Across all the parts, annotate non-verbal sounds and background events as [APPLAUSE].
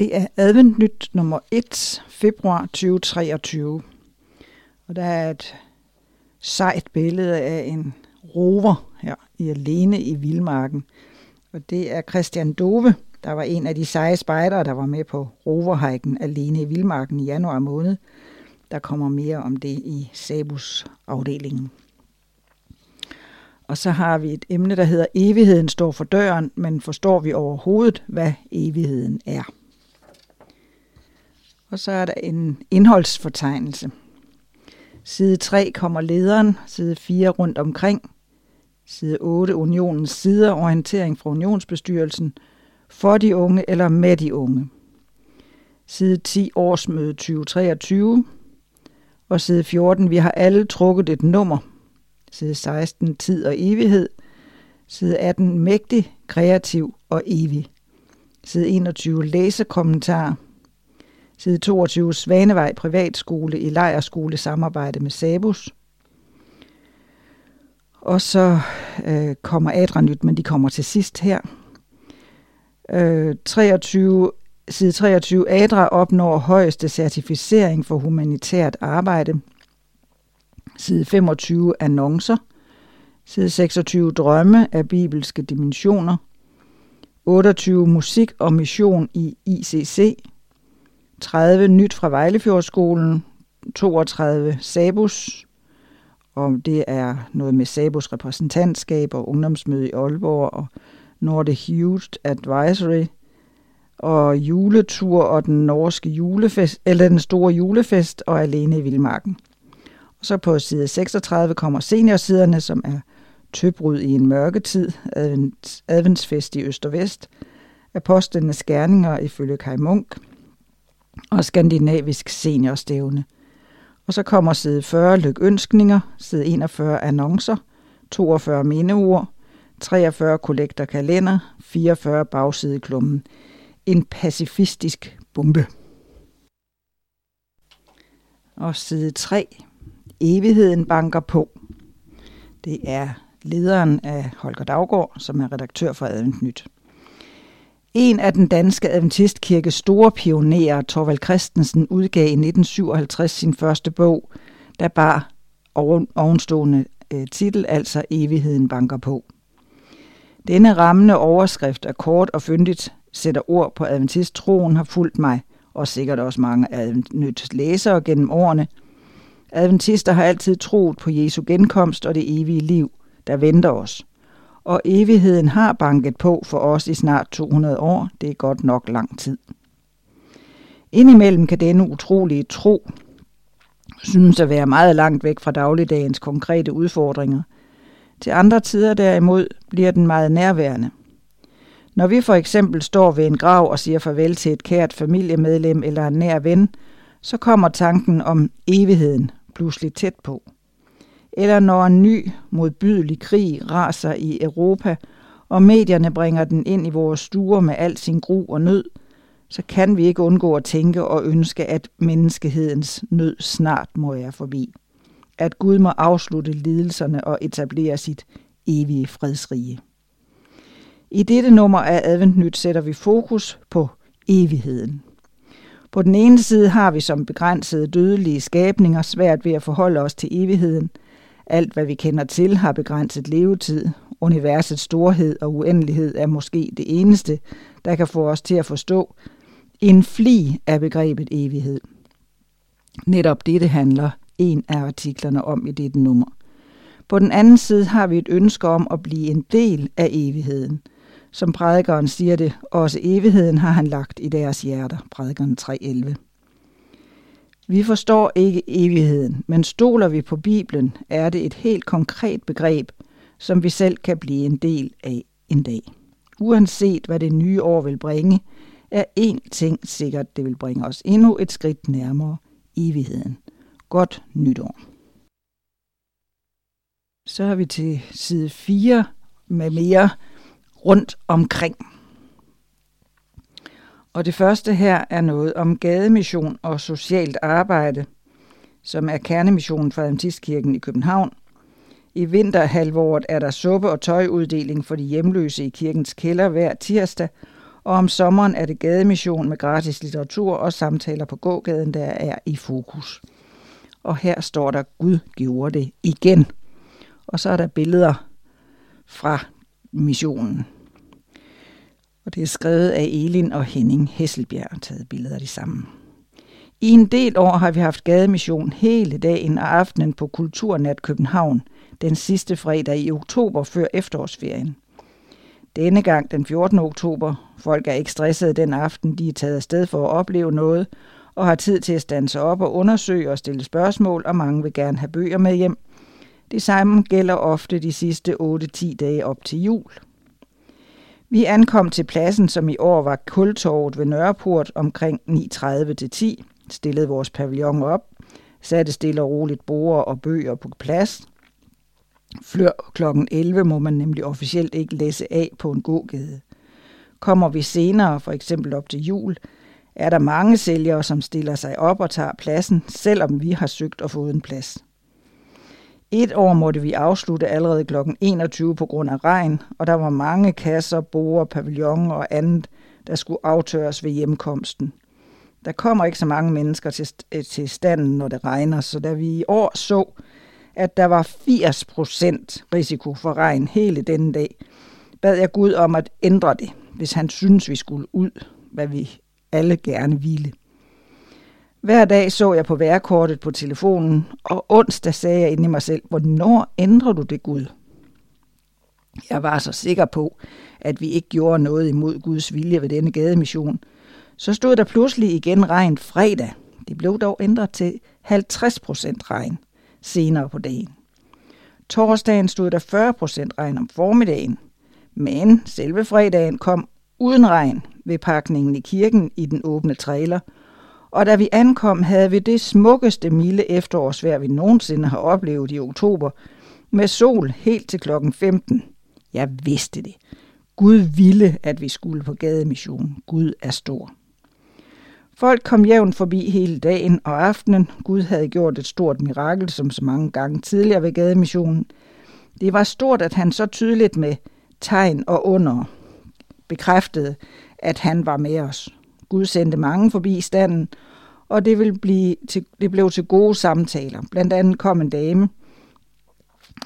Det er adventnyt nummer 1, februar 2023. Og der er et sejt billede af en rover her i alene i Vildmarken. Og det er Christian Dove, der var en af de seje spejdere, der var med på roverhejken alene i Vildmarken i januar måned. Der kommer mere om det i Sabus afdelingen. Og så har vi et emne, der hedder Evigheden står for døren, men forstår vi overhovedet, hvad evigheden er? Og så er der en indholdsfortegnelse. Side 3 kommer lederen, side 4 rundt omkring, side 8 unionens sider, orientering fra unionsbestyrelsen, for de unge eller med de unge. Side 10 årsmøde 2023, og side 14 vi har alle trukket et nummer. Side 16 tid og evighed, side 18 mægtig, kreativ og evig. Side 21 læsekommentar, Side 22 Svanevej Privatskole i lejerskole samarbejde med Sabus. Og så øh, kommer Adranyt, men de kommer til sidst her. Øh, 23, side 23 Adra opnår højeste certificering for humanitært arbejde. Side 25 Annoncer. Side 26 Drømme af bibelske dimensioner. 28 Musik og mission i ICC. 30 nyt fra Vejlefjordskolen, 32 Sabus, og det er noget med Sabus repræsentantskab og ungdomsmøde i Aalborg og Nordic Youth Advisory og juletur og den norske julefest, eller den store julefest og alene i Vildmarken. Og så på side 36 kommer seniorsiderne, som er tøbrud i en mørketid, advent, adventsfest i Øst og Vest, apostlenes gerninger ifølge Kai Munk – og skandinavisk seniorstævne. Og så kommer side 40 lykønskninger, side 41 annoncer, 42 mindeord, 43 kollekter kalender, 44 bagsideklummen. En pacifistisk bombe. Og side 3. Evigheden banker på. Det er lederen af Holger Daggaard, som er redaktør for Advent Nyt. En af den danske adventistkirkes store pionerer, Torvald Christensen, udgav i 1957 sin første bog, der bar ovenstående øh, titel, altså Evigheden banker på. Denne rammende overskrift er kort og fyndigt sætter ord på adventisttroen har fulgt mig, og sikkert også mange adventist læsere gennem årene. Adventister har altid troet på Jesu genkomst og det evige liv, der venter os – og evigheden har banket på for os i snart 200 år. Det er godt nok lang tid. Indimellem kan denne utrolige tro synes at være meget langt væk fra dagligdagens konkrete udfordringer. Til andre tider derimod bliver den meget nærværende. Når vi for eksempel står ved en grav og siger farvel til et kært familiemedlem eller en nær ven, så kommer tanken om evigheden pludselig tæt på eller når en ny modbydelig krig raser i Europa, og medierne bringer den ind i vores stuer med al sin gru og nød, så kan vi ikke undgå at tænke og ønske, at menneskehedens nød snart må være forbi. At Gud må afslutte lidelserne og etablere sit evige fredsrige. I dette nummer af Adventnyt sætter vi fokus på evigheden. På den ene side har vi som begrænsede dødelige skabninger svært ved at forholde os til evigheden – alt, hvad vi kender til, har begrænset levetid. Universets storhed og uendelighed er måske det eneste, der kan få os til at forstå en fli af begrebet evighed. Netop dette handler en af artiklerne om i dette nummer. På den anden side har vi et ønske om at blive en del af evigheden. Som prædikeren siger det, også evigheden har han lagt i deres hjerter, prædikeren 3.11. Vi forstår ikke evigheden, men stoler vi på Bibelen, er det et helt konkret begreb, som vi selv kan blive en del af en dag. Uanset hvad det nye år vil bringe, er én ting sikkert, det vil bringe os endnu et skridt nærmere evigheden. Godt nytår. Så er vi til side 4 med mere rundt omkring. Og det første her er noget om gademission og socialt arbejde, som er kernemissionen for Adventistkirken i København. I vinterhalvåret er der suppe- og tøjuddeling for de hjemløse i kirkens kælder hver tirsdag, Og om sommeren er det gademission med gratis litteratur og samtaler på gågaden, der er i fokus. Og her står der, Gud gjorde det igen. Og så er der billeder fra missionen. Og det er skrevet af Elin og Henning Hesselbjerg, taget billeder af de samme. I en del år har vi haft gademission hele dagen og aftenen på Kulturnat København, den sidste fredag i oktober før efterårsferien. Denne gang den 14. oktober. Folk er ikke stressede den aften, de er taget afsted for at opleve noget, og har tid til at stanse op og undersøge og stille spørgsmål, og mange vil gerne have bøger med hjem. Det samme gælder ofte de sidste 8-10 dage op til jul. Vi ankom til pladsen, som i år var Kultorvet ved Nørreport omkring 9.30 til 10, stillede vores pavillon op, satte stille og roligt borer og bøger på plads. Flør kl. 11 må man nemlig officielt ikke læse af på en gågade. Kommer vi senere, for eksempel op til jul, er der mange sælgere, som stiller sig op og tager pladsen, selvom vi har søgt og fået en plads. Et år måtte vi afslutte allerede kl. 21 på grund af regn, og der var mange kasser, borer, pavilloner og andet, der skulle aftørres ved hjemkomsten. Der kommer ikke så mange mennesker til, øh, til standen, når det regner, så da vi i år så, at der var 80% risiko for regn hele denne dag, bad jeg Gud om at ændre det, hvis han synes, vi skulle ud, hvad vi alle gerne ville. Hver dag så jeg på værkortet på telefonen, og onsdag sagde jeg ind i mig selv, hvornår ændrer du det, Gud? Jeg var så sikker på, at vi ikke gjorde noget imod Guds vilje ved denne gademission. Så stod der pludselig igen regn fredag. Det blev dog ændret til 50 procent regn senere på dagen. Torsdagen stod der 40 procent regn om formiddagen, men selve fredagen kom uden regn ved pakningen i kirken i den åbne trailer – og da vi ankom, havde vi det smukkeste milde efterårsvejr, vi nogensinde har oplevet i oktober, med sol helt til klokken 15. Jeg vidste det. Gud ville, at vi skulle på gademission. Gud er stor. Folk kom jævnt forbi hele dagen og aftenen. Gud havde gjort et stort mirakel, som så mange gange tidligere ved gademissionen. Det var stort, at han så tydeligt med tegn og under bekræftede, at han var med os. Gud sendte mange forbi standen, og det, vil blive til, det blev til gode samtaler. Blandt andet kom en dame,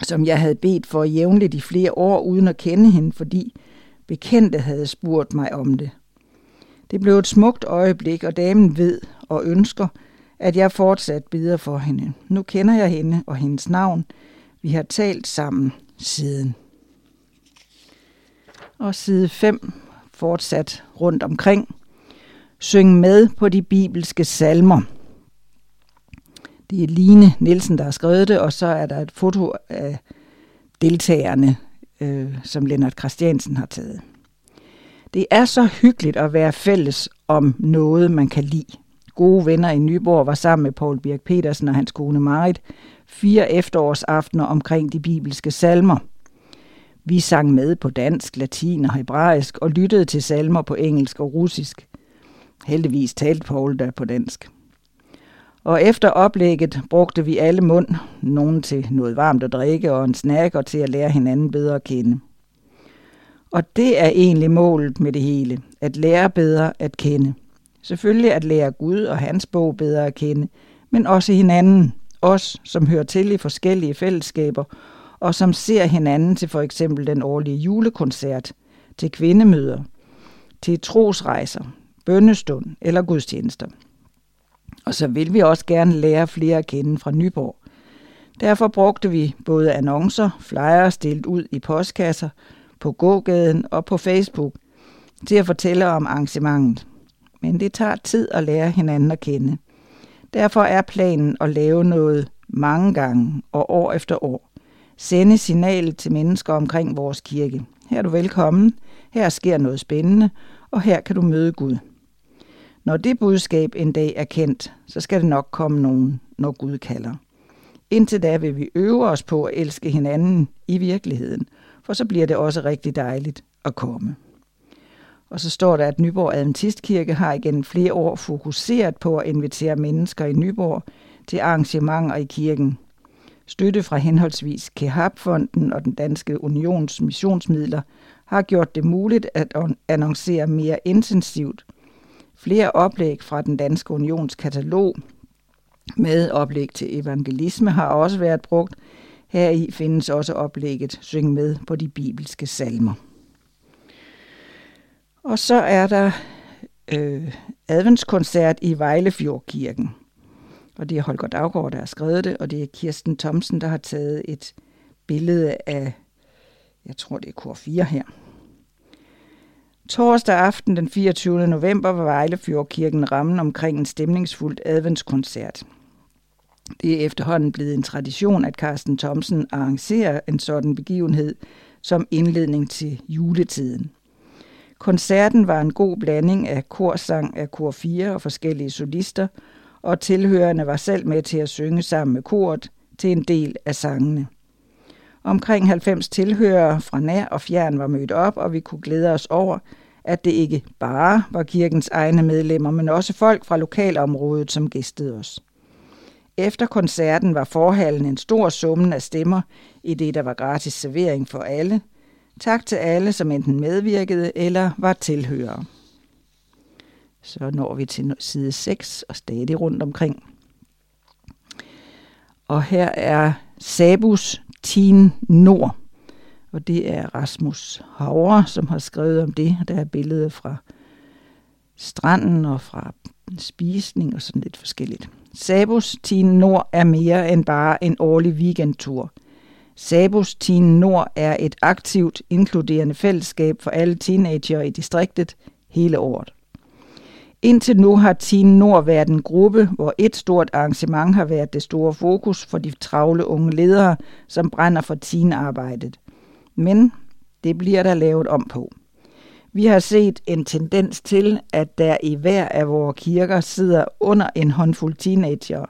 som jeg havde bedt for jævnligt i flere år, uden at kende hende, fordi bekendte havde spurgt mig om det. Det blev et smukt øjeblik, og damen ved og ønsker, at jeg fortsat beder for hende. Nu kender jeg hende og hendes navn. Vi har talt sammen siden. Og side 5 fortsat rundt omkring. Syng med på de bibelske salmer. Det er Line Nielsen, der har skrevet det, og så er der et foto af deltagerne, øh, som Lennart Christiansen har taget. Det er så hyggeligt at være fælles om noget, man kan lide. Gode venner i Nyborg var sammen med Paul Birk Petersen og hans kone Marit fire efterårsaftener omkring de bibelske salmer. Vi sang med på dansk, latin og hebraisk og lyttede til salmer på engelsk og russisk. Heldigvis talte Paul da på dansk. Og efter oplægget brugte vi alle mund, nogen til noget varmt at drikke og en snack og til at lære hinanden bedre at kende. Og det er egentlig målet med det hele, at lære bedre at kende. Selvfølgelig at lære Gud og hans bog bedre at kende, men også hinanden, os som hører til i forskellige fællesskaber, og som ser hinanden til for eksempel den årlige julekoncert, til kvindemøder, til trosrejser, bønnestund eller gudstjenester. Og så vil vi også gerne lære flere at kende fra Nyborg. Derfor brugte vi både annoncer, flyers delt ud i postkasser, på gågaden og på Facebook til at fortælle om arrangementet. Men det tager tid at lære hinanden at kende. Derfor er planen at lave noget mange gange og år efter år. Sende signalet til mennesker omkring vores kirke. Her er du velkommen, her sker noget spændende, og her kan du møde Gud. Når det budskab en dag er kendt, så skal det nok komme nogen, når Gud kalder. Indtil da vil vi øve os på at elske hinanden i virkeligheden, for så bliver det også rigtig dejligt at komme. Og så står der, at Nyborg Adventistkirke har igen flere år fokuseret på at invitere mennesker i Nyborg til arrangementer i kirken. Støtte fra henholdsvis Kehab-fonden og den danske unions missionsmidler har gjort det muligt at annoncere mere intensivt. Flere oplæg fra den danske unions katalog med oplæg til evangelisme har også været brugt. Her i findes også oplægget Syng med på de bibelske salmer. Og så er der øh, adventskoncert i Vejlefjordkirken. Og det er Holger Daggaard, der har skrevet det, og det er Kirsten Thomsen, der har taget et billede af, jeg tror det er kor 4 her. Torsdag aften den 24. november var Vejlefjordkirken rammen omkring en stemningsfuldt adventskoncert. Det er efterhånden blevet en tradition, at Carsten Thomsen arrangerer en sådan begivenhed som indledning til juletiden. Koncerten var en god blanding af korsang af kor 4 og forskellige solister, og tilhørerne var selv med til at synge sammen med koret til en del af sangene. Omkring 90 tilhørere fra nær og fjern var mødt op, og vi kunne glæde os over, at det ikke bare var kirkens egne medlemmer, men også folk fra lokalområdet, som gæstede os. Efter koncerten var forhallen en stor summen af stemmer, i det der var gratis servering for alle. Tak til alle, som enten medvirkede eller var tilhørere. Så når vi til side 6 og stadig rundt omkring. Og her er Sabus Teen Nord. Og det er Rasmus Havre, som har skrevet om det. Der er billeder fra stranden og fra spisning og sådan lidt forskelligt. Sabus Teen Nord er mere end bare en årlig weekendtur. Sabus Teen Nord er et aktivt, inkluderende fællesskab for alle teenager i distriktet hele året. Indtil nu har Teen Nord været en gruppe, hvor et stort arrangement har været det store fokus for de travle unge ledere, som brænder for teenarbejdet. Men det bliver der lavet om på. Vi har set en tendens til, at der i hver af vores kirker sidder under en håndfuld teenager,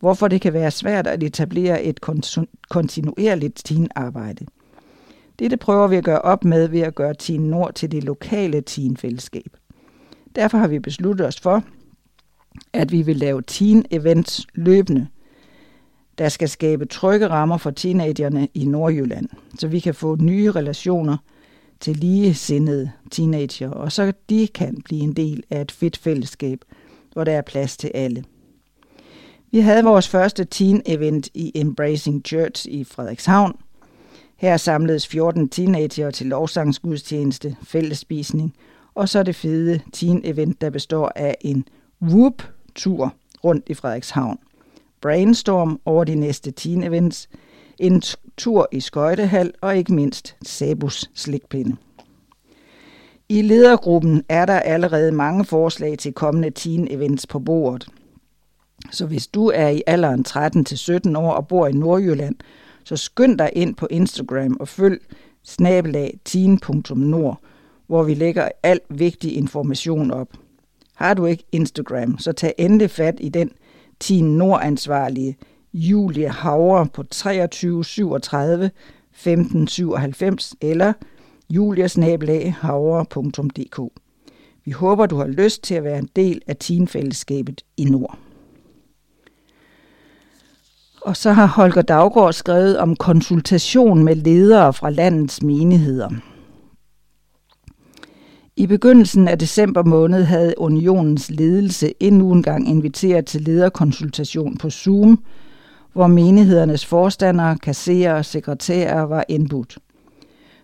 hvorfor det kan være svært at etablere et kontinuerligt teenarbejde. Dette prøver vi at gøre op med ved at gøre Teen Nord til det lokale teenfællesskab. Derfor har vi besluttet os for, at vi vil lave teen-events løbende, der skal skabe trygge rammer for teenagerne i Nordjylland, så vi kan få nye relationer til ligesindede teenager, og så de kan blive en del af et fedt fællesskab, hvor der er plads til alle. Vi havde vores første teen-event i Embracing Church i Frederikshavn. Her samledes 14 teenager til lovsangsgudstjeneste, fællesspisning og så det fede teen-event, der består af en Whoop-tur rundt i Frederikshavn. Brainstorm over de næste teen-events, en tur i skøjtehal og ikke mindst Sabus slikpinde. I ledergruppen er der allerede mange forslag til kommende teen-events på bordet. Så hvis du er i alderen 13-17 år og bor i Nordjylland, så skynd dig ind på Instagram og følg snabelag teen.nord hvor vi lægger al vigtig information op. Har du ikke Instagram, så tag endelig fat i den 10 nordansvarlige Julie Havre på 23 37 15 97 eller juliasnabelag.havre.dk. Vi håber, du har lyst til at være en del af teenfællesskabet i Nord. Og så har Holger Daggaard skrevet om konsultation med ledere fra landets menigheder. I begyndelsen af december måned havde unionens ledelse endnu en gang inviteret til lederkonsultation på Zoom, hvor menighedernes forstandere, kasserer og sekretærer var indbudt.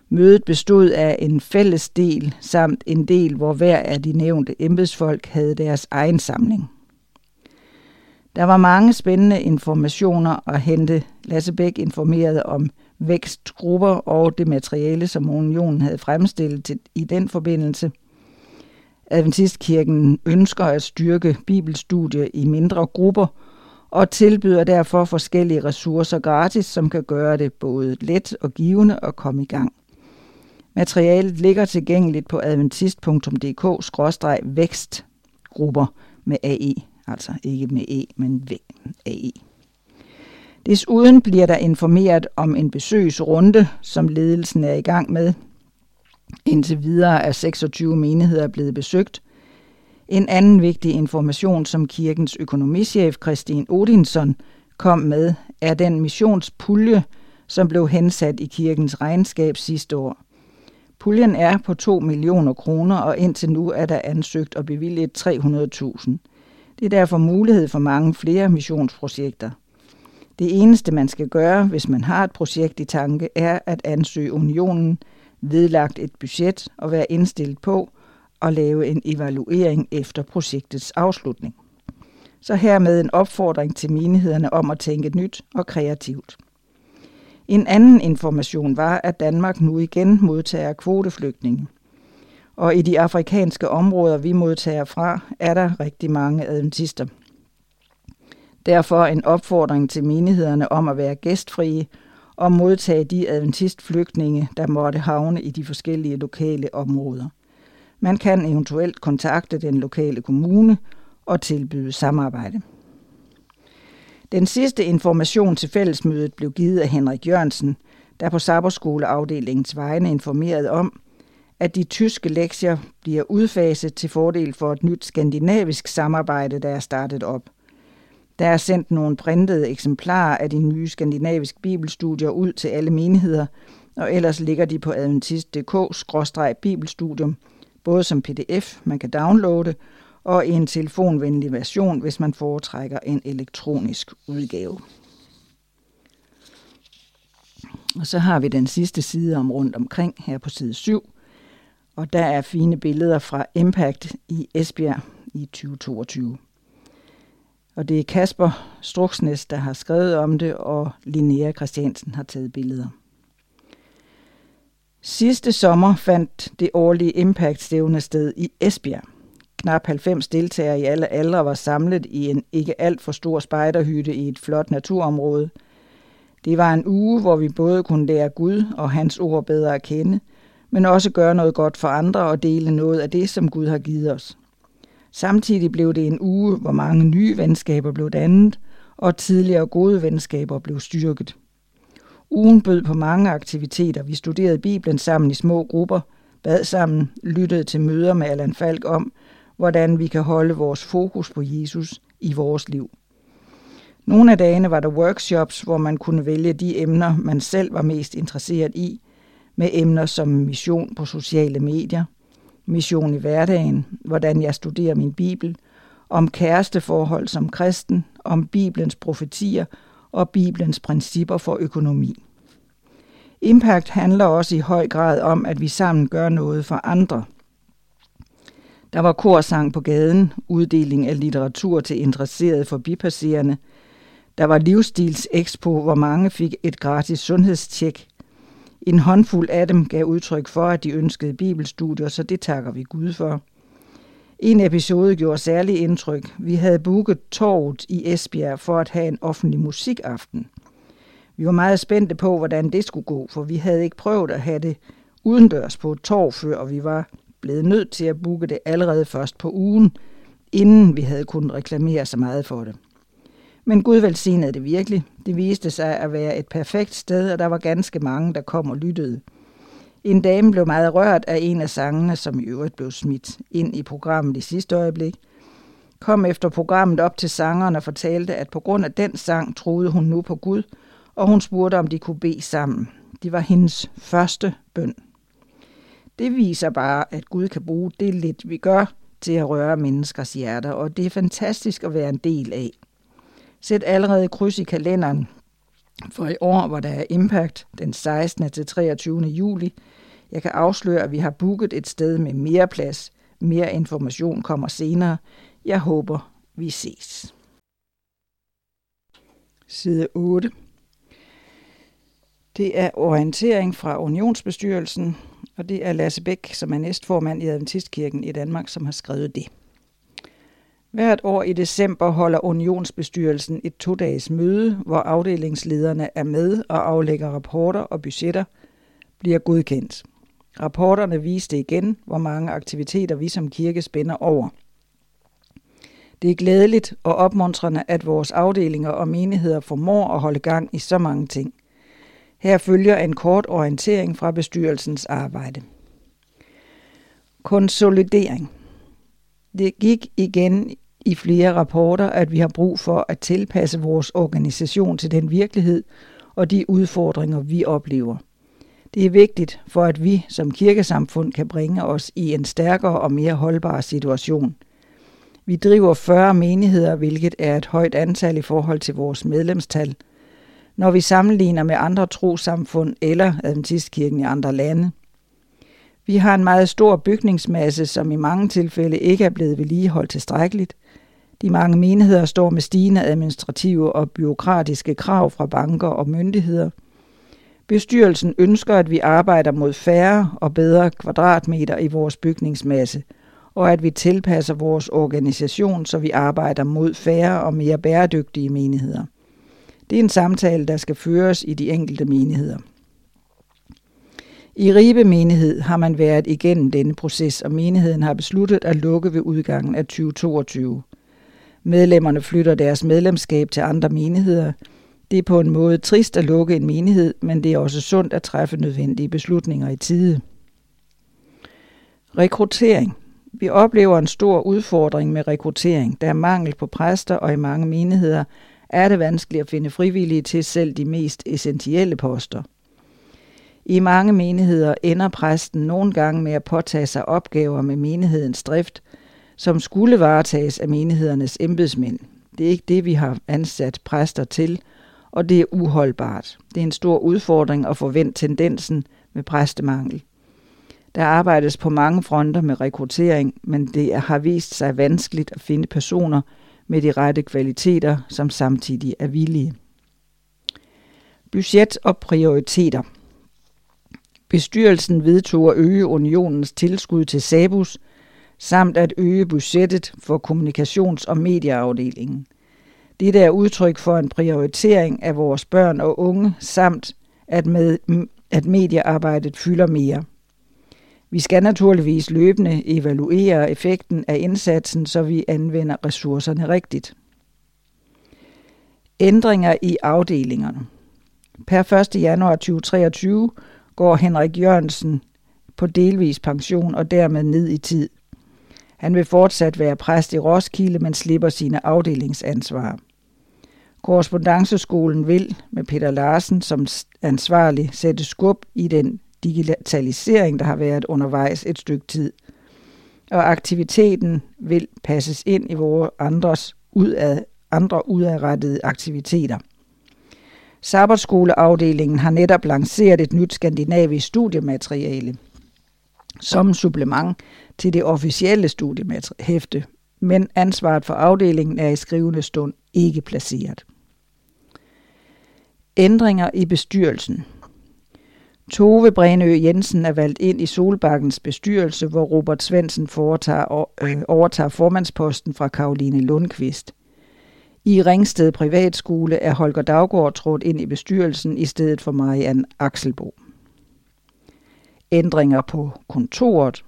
Mødet bestod af en fælles del samt en del, hvor hver af de nævnte embedsfolk havde deres egen samling. Der var mange spændende informationer at hente. Lasse Bæk informerede om vækstgrupper og det materiale, som unionen havde fremstillet til, i den forbindelse. Adventistkirken ønsker at styrke bibelstudier i mindre grupper og tilbyder derfor forskellige ressourcer gratis, som kan gøre det både let og givende at komme i gang. Materialet ligger tilgængeligt på adventist.dk-vækstgrupper med AE, altså ikke med E, men AE. Desuden bliver der informeret om en besøgsrunde, som ledelsen er i gang med. Indtil videre er 26 menigheder blevet besøgt. En anden vigtig information, som kirkens økonomichef Christine Odinson kom med, er den missionspulje, som blev hensat i kirkens regnskab sidste år. Puljen er på 2 millioner kroner, og indtil nu er der ansøgt og bevilget 300.000. Det er derfor mulighed for mange flere missionsprojekter. Det eneste, man skal gøre, hvis man har et projekt i tanke, er at ansøge unionen, vedlagt et budget og være indstillet på at lave en evaluering efter projektets afslutning. Så hermed en opfordring til menighederne om at tænke nyt og kreativt. En anden information var, at Danmark nu igen modtager kvoteflygtninge. Og i de afrikanske områder, vi modtager fra, er der rigtig mange adventister. Derfor en opfordring til menighederne om at være gæstfrie og modtage de adventistflygtninge, der måtte havne i de forskellige lokale områder. Man kan eventuelt kontakte den lokale kommune og tilbyde samarbejde. Den sidste information til fællesmødet blev givet af Henrik Jørgensen, der på Sabberskoleafdelingens vegne informerede om, at de tyske lektier bliver udfaset til fordel for et nyt skandinavisk samarbejde, der er startet op. Der er sendt nogle printede eksemplarer af de nye skandinaviske bibelstudier ud til alle menigheder, og ellers ligger de på adventist.dk-bibelstudium, både som pdf, man kan downloade, og en telefonvenlig version, hvis man foretrækker en elektronisk udgave. Og så har vi den sidste side om rundt omkring her på side 7, og der er fine billeder fra Impact i Esbjerg i 2022. Og det er Kasper Struksnes, der har skrevet om det, og Linnea Christiansen har taget billeder. Sidste sommer fandt det årlige Impact-stævne sted i Esbjerg. Knap 90 deltagere i alle aldre var samlet i en ikke alt for stor spejderhytte i et flot naturområde. Det var en uge, hvor vi både kunne lære Gud og hans ord bedre at kende, men også gøre noget godt for andre og dele noget af det, som Gud har givet os. Samtidig blev det en uge, hvor mange nye venskaber blev dannet, og tidligere gode venskaber blev styrket. Ugen bød på mange aktiviteter. Vi studerede Bibelen sammen i små grupper, bad sammen, lyttede til møder med Allan Falk om, hvordan vi kan holde vores fokus på Jesus i vores liv. Nogle af dagene var der workshops, hvor man kunne vælge de emner, man selv var mest interesseret i, med emner som mission på sociale medier, mission i hverdagen, hvordan jeg studerer min bibel, om kæresteforhold som kristen, om Bibelens profetier og Bibelens principper for økonomi. Impact handler også i høj grad om, at vi sammen gør noget for andre. Der var korsang på gaden, uddeling af litteratur til interesserede forbipasserende. Der var livsstilsexpo, hvor mange fik et gratis sundhedstjek. En håndfuld af dem gav udtryk for, at de ønskede bibelstudier, så det takker vi Gud for. En episode gjorde særlig indtryk. Vi havde booket torvet i Esbjerg for at have en offentlig musikaften. Vi var meget spændte på, hvordan det skulle gå, for vi havde ikke prøvet at have det udendørs på et torv før, og vi var blevet nødt til at booke det allerede først på ugen, inden vi havde kunnet reklamere så meget for det. Men Gud velsignede det virkelig. Det viste sig at være et perfekt sted, og der var ganske mange, der kom og lyttede. En dame blev meget rørt af en af sangene, som i øvrigt blev smidt ind i programmet i sidste øjeblik, kom efter programmet op til sangeren og fortalte, at på grund af den sang troede hun nu på Gud, og hun spurgte, om de kunne bede sammen. Det var hendes første bøn. Det viser bare, at Gud kan bruge det lidt, vi gør, til at røre menneskers hjerter, og det er fantastisk at være en del af. Sæt allerede kryds i kalenderen for i år, hvor der er Impact den 16. til 23. juli. Jeg kan afsløre, at vi har booket et sted med mere plads. Mere information kommer senere. Jeg håber, vi ses. Side 8. Det er orientering fra Unionsbestyrelsen, og det er Lasse Bæk, som er næstformand i Adventistkirken i Danmark, som har skrevet det. Hvert år i december holder Unionsbestyrelsen et to-dages møde, hvor afdelingslederne er med og aflægger rapporter og budgetter bliver godkendt. Rapporterne viste igen, hvor mange aktiviteter vi som kirke spænder over. Det er glædeligt og opmuntrende, at vores afdelinger og menigheder formår at holde gang i så mange ting. Her følger en kort orientering fra bestyrelsens arbejde. Konsolidering. Det gik igen i flere rapporter, at vi har brug for at tilpasse vores organisation til den virkelighed og de udfordringer, vi oplever. Det er vigtigt for, at vi som kirkesamfund kan bringe os i en stærkere og mere holdbar situation. Vi driver 40 menigheder, hvilket er et højt antal i forhold til vores medlemstal. Når vi sammenligner med andre trosamfund eller Adventistkirken i andre lande. Vi har en meget stor bygningsmasse, som i mange tilfælde ikke er blevet vedligeholdt tilstrækkeligt. De mange menigheder står med stigende administrative og byråkratiske krav fra banker og myndigheder – Bestyrelsen ønsker, at vi arbejder mod færre og bedre kvadratmeter i vores bygningsmasse, og at vi tilpasser vores organisation, så vi arbejder mod færre og mere bæredygtige menigheder. Det er en samtale, der skal føres i de enkelte menigheder. I Ribe menighed har man været igennem denne proces, og menigheden har besluttet at lukke ved udgangen af 2022. Medlemmerne flytter deres medlemskab til andre menigheder – det er på en måde trist at lukke en menighed, men det er også sundt at træffe nødvendige beslutninger i tide. Rekruttering. Vi oplever en stor udfordring med rekruttering. Der er mangel på præster, og i mange menigheder er det vanskeligt at finde frivillige til selv de mest essentielle poster. I mange menigheder ender præsten nogle gange med at påtage sig opgaver med menighedens drift, som skulle varetages af menighedernes embedsmænd. Det er ikke det, vi har ansat præster til – og det er uholdbart. Det er en stor udfordring at forvente tendensen med præstemangel. Der arbejdes på mange fronter med rekruttering, men det har vist sig vanskeligt at finde personer med de rette kvaliteter, som samtidig er villige. Budget og prioriteter. Bestyrelsen vedtog at øge unionens tilskud til SABUS, samt at øge budgettet for kommunikations- og medieafdelingen. Dette er udtryk for en prioritering af vores børn og unge, samt at, med, at mediearbejdet fylder mere. Vi skal naturligvis løbende evaluere effekten af indsatsen, så vi anvender ressourcerne rigtigt. Ændringer i afdelingerne. Per 1. januar 2023 går Henrik Jørgensen på delvis pension og dermed ned i tid. Han vil fortsat være præst i Roskilde, men slipper sine afdelingsansvar. Korrespondanceskolen vil med Peter Larsen som ansvarlig sætte skub i den digitalisering, der har været undervejs et stykke tid. Og aktiviteten vil passes ind i vores andres udad, andre udadrettede aktiviteter. Sabbatskoleafdelingen har netop lanceret et nyt skandinavisk studiemateriale som supplement til det officielle studiehæfte, men ansvaret for afdelingen er i skrivende stund ikke placeret. Ændringer i bestyrelsen. Tove Brænø Jensen er valgt ind i Solbakkens bestyrelse, hvor Robert Svensen foretager, øh, overtager formandsposten fra Karoline Lundqvist. I Ringsted Privatskole er Holger Daggaard trådt ind i bestyrelsen i stedet for Marianne Axelbo. Ændringer på kontoret.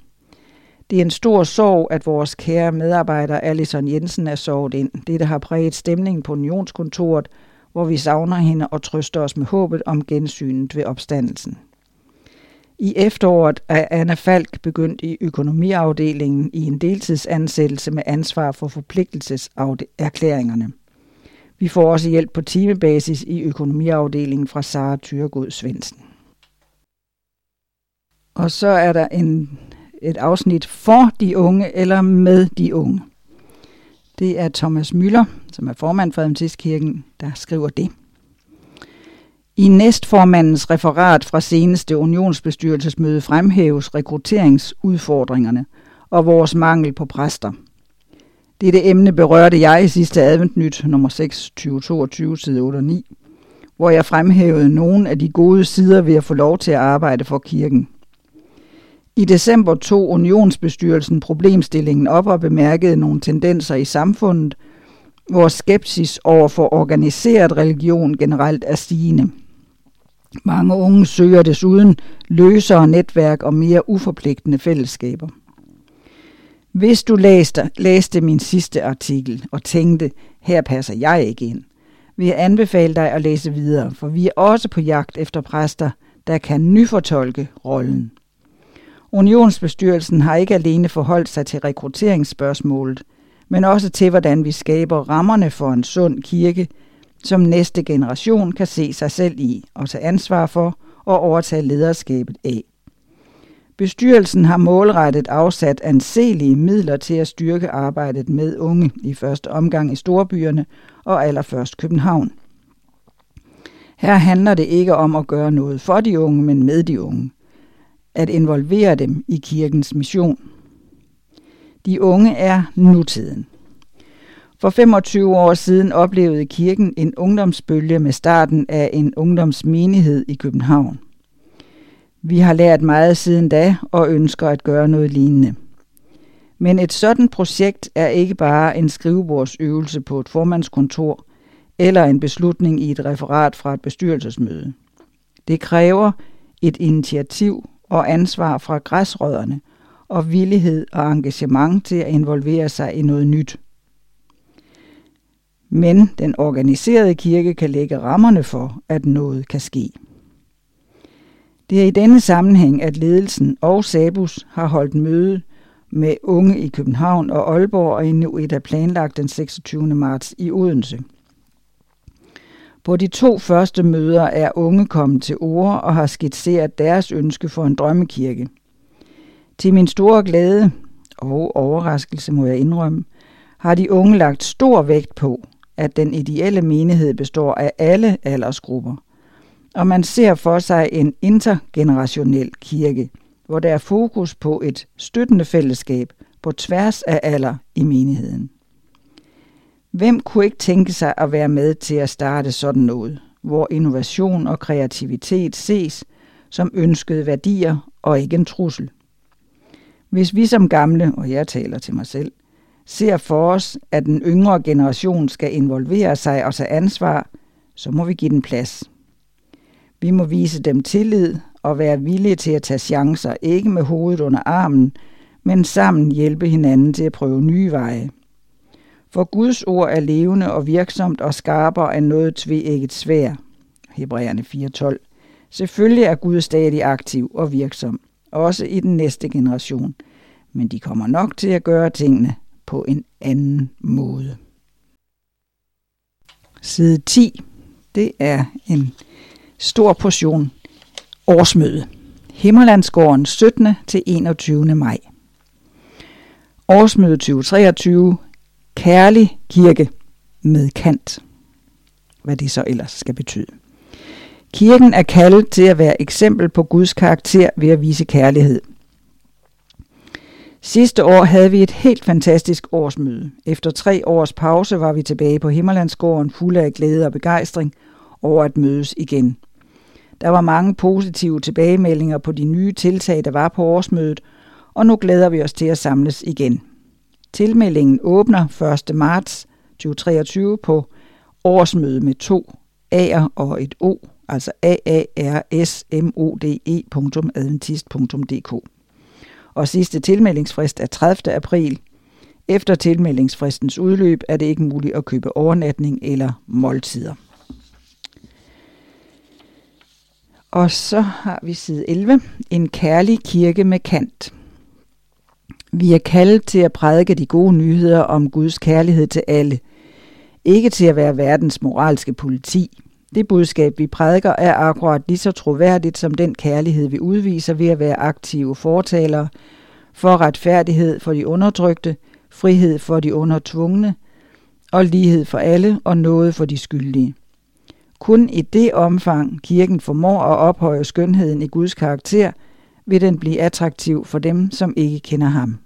Det er en stor sorg, at vores kære medarbejder Alison Jensen er sovet ind. Det, har præget stemningen på unionskontoret, hvor vi savner hende og trøster os med håbet om gensynet ved opstandelsen. I efteråret er Anna Falk begyndt i økonomiafdelingen i en deltidsansættelse med ansvar for forpligtelseserklæringerne. Vi får også hjælp på timebasis i økonomiafdelingen fra Sara Thyregod Svendsen. Og så er der en, et afsnit for de unge eller med de unge. Det er Thomas Møller, som er formand for Adventistkirken, der skriver det. I næstformandens referat fra seneste unionsbestyrelsesmøde fremhæves rekrutteringsudfordringerne og vores mangel på præster. Dette emne berørte jeg i sidste adventnyt nummer 6, 2022, side 8 og 9, hvor jeg fremhævede nogle af de gode sider ved at få lov til at arbejde for kirken. I december tog unionsbestyrelsen problemstillingen op og bemærkede nogle tendenser i samfundet, hvor skepsis over for organiseret religion generelt er stigende. Mange unge søger desuden løsere netværk og mere uforpligtende fællesskaber. Hvis du læste, læste min sidste artikel og tænkte, her passer jeg ikke ind, vil jeg anbefale dig at læse videre, for vi er også på jagt efter præster, der kan nyfortolke rollen. Unionsbestyrelsen har ikke alene forholdt sig til rekrutteringsspørgsmålet, men også til, hvordan vi skaber rammerne for en sund kirke, som næste generation kan se sig selv i og tage ansvar for og overtage lederskabet af. Bestyrelsen har målrettet afsat anselige midler til at styrke arbejdet med unge i første omgang i storbyerne og allerførst København. Her handler det ikke om at gøre noget for de unge, men med de unge. At involvere dem i kirkens mission. De unge er nutiden. For 25 år siden oplevede kirken en ungdomsbølge med starten af en ungdomsmenighed i København. Vi har lært meget siden da og ønsker at gøre noget lignende. Men et sådan projekt er ikke bare en skrivebordsøvelse på et formandskontor eller en beslutning i et referat fra et bestyrelsesmøde. Det kræver et initiativ og ansvar fra græsrødderne og villighed og engagement til at involvere sig i noget nyt. Men den organiserede kirke kan lægge rammerne for, at noget kan ske. Det er i denne sammenhæng, at ledelsen og Sabus har holdt møde med unge i København og Aalborg, og endnu et er planlagt den 26. marts i Odense. På de to første møder er unge kommet til ord og har skitseret deres ønske for en drømmekirke. Til min store glæde og overraskelse må jeg indrømme, har de unge lagt stor vægt på, at den ideelle menighed består af alle aldersgrupper, og man ser for sig en intergenerationel kirke, hvor der er fokus på et støttende fællesskab på tværs af alder i menigheden. Hvem kunne ikke tænke sig at være med til at starte sådan noget, hvor innovation og kreativitet ses som ønskede værdier og ikke en trussel? Hvis vi som gamle, og jeg taler til mig selv, ser for os, at den yngre generation skal involvere sig og tage ansvar, så må vi give den plads. Vi må vise dem tillid og være villige til at tage chancer, ikke med hovedet under armen, men sammen hjælpe hinanden til at prøve nye veje. For Guds ord er levende og virksomt og skarper end noget tveægget svær. Hebræerne 4.12. Selvfølgelig er Gud stadig aktiv og virksom, også i den næste generation, men de kommer nok til at gøre tingene på en anden måde. Side 10. Det er en stor portion årsmøde. Himmerlandsgården 17. til 21. maj. Årsmøde 2023. Kærlig kirke med kant. Hvad det så ellers skal betyde. Kirken er kaldet til at være eksempel på Guds karakter ved at vise kærlighed – Sidste år havde vi et helt fantastisk årsmøde. Efter tre års pause var vi tilbage på Himmerlandsgården fuld af glæde og begejstring over at mødes igen. Der var mange positive tilbagemeldinger på de nye tiltag, der var på årsmødet, og nu glæder vi os til at samles igen. Tilmeldingen åbner 1. marts 2023 på årsmøde med to A'er og et O, altså aarsmode.adventist.dk og sidste tilmeldingsfrist er 30. april. Efter tilmeldingsfristens udløb er det ikke muligt at købe overnatning eller måltider. Og så har vi side 11. En kærlig kirke med kant. Vi er kaldet til at prædike de gode nyheder om Guds kærlighed til alle. Ikke til at være verdens moralske politi. Det budskab, vi prædiker, er akkurat lige så troværdigt som den kærlighed, vi udviser ved at være aktive fortalere for retfærdighed for de undertrykte, frihed for de undertvungne og lighed for alle og noget for de skyldige. Kun i det omfang kirken formår at ophøje skønheden i Guds karakter, vil den blive attraktiv for dem, som ikke kender ham.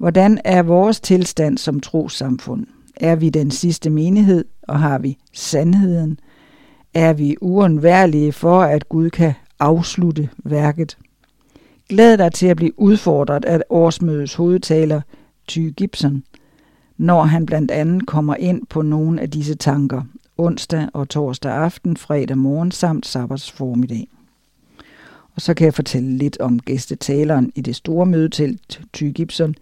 Hvordan er vores tilstand som trossamfund? Er vi den sidste menighed, og har vi sandheden? Er vi uundværlige for, at Gud kan afslutte værket? Glæd dig til at blive udfordret af årsmødets hovedtaler, Ty Gibson, når han blandt andet kommer ind på nogle af disse tanker onsdag og torsdag aften, fredag morgen samt sabbats formiddag. Og så kan jeg fortælle lidt om gæstetaleren i det store mødetelt, Ty Gibson,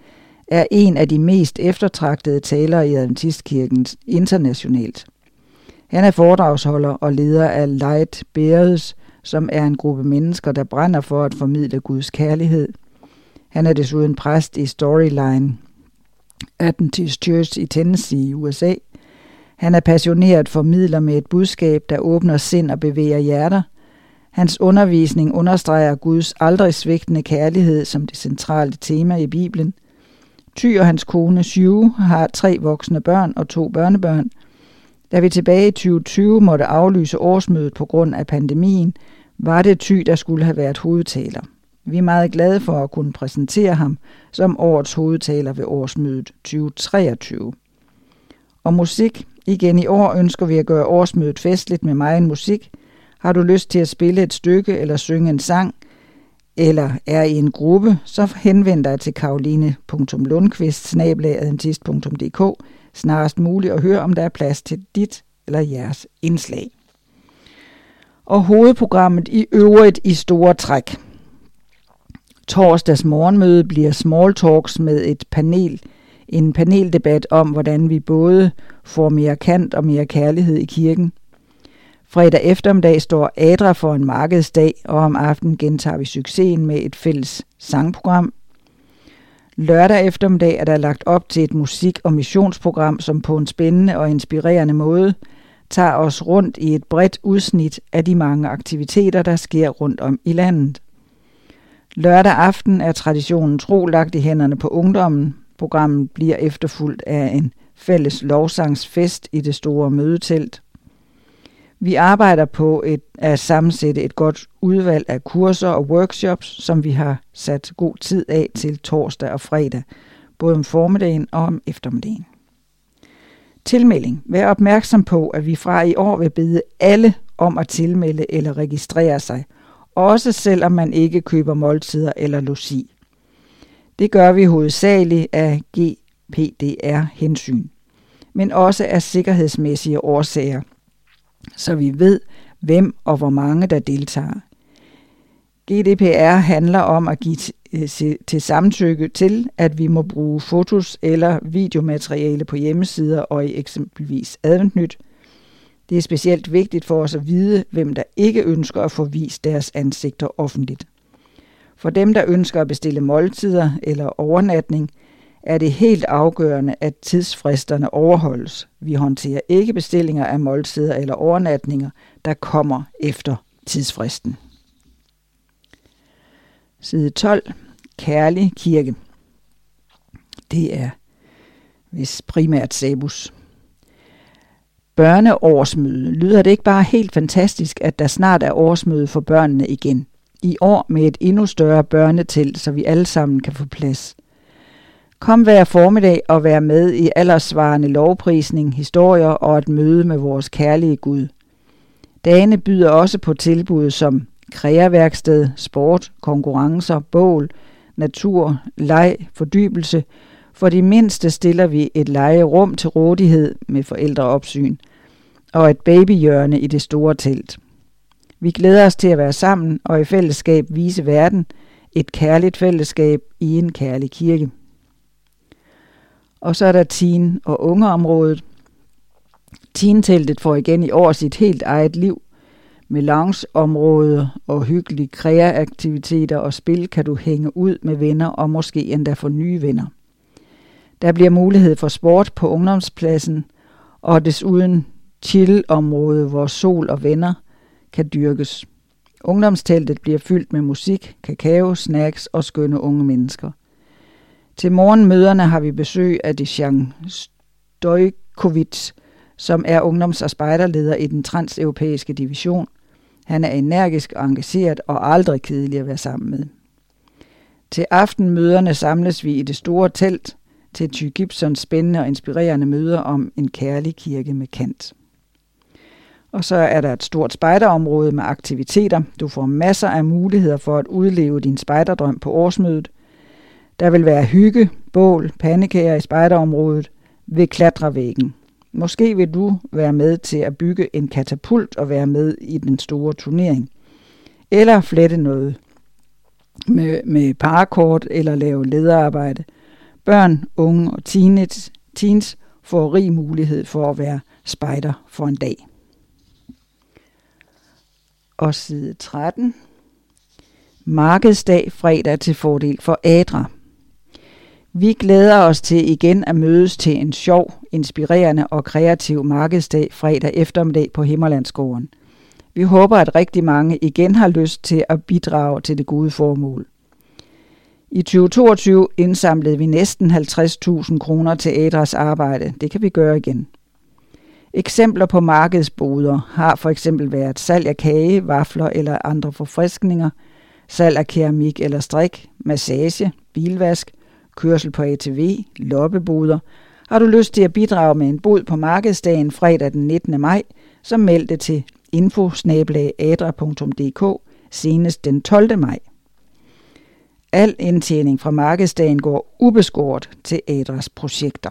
er en af de mest eftertragtede talere i Adventistkirken internationalt. Han er foredragsholder og leder af Light Bears, som er en gruppe mennesker, der brænder for at formidle Guds kærlighed. Han er desuden præst i Storyline, Adventist Church i Tennessee i USA. Han er passioneret formidler med et budskab, der åbner sind og bevæger hjerter. Hans undervisning understreger Guds aldrig svigtende kærlighed som det centrale tema i Bibelen. Ty og hans kone Sue har tre voksne børn og to børnebørn. Da vi tilbage i 2020 måtte aflyse årsmødet på grund af pandemien, var det Ty, der skulle have været hovedtaler. Vi er meget glade for at kunne præsentere ham som årets hovedtaler ved årsmødet 2023. Og musik. Igen i år ønsker vi at gøre årsmødet festligt med meget musik. Har du lyst til at spille et stykke eller synge en sang, eller er i en gruppe, så henvend dig til karoline.lundqvist snarest muligt og hør, om der er plads til dit eller jeres indslag. Og hovedprogrammet i øvrigt i store træk – Torsdags morgenmøde bliver small talks med et panel, en paneldebat om, hvordan vi både får mere kant og mere kærlighed i kirken. Fredag eftermiddag står Adra for en markedsdag, og om aftenen gentager vi succesen med et fælles sangprogram. Lørdag eftermiddag er der lagt op til et musik- og missionsprogram, som på en spændende og inspirerende måde tager os rundt i et bredt udsnit af de mange aktiviteter, der sker rundt om i landet. Lørdag aften er traditionen tro lagt i hænderne på ungdommen. Programmet bliver efterfulgt af en fælles lovsangsfest i det store mødetelt. Vi arbejder på et, at sammensætte et godt udvalg af kurser og workshops, som vi har sat god tid af til torsdag og fredag, både om formiddagen og om eftermiddagen. Tilmelding. Vær opmærksom på, at vi fra i år vil bede alle om at tilmelde eller registrere sig – også selvom man ikke køber måltider eller logi. Det gør vi hovedsageligt af GPDR-hensyn, men også af sikkerhedsmæssige årsager, så vi ved, hvem og hvor mange der deltager. GDPR handler om at give øh, til samtykke til, at vi må bruge fotos eller videomateriale på hjemmesider og i eksempelvis Adventnyt, det er specielt vigtigt for os at vide, hvem der ikke ønsker at få vist deres ansigter offentligt. For dem, der ønsker at bestille måltider eller overnatning, er det helt afgørende, at tidsfristerne overholdes. Vi håndterer ikke bestillinger af måltider eller overnatninger, der kommer efter tidsfristen. Side 12. Kærlig kirke. Det er hvis primært Sebus. børneårsmøde, lyder det ikke bare helt fantastisk, at der snart er årsmøde for børnene igen. I år med et endnu større børnetelt, så vi alle sammen kan få plads. Kom hver formiddag og vær med i aldersvarende lovprisning, historier og et møde med vores kærlige Gud. Dagene byder også på tilbud som kreaværksted, sport, konkurrencer, bål, natur, leg, fordybelse. For de mindste stiller vi et legerum til rådighed med forældreopsyn – og et babyhjørne i det store telt. Vi glæder os til at være sammen og i fællesskab vise verden et kærligt fællesskab i en kærlig kirke. Og så er der teen- og ungeområdet. Teen-teltet får igen i år sit helt eget liv. Med loungeområde og hyggelige kreaaktiviteter og spil kan du hænge ud med venner og måske endda få nye venner. Der bliver mulighed for sport på ungdomspladsen, og desuden chill-område, hvor sol og venner kan dyrkes. Ungdomsteltet bliver fyldt med musik, kakao, snacks og skønne unge mennesker. Til morgenmøderne har vi besøg af Dejan Stojkovic, som er ungdoms- og spejderleder i den transeuropæiske division. Han er energisk og engageret og aldrig kedelig at være sammen med. Til aftenmøderne samles vi i det store telt til Ty Gibsons spændende og inspirerende møder om en kærlig kirke med kant. Og så er der et stort spejderområde med aktiviteter. Du får masser af muligheder for at udleve din spejderdrøm på årsmødet. Der vil være hygge, bål, pandekager i spejderområdet ved klatrevæggen. Måske vil du være med til at bygge en katapult og være med i den store turnering. Eller flette noget med, med parakort eller lave lederarbejde. Børn, unge og teens, teens får rig mulighed for at være spejder for en dag og side 13. Markedsdag fredag til fordel for Adra. Vi glæder os til igen at mødes til en sjov, inspirerende og kreativ markedsdag fredag eftermiddag på Himmerlandsgården. Vi håber, at rigtig mange igen har lyst til at bidrage til det gode formål. I 2022 indsamlede vi næsten 50.000 kroner til Adras arbejde. Det kan vi gøre igen. Eksempler på markedsboder har for eksempel været salg af kage, vafler eller andre forfriskninger, salg af keramik eller strik, massage, bilvask, kørsel på ATV, loppeboder. Har du lyst til at bidrage med en bod på markedsdagen fredag den 19. maj, så meld det til info senest den 12. maj. Al indtjening fra markedsdagen går ubeskåret til Adras projekter.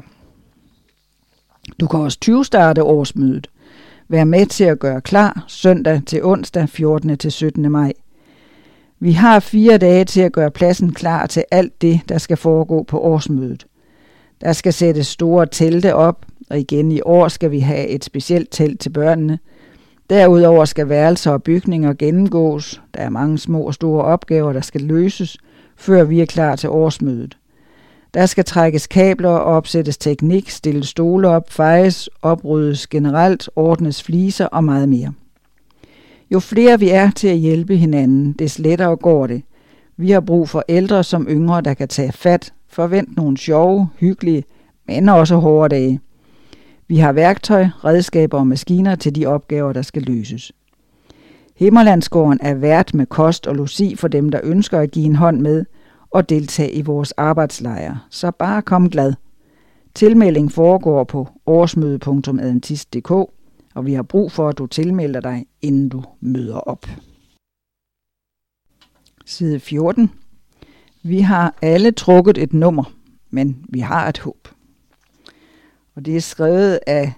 Du kan også 20 starte årsmødet. Vær med til at gøre klar søndag til onsdag 14. til 17. maj. Vi har fire dage til at gøre pladsen klar til alt det, der skal foregå på årsmødet. Der skal sættes store telte op, og igen i år skal vi have et specielt telt til børnene. Derudover skal værelser og bygninger gennemgås. Der er mange små og store opgaver, der skal løses, før vi er klar til årsmødet. Der skal trækkes kabler, opsættes teknik, stilles stole op, fejes, opryddes generelt, ordnes fliser og meget mere. Jo flere vi er til at hjælpe hinanden, des lettere går det. Vi har brug for ældre som yngre, der kan tage fat, forvent nogle sjove, hyggelige, men også hårde dage. Vi har værktøj, redskaber og maskiner til de opgaver, der skal løses. Himmerlandsgården er vært med kost og logi for dem, der ønsker at give en hånd med og deltage i vores arbejdslejre. Så bare kom glad. Tilmelding foregår på årsmøde.adventist.dk og vi har brug for, at du tilmelder dig, inden du møder op. Side 14. Vi har alle trukket et nummer, men vi har et håb. Og det er skrevet af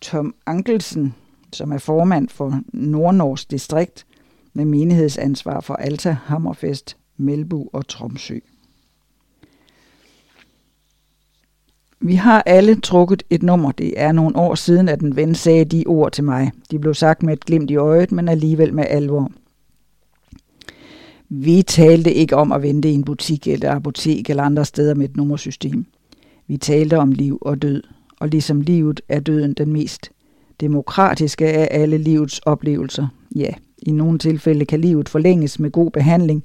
Tom Ankelsen, som er formand for Nordnorsk Distrikt med menighedsansvar for Alta, Hammerfest, Melbu og Tromsø. Vi har alle trukket et nummer. Det er nogle år siden, at en ven sagde de ord til mig. De blev sagt med et glimt i øjet, men alligevel med alvor. Vi talte ikke om at vente i en butik eller apotek eller andre steder med et nummersystem. Vi talte om liv og død, og ligesom livet er døden den mest demokratiske af alle livets oplevelser. Ja, i nogle tilfælde kan livet forlænges med god behandling,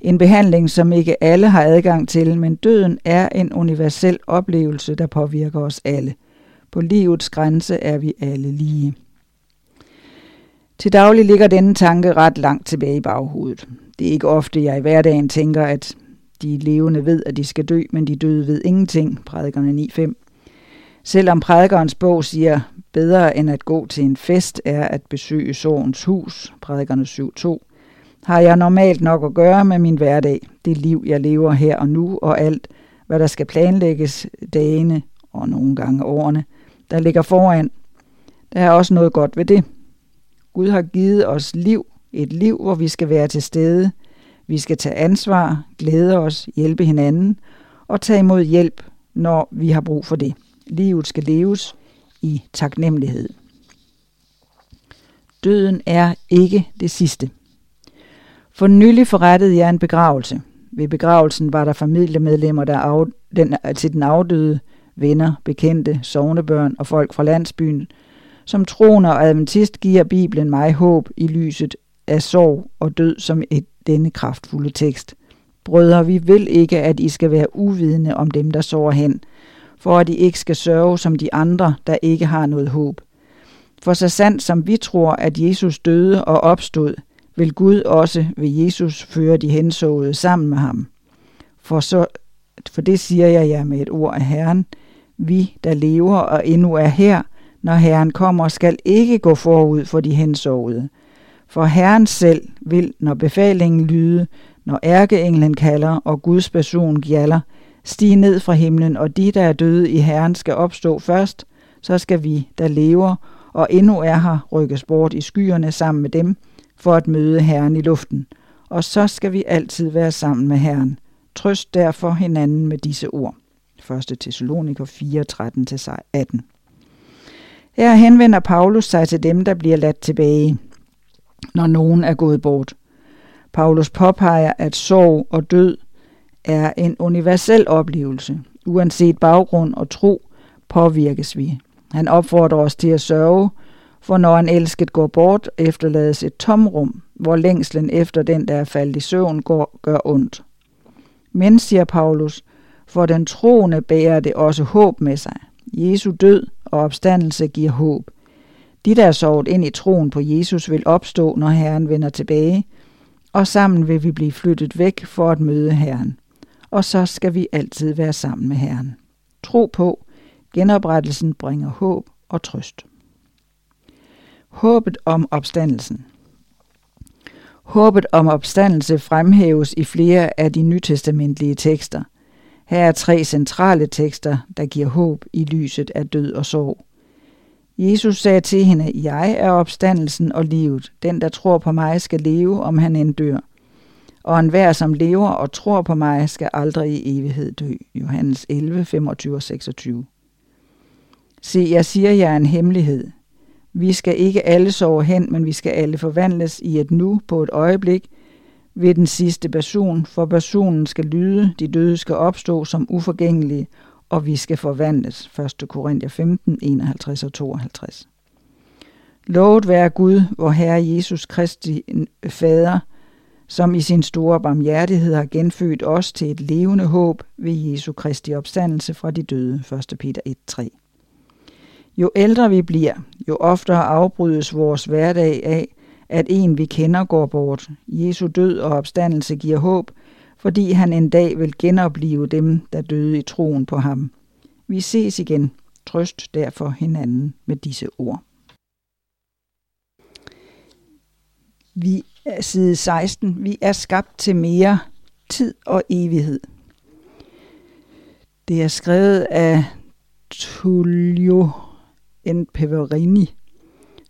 en behandling, som ikke alle har adgang til, men døden er en universel oplevelse, der påvirker os alle. På livets grænse er vi alle lige. Til daglig ligger denne tanke ret langt tilbage i baghovedet. Det er ikke ofte, jeg i hverdagen tænker, at de levende ved, at de skal dø, men de døde ved ingenting, prædikerne 9.5. Selvom prædikernes bog siger, bedre end at gå til en fest er at besøge sorgens hus, prædikerne 7.2, har jeg normalt nok at gøre med min hverdag, det liv, jeg lever her og nu, og alt, hvad der skal planlægges dagene og nogle gange årene, der ligger foran. Der er også noget godt ved det. Gud har givet os liv, et liv, hvor vi skal være til stede. Vi skal tage ansvar, glæde os, hjælpe hinanden og tage imod hjælp, når vi har brug for det. Livet skal leves i taknemmelighed. Døden er ikke det sidste. For nylig forrettede jeg en begravelse. Ved begravelsen var der familiemedlemmer der af, den, til den afdøde, venner, bekendte, sovnebørn og folk fra landsbyen. Som troner og adventist giver Bibelen mig håb i lyset af sorg og død som et denne kraftfulde tekst. Brødre, vi vil ikke, at I skal være uvidende om dem, der sover hen, for at I ikke skal sørge som de andre, der ikke har noget håb. For så sandt som vi tror, at Jesus døde og opstod, vil Gud også ved Jesus føre de hensåede sammen med ham. For, så, for det siger jeg jer med et ord af Herren. Vi, der lever og endnu er her, når Herren kommer, skal ikke gå forud for de hensåede. For Herren selv vil, når befalingen lyde, når ærkeenglen kalder og Guds person gjalder, stige ned fra himlen, og de, der er døde i Herren, skal opstå først, så skal vi, der lever og endnu er her, rykkes bort i skyerne sammen med dem, for at møde Herren i luften, og så skal vi altid være sammen med Herren. Trøst derfor hinanden med disse ord. 1. Thessaloniker 4, 13-18. Her henvender Paulus sig til dem, der bliver ladt tilbage, når nogen er gået bort. Paulus påpeger, at sorg og død er en universel oplevelse. Uanset baggrund og tro påvirkes vi. Han opfordrer os til at sørge, for når en elsket går bort, efterlades et tomrum, hvor længslen efter den, der er faldet i søvn, går, gør ondt. Men, siger Paulus, for den troende bærer det også håb med sig. Jesu død og opstandelse giver håb. De, der er sovet ind i troen på Jesus, vil opstå, når Herren vender tilbage, og sammen vil vi blive flyttet væk for at møde Herren. Og så skal vi altid være sammen med Herren. Tro på, genoprettelsen bringer håb og trøst. Håbet om opstandelsen Håbet om opstandelse fremhæves i flere af de nytestamentlige tekster. Her er tre centrale tekster, der giver håb i lyset af død og sorg. Jesus sagde til hende, Jeg er opstandelsen og livet. Den, der tror på mig, skal leve, om han end dør. Og enhver, som lever og tror på mig, skal aldrig i evighed dø. Johannes 11, 25 og 26. Se, jeg siger jer en hemmelighed. Vi skal ikke alle sove hen, men vi skal alle forvandles i et nu på et øjeblik ved den sidste person, for personen skal lyde, de døde skal opstå som uforgængelige, og vi skal forvandles. 1. Korinther 15, 51 og 52. Lovet være Gud, vor Herre Jesus Kristi øh, Fader, som i sin store barmhjertighed har genfødt os til et levende håb ved Jesu Kristi opstandelse fra de døde. 1. Peter 1, 3. Jo ældre vi bliver, jo oftere afbrydes vores hverdag af, at en vi kender går bort. Jesu død og opstandelse giver håb, fordi han en dag vil genopleve dem, der døde i troen på ham. Vi ses igen. Trøst derfor hinanden med disse ord. Vi er side 16. Vi er skabt til mere tid og evighed. Det er skrevet af Tullio N. Peverini,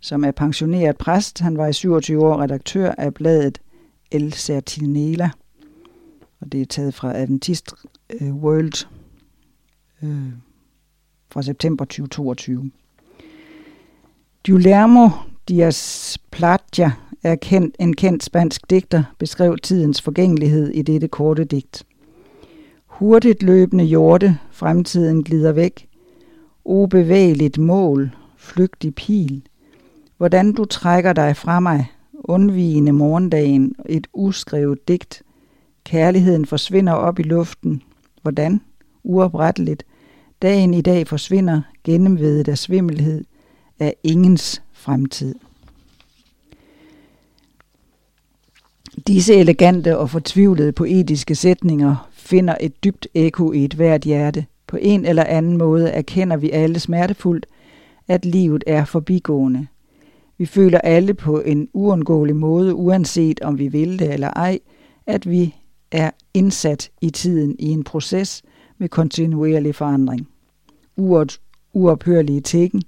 som er pensioneret præst. Han var i 27 år redaktør af bladet El Sertinela, og det er taget fra Adventist øh, World øh, fra september 2022. Guillermo Diaz Platja er kendt, en kendt spansk digter, beskrev tidens forgængelighed i dette korte digt. Hurtigt løbende hjorte, fremtiden glider væk, ubevægeligt mål, flygtig pil. Hvordan du trækker dig fra mig, undvigende morgendagen, et uskrevet digt. Kærligheden forsvinder op i luften. Hvordan? Uopretteligt. Dagen i dag forsvinder, gennemvedet af svimmelhed, af ingens fremtid. Disse elegante og fortvivlede poetiske sætninger finder et dybt ekko i et hvert hjerte – på en eller anden måde erkender vi alle smertefuldt, at livet er forbigående. Vi føler alle på en uundgåelig måde, uanset om vi vil det eller ej, at vi er indsat i tiden i en proces med kontinuerlig forandring. Uret uophørlige tækken,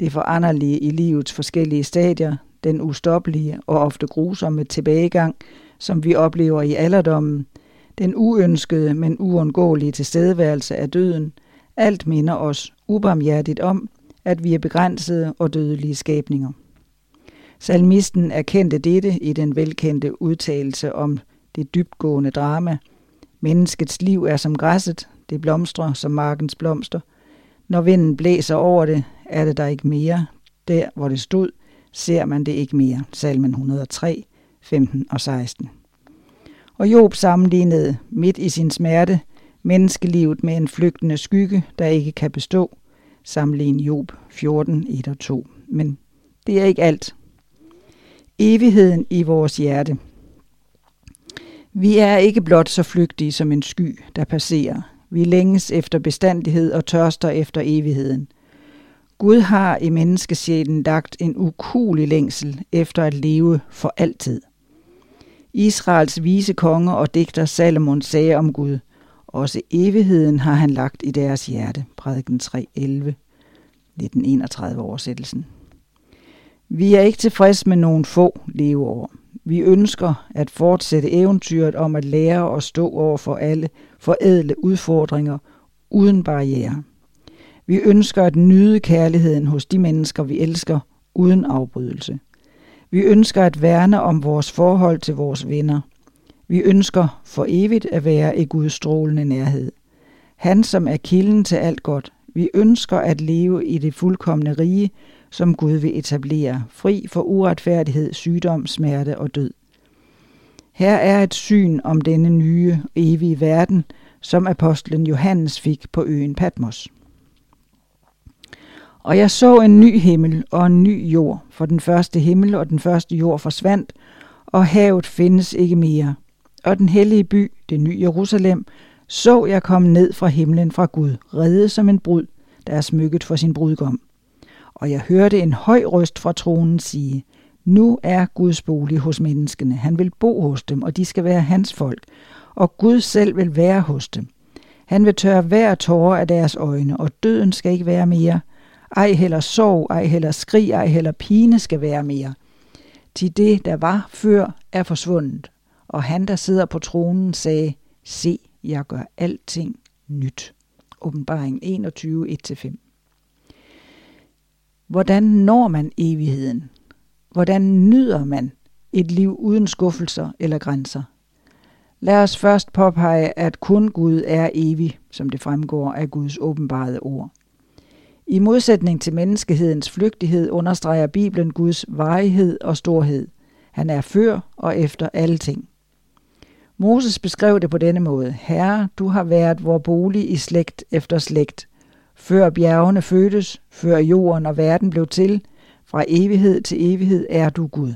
det foranderlige i livets forskellige stadier, den ustoppelige og ofte grusomme tilbagegang, som vi oplever i alderdommen, den uønskede, men uundgåelige tilstedeværelse af døden, alt minder os ubarmhjertigt om, at vi er begrænsede og dødelige skabninger. Salmisten erkendte dette i den velkendte udtalelse om det dybtgående drama. Menneskets liv er som græsset, det blomstrer som markens blomster. Når vinden blæser over det, er det der ikke mere. Der, hvor det stod, ser man det ikke mere. Salmen 103, 15 og 16. Og Job sammenlignede midt i sin smerte menneskelivet med en flygtende skygge, der ikke kan bestå. Sammenlign Job 14, 1 og 2. Men det er ikke alt. Evigheden i vores hjerte. Vi er ikke blot så flygtige som en sky, der passerer. Vi længes efter bestandighed og tørster efter evigheden. Gud har i menneskesjælen lagt en ukulig længsel efter at leve for altid. Israels vise konge og digter Salomon sagde om Gud, også evigheden har han lagt i deres hjerte. Prædiken 3.11, 1931 oversættelsen. Vi er ikke tilfredse med nogle få leveår. Vi ønsker at fortsætte eventyret om at lære og stå over for alle forædle udfordringer uden barriere. Vi ønsker at nyde kærligheden hos de mennesker, vi elsker, uden afbrydelse. Vi ønsker at værne om vores forhold til vores venner. Vi ønsker for evigt at være i Guds strålende nærhed. Han, som er kilden til alt godt. Vi ønsker at leve i det fuldkommende rige, som Gud vil etablere, fri for uretfærdighed, sygdom, smerte og død. Her er et syn om denne nye, evige verden, som apostlen Johannes fik på øen Patmos. Og jeg så en ny himmel og en ny jord, for den første himmel og den første jord forsvandt, og havet findes ikke mere. Og den hellige by, det nye Jerusalem, så jeg komme ned fra himlen fra Gud, reddet som en brud, der er smykket for sin brudgom. Og jeg hørte en høj røst fra tronen sige, nu er Guds bolig hos menneskene. Han vil bo hos dem, og de skal være hans folk. Og Gud selv vil være hos dem. Han vil tørre hver tårer af deres øjne, og døden skal ikke være mere. Ej heller sorg, ej heller skrig, ej heller pine skal være mere. Til det, der var før, er forsvundet. Og han, der sidder på tronen, sagde, se, jeg gør alting nyt. Åbenbaring 21, 1-5. Hvordan når man evigheden? Hvordan nyder man et liv uden skuffelser eller grænser? Lad os først påpege, at kun Gud er evig, som det fremgår af Guds åbenbarede ord. I modsætning til menneskehedens flygtighed understreger Bibelen Guds varighed og storhed. Han er før og efter alle ting. Moses beskrev det på denne måde. Herre, du har været vor bolig i slægt efter slægt. Før bjergene fødtes, før jorden og verden blev til, fra evighed til evighed er du Gud.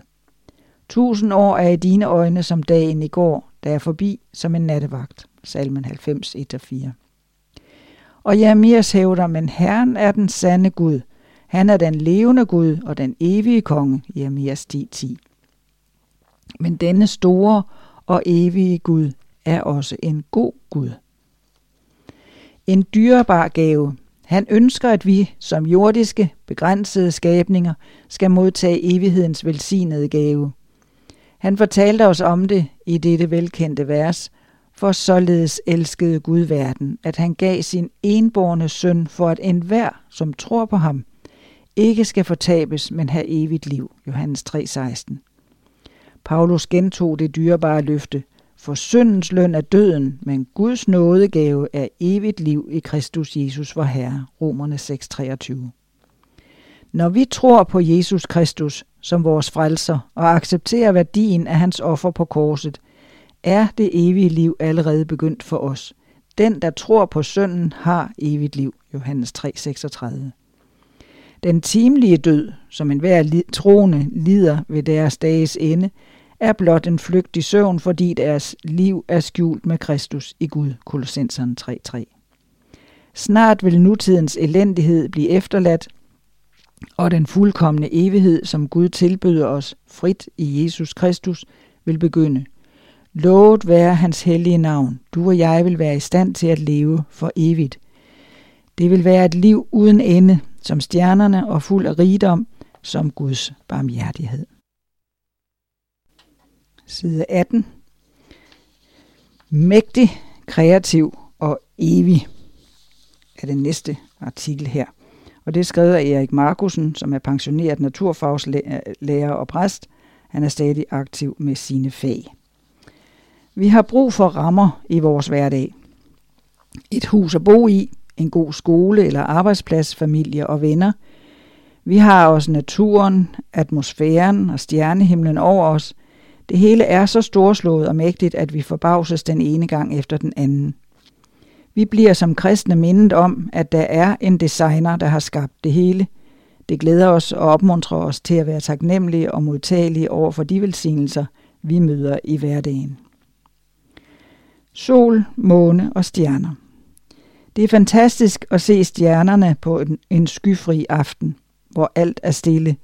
Tusind år er i dine øjne som dagen i går, der er forbi som en nattevagt. Salmen 90, 1-4. Og Jeremias hævder, men Herren er den sande Gud. Han er den levende Gud og den evige konge. Jeremias 10, 10. Men denne store og evige Gud er også en god Gud. En dyrebar gave. Han ønsker, at vi som jordiske, begrænsede skabninger skal modtage evighedens velsignede gave. Han fortalte os om det i dette velkendte vers, for således elskede Gud verden, at han gav sin enborne søn for at enhver, som tror på ham, ikke skal fortabes, men have evigt liv. Johannes 3:16. Paulus gentog det dyrebare løfte. For syndens løn er døden, men Guds nådegave er evigt liv i Kristus Jesus vor Herre. Romerne 6:23. Når vi tror på Jesus Kristus som vores frelser og accepterer værdien af hans offer på korset, er det evige liv allerede begyndt for os. Den, der tror på sønnen, har evigt liv. Johannes 3:36. Den timelige død, som enhver troende lider ved deres dages ende, er blot en flygtig søvn, fordi deres liv er skjult med Kristus i Gud. Kolossenserne 3.3. Snart vil nutidens elendighed blive efterladt, og den fuldkommende evighed, som Gud tilbyder os frit i Jesus Kristus, vil begynde. Lovet være hans hellige navn. Du og jeg vil være i stand til at leve for evigt. Det vil være et liv uden ende, som stjernerne og fuld af rigdom, som Guds barmhjertighed side 18. Mægtig, kreativ og evig er den næste artikel her. Og det er skrevet af Erik Markusen, som er pensioneret naturfagslærer og præst. Han er stadig aktiv med sine fag. Vi har brug for rammer i vores hverdag. Et hus at bo i, en god skole eller arbejdsplads, familie og venner. Vi har også naturen, atmosfæren og stjernehimlen over os, det hele er så storslået og mægtigt, at vi forbavses den ene gang efter den anden. Vi bliver som kristne mindet om, at der er en designer, der har skabt det hele. Det glæder os og opmuntrer os til at være taknemmelige og modtagelige over for de velsignelser, vi møder i hverdagen. Sol, måne og stjerner. Det er fantastisk at se stjernerne på en, en skyfri aften, hvor alt er stille.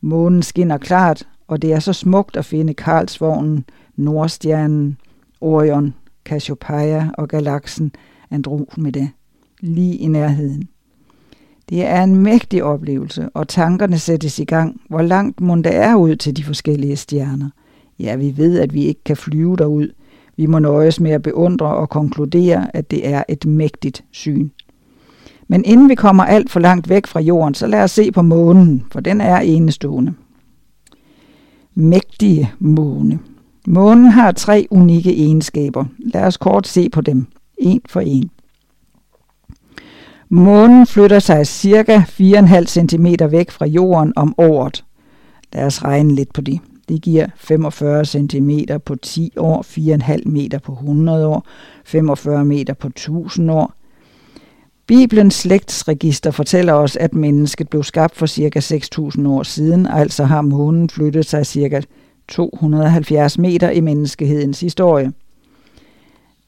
Månen skinner klart, og det er så smukt at finde Karlsvognen, Nordstjernen, Orion, Cassiopeia og galaksen Andromeda lige i nærheden. Det er en mægtig oplevelse, og tankerne sættes i gang, hvor langt må der er ud til de forskellige stjerner. Ja, vi ved, at vi ikke kan flyve derud. Vi må nøjes med at beundre og konkludere, at det er et mægtigt syn. Men inden vi kommer alt for langt væk fra jorden, så lad os se på månen, for den er enestående mægtige måne. Månen har tre unikke egenskaber. Lad os kort se på dem, en for en. Månen flytter sig cirka 4,5 cm væk fra jorden om året. Lad os regne lidt på det. Det giver 45 cm på 10 år, 4,5 meter på 100 år, 45 meter på 1000 år. Bibelens slægtsregister fortæller os, at mennesket blev skabt for ca. 6.000 år siden, altså har månen flyttet sig ca. 270 meter i menneskehedens historie.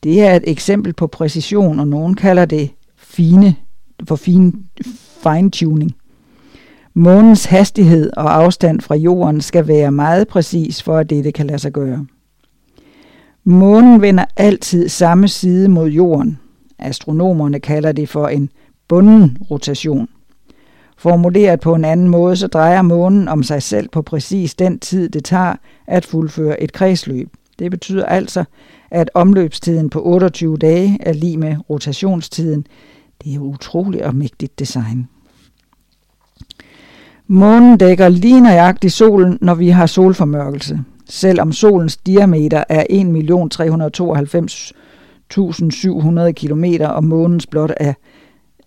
Det er et eksempel på præcision, og nogen kalder det fine, for fine, fine-tuning. Månens hastighed og afstand fra jorden skal være meget præcis, for at dette kan lade sig gøre. Månen vender altid samme side mod jorden. Astronomerne kalder det for en bunden rotation. Formuleret på en anden måde, så drejer månen om sig selv på præcis den tid, det tager at fuldføre et kredsløb. Det betyder altså, at omløbstiden på 28 dage er lige med rotationstiden. Det er utroligt og mægtigt design. Månen dækker lige nøjagtigt solen, når vi har solformørkelse. Selvom solens diameter er 1.392.700 km og månens blot er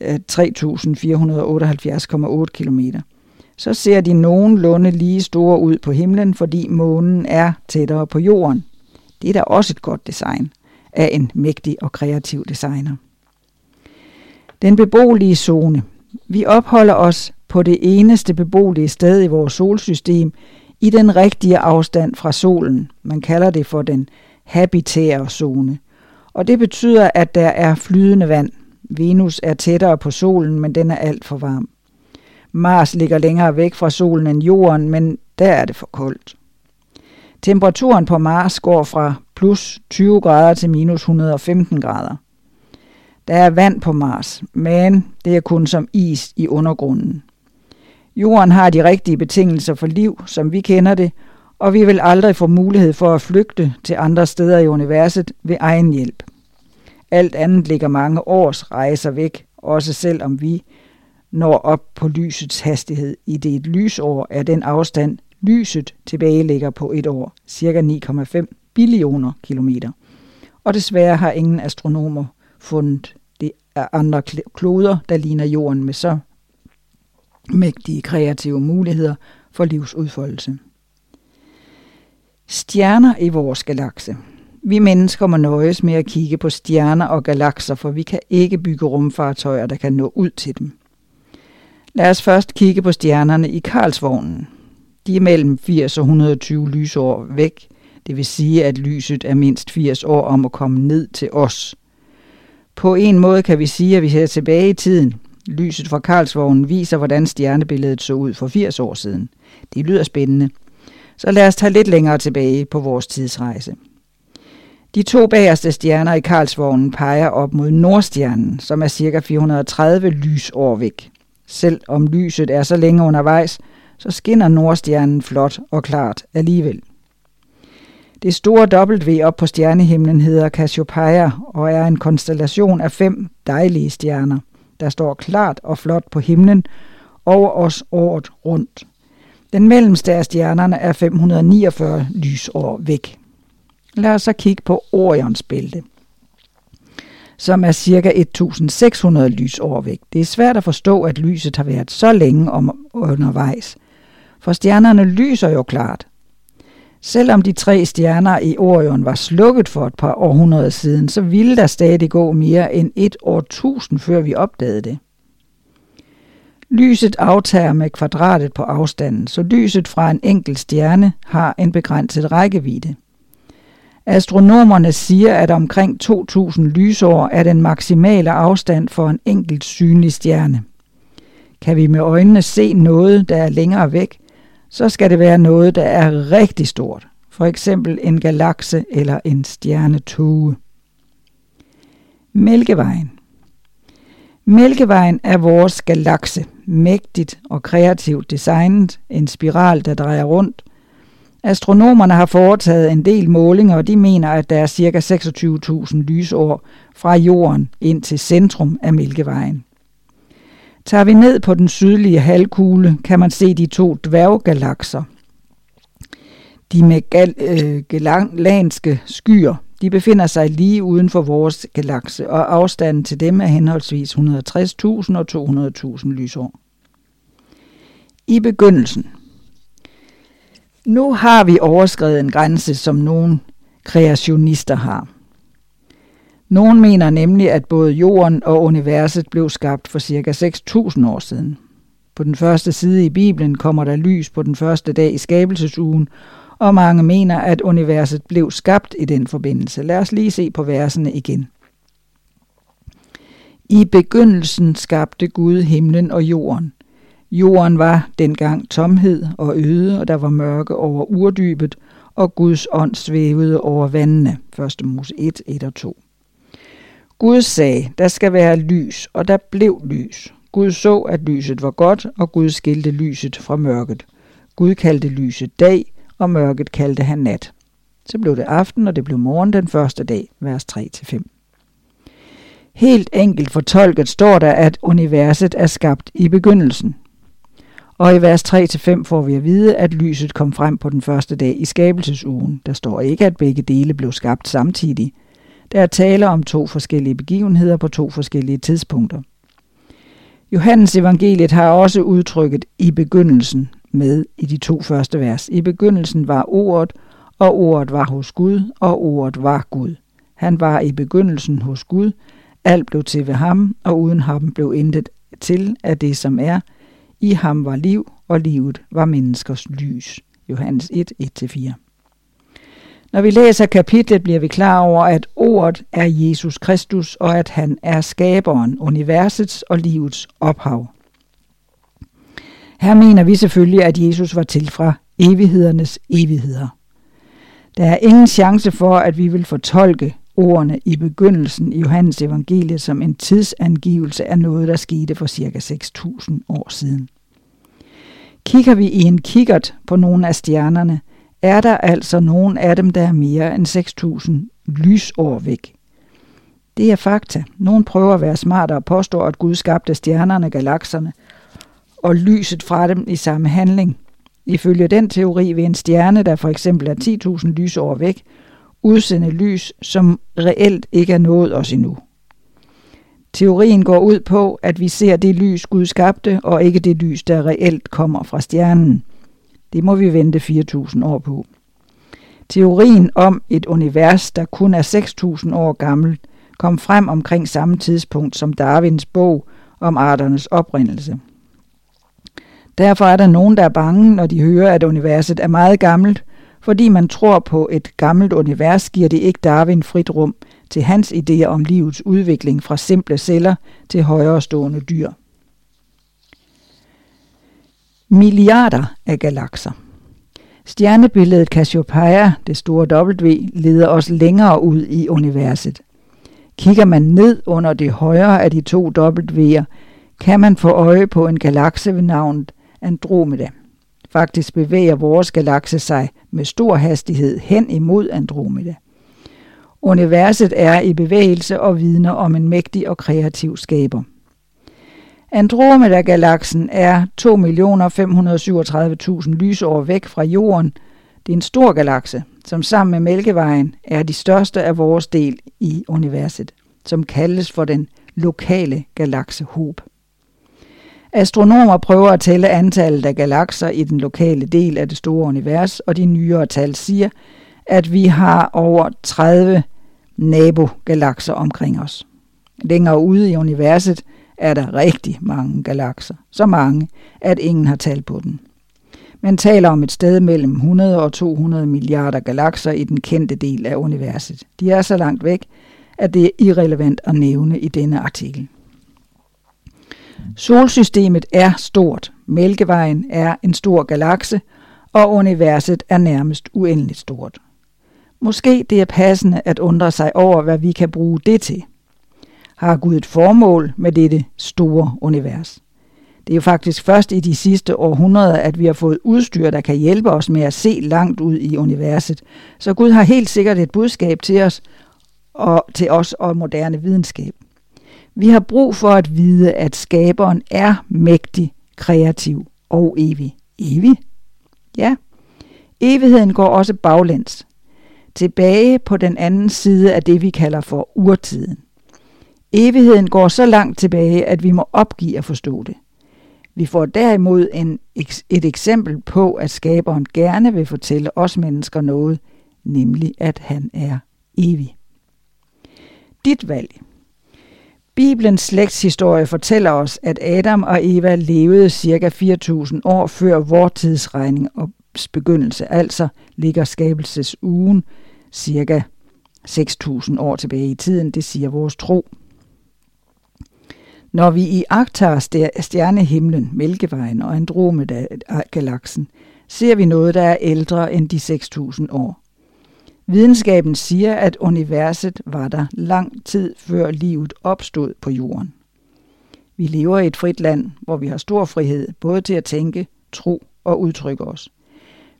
3.478,8 km. Så ser de nogenlunde lige store ud på himlen, fordi månen er tættere på jorden. Det er da også et godt design af en mægtig og kreativ designer. Den beboelige zone. Vi opholder os på det eneste beboelige sted i vores solsystem i den rigtige afstand fra solen. Man kalder det for den habitære zone. Og det betyder, at der er flydende vand. Venus er tættere på solen, men den er alt for varm. Mars ligger længere væk fra solen end jorden, men der er det for koldt. Temperaturen på Mars går fra plus 20 grader til minus 115 grader. Der er vand på Mars, men det er kun som is i undergrunden. Jorden har de rigtige betingelser for liv, som vi kender det, og vi vil aldrig få mulighed for at flygte til andre steder i universet ved egen hjælp. Alt andet ligger mange års rejser væk, også selvom vi når op på lysets hastighed. I det et lysår er den afstand, lyset tilbage ligger på et år, cirka 9,5 billioner kilometer. Og desværre har ingen astronomer fundet det af andre kloder, der ligner jorden med så mægtige kreative muligheder for livsudfoldelse. Stjerner i vores galakse. Vi mennesker må nøjes med at kigge på stjerner og galakser, for vi kan ikke bygge rumfartøjer, der kan nå ud til dem. Lad os først kigge på stjernerne i Karlsvognen. De er mellem 80 og 120 lysår væk, det vil sige, at lyset er mindst 80 år om at komme ned til os. På en måde kan vi sige, at vi ser tilbage i tiden. Lyset fra Karlsvognen viser, hvordan stjernebilledet så ud for 80 år siden. Det lyder spændende. Så lad os tage lidt længere tilbage på vores tidsrejse. De to bagerste stjerner i Karlsvognen peger op mod Nordstjernen, som er ca. 430 lysår væk. Selv om lyset er så længe undervejs, så skinner Nordstjernen flot og klart alligevel. Det store W op på stjernehimlen hedder Cassiopeia og er en konstellation af fem dejlige stjerner, der står klart og flot på himlen over os året rundt. Den mellemste af stjernerne er 549 lysår væk. Lad os så kigge på Orions bælte, som er ca. 1600 lysår væk. Det er svært at forstå, at lyset har været så længe om undervejs, for stjernerne lyser jo klart. Selvom de tre stjerner i Orion var slukket for et par århundreder siden, så ville der stadig gå mere end et årtusind, før vi opdagede det. Lyset aftager med kvadratet på afstanden, så lyset fra en enkelt stjerne har en begrænset rækkevidde. Astronomerne siger, at omkring 2000 lysår er den maksimale afstand for en enkelt synlig stjerne. Kan vi med øjnene se noget, der er længere væk, så skal det være noget, der er rigtig stort. For eksempel en galakse eller en stjernetue. Mælkevejen. Mælkevejen er vores galakse, mægtigt og kreativt designet, en spiral, der drejer rundt. Astronomerne har foretaget en del målinger, og de mener, at der er ca. 26.000 lysår fra jorden ind til centrum af Mælkevejen. Tager vi ned på den sydlige halvkugle, kan man se de to dværggalakser. De magellanske øh, skyer, de befinder sig lige uden for vores galakse, og afstanden til dem er henholdsvis 160.000 og 200.000 lysår. I begyndelsen. Nu har vi overskrevet en grænse, som nogle kreationister har. Nogen mener nemlig, at både jorden og universet blev skabt for ca. 6.000 år siden. På den første side i Bibelen kommer der lys på den første dag i skabelsesugen, og mange mener, at universet blev skabt i den forbindelse. Lad os lige se på versene igen. I begyndelsen skabte Gud himlen og jorden. Jorden var dengang tomhed og øde, og der var mørke over urdybet, og Guds ånd svævede over vandene. 1. Mose 1, 1 og 2. Gud sagde, der skal være lys, og der blev lys. Gud så, at lyset var godt, og Gud skilte lyset fra mørket. Gud kaldte lyset dag, og mørket kaldte han nat. Så blev det aften, og det blev morgen den første dag, vers 3-5. Helt enkelt fortolket står der, at universet er skabt i begyndelsen. Og i vers 3-5 får vi at vide, at lyset kom frem på den første dag i skabelsesugen. Der står ikke, at begge dele blev skabt samtidig. Der er tale om to forskellige begivenheder på to forskellige tidspunkter. Johannes evangeliet har også udtrykket i begyndelsen med i de to første vers. I begyndelsen var ordet, og ordet var hos Gud, og ordet var Gud. Han var i begyndelsen hos Gud. Alt blev til ved ham, og uden ham blev intet til af det, som er. I ham var liv, og livet var menneskers lys. Johannes 1, 1-4. Når vi læser kapitlet, bliver vi klar over, at ordet er Jesus Kristus, og at han er skaberen, universets og livets ophav. Her mener vi selvfølgelig, at Jesus var til fra evighedernes evigheder. Der er ingen chance for, at vi vil fortolke ordene i begyndelsen i Johannes evangeliet som en tidsangivelse af noget, der skete for ca. 6.000 år siden. Kigger vi i en kikkert på nogle af stjernerne, er der altså nogen af dem, der er mere end 6.000 lysår væk. Det er fakta. Nogen prøver at være smarte og påstår, at Gud skabte stjernerne, galakserne og lyset fra dem i samme handling. Ifølge den teori vil en stjerne, der for eksempel er 10.000 lysår væk, udsende lys, som reelt ikke er nået os endnu. Teorien går ud på, at vi ser det lys, Gud skabte, og ikke det lys, der reelt kommer fra stjernen. Det må vi vente 4.000 år på. Teorien om et univers, der kun er 6.000 år gammelt, kom frem omkring samme tidspunkt som Darwins bog om arternes oprindelse. Derfor er der nogen, der er bange, når de hører, at universet er meget gammelt, fordi man tror på et gammelt univers, giver det ikke Darwin frit rum til hans idéer om livets udvikling fra simple celler til højere stående dyr. Milliarder af galakser. Stjernebilledet Cassiopeia, det store W, leder os længere ud i universet. Kigger man ned under det højre af de to W'er, kan man få øje på en galakse ved navnet Andromeda. Faktisk bevæger vores galakse sig med stor hastighed hen imod Andromeda. Universet er i bevægelse og vidner om en mægtig og kreativ skaber. Andromeda-galaksen er 2.537.000 lysår væk fra Jorden. Det er en stor galakse, som sammen med Mælkevejen er de største af vores del i universet, som kaldes for den lokale galaksehob. Astronomer prøver at tælle antallet af galakser i den lokale del af det store univers, og de nyere tal siger, at vi har over 30 nabogalakser omkring os. Længere ude i universet er der rigtig mange galakser. Så mange, at ingen har talt på den. Man taler om et sted mellem 100 og 200 milliarder galakser i den kendte del af universet. De er så langt væk, at det er irrelevant at nævne i denne artikel. Solsystemet er stort. Mælkevejen er en stor galakse, og universet er nærmest uendeligt stort. Måske det er passende at undre sig over, hvad vi kan bruge det til. Har Gud et formål med dette store univers? Det er jo faktisk først i de sidste århundreder, at vi har fået udstyr, der kan hjælpe os med at se langt ud i universet. Så Gud har helt sikkert et budskab til os og til os og moderne videnskab. Vi har brug for at vide, at skaberen er mægtig, kreativ og evig. Evig? Ja. Evigheden går også baglæns. Tilbage på den anden side af det, vi kalder for urtiden. Evigheden går så langt tilbage, at vi må opgive at forstå det. Vi får derimod en, et eksempel på, at skaberen gerne vil fortælle os mennesker noget, nemlig at han er evig. Dit valg. Bibelens slægtshistorie fortæller os, at Adam og Eva levede ca. 4.000 år før vor tidsregning og begyndelse, altså ligger skabelsesugen ca. 6.000 år tilbage i tiden, det siger vores tro. Når vi i agtager stjernehimlen, Mælkevejen og Andromeda-galaksen, ser vi noget, der er ældre end de 6.000 år. Videnskaben siger, at universet var der lang tid før livet opstod på jorden. Vi lever i et frit land, hvor vi har stor frihed, både til at tænke, tro og udtrykke os.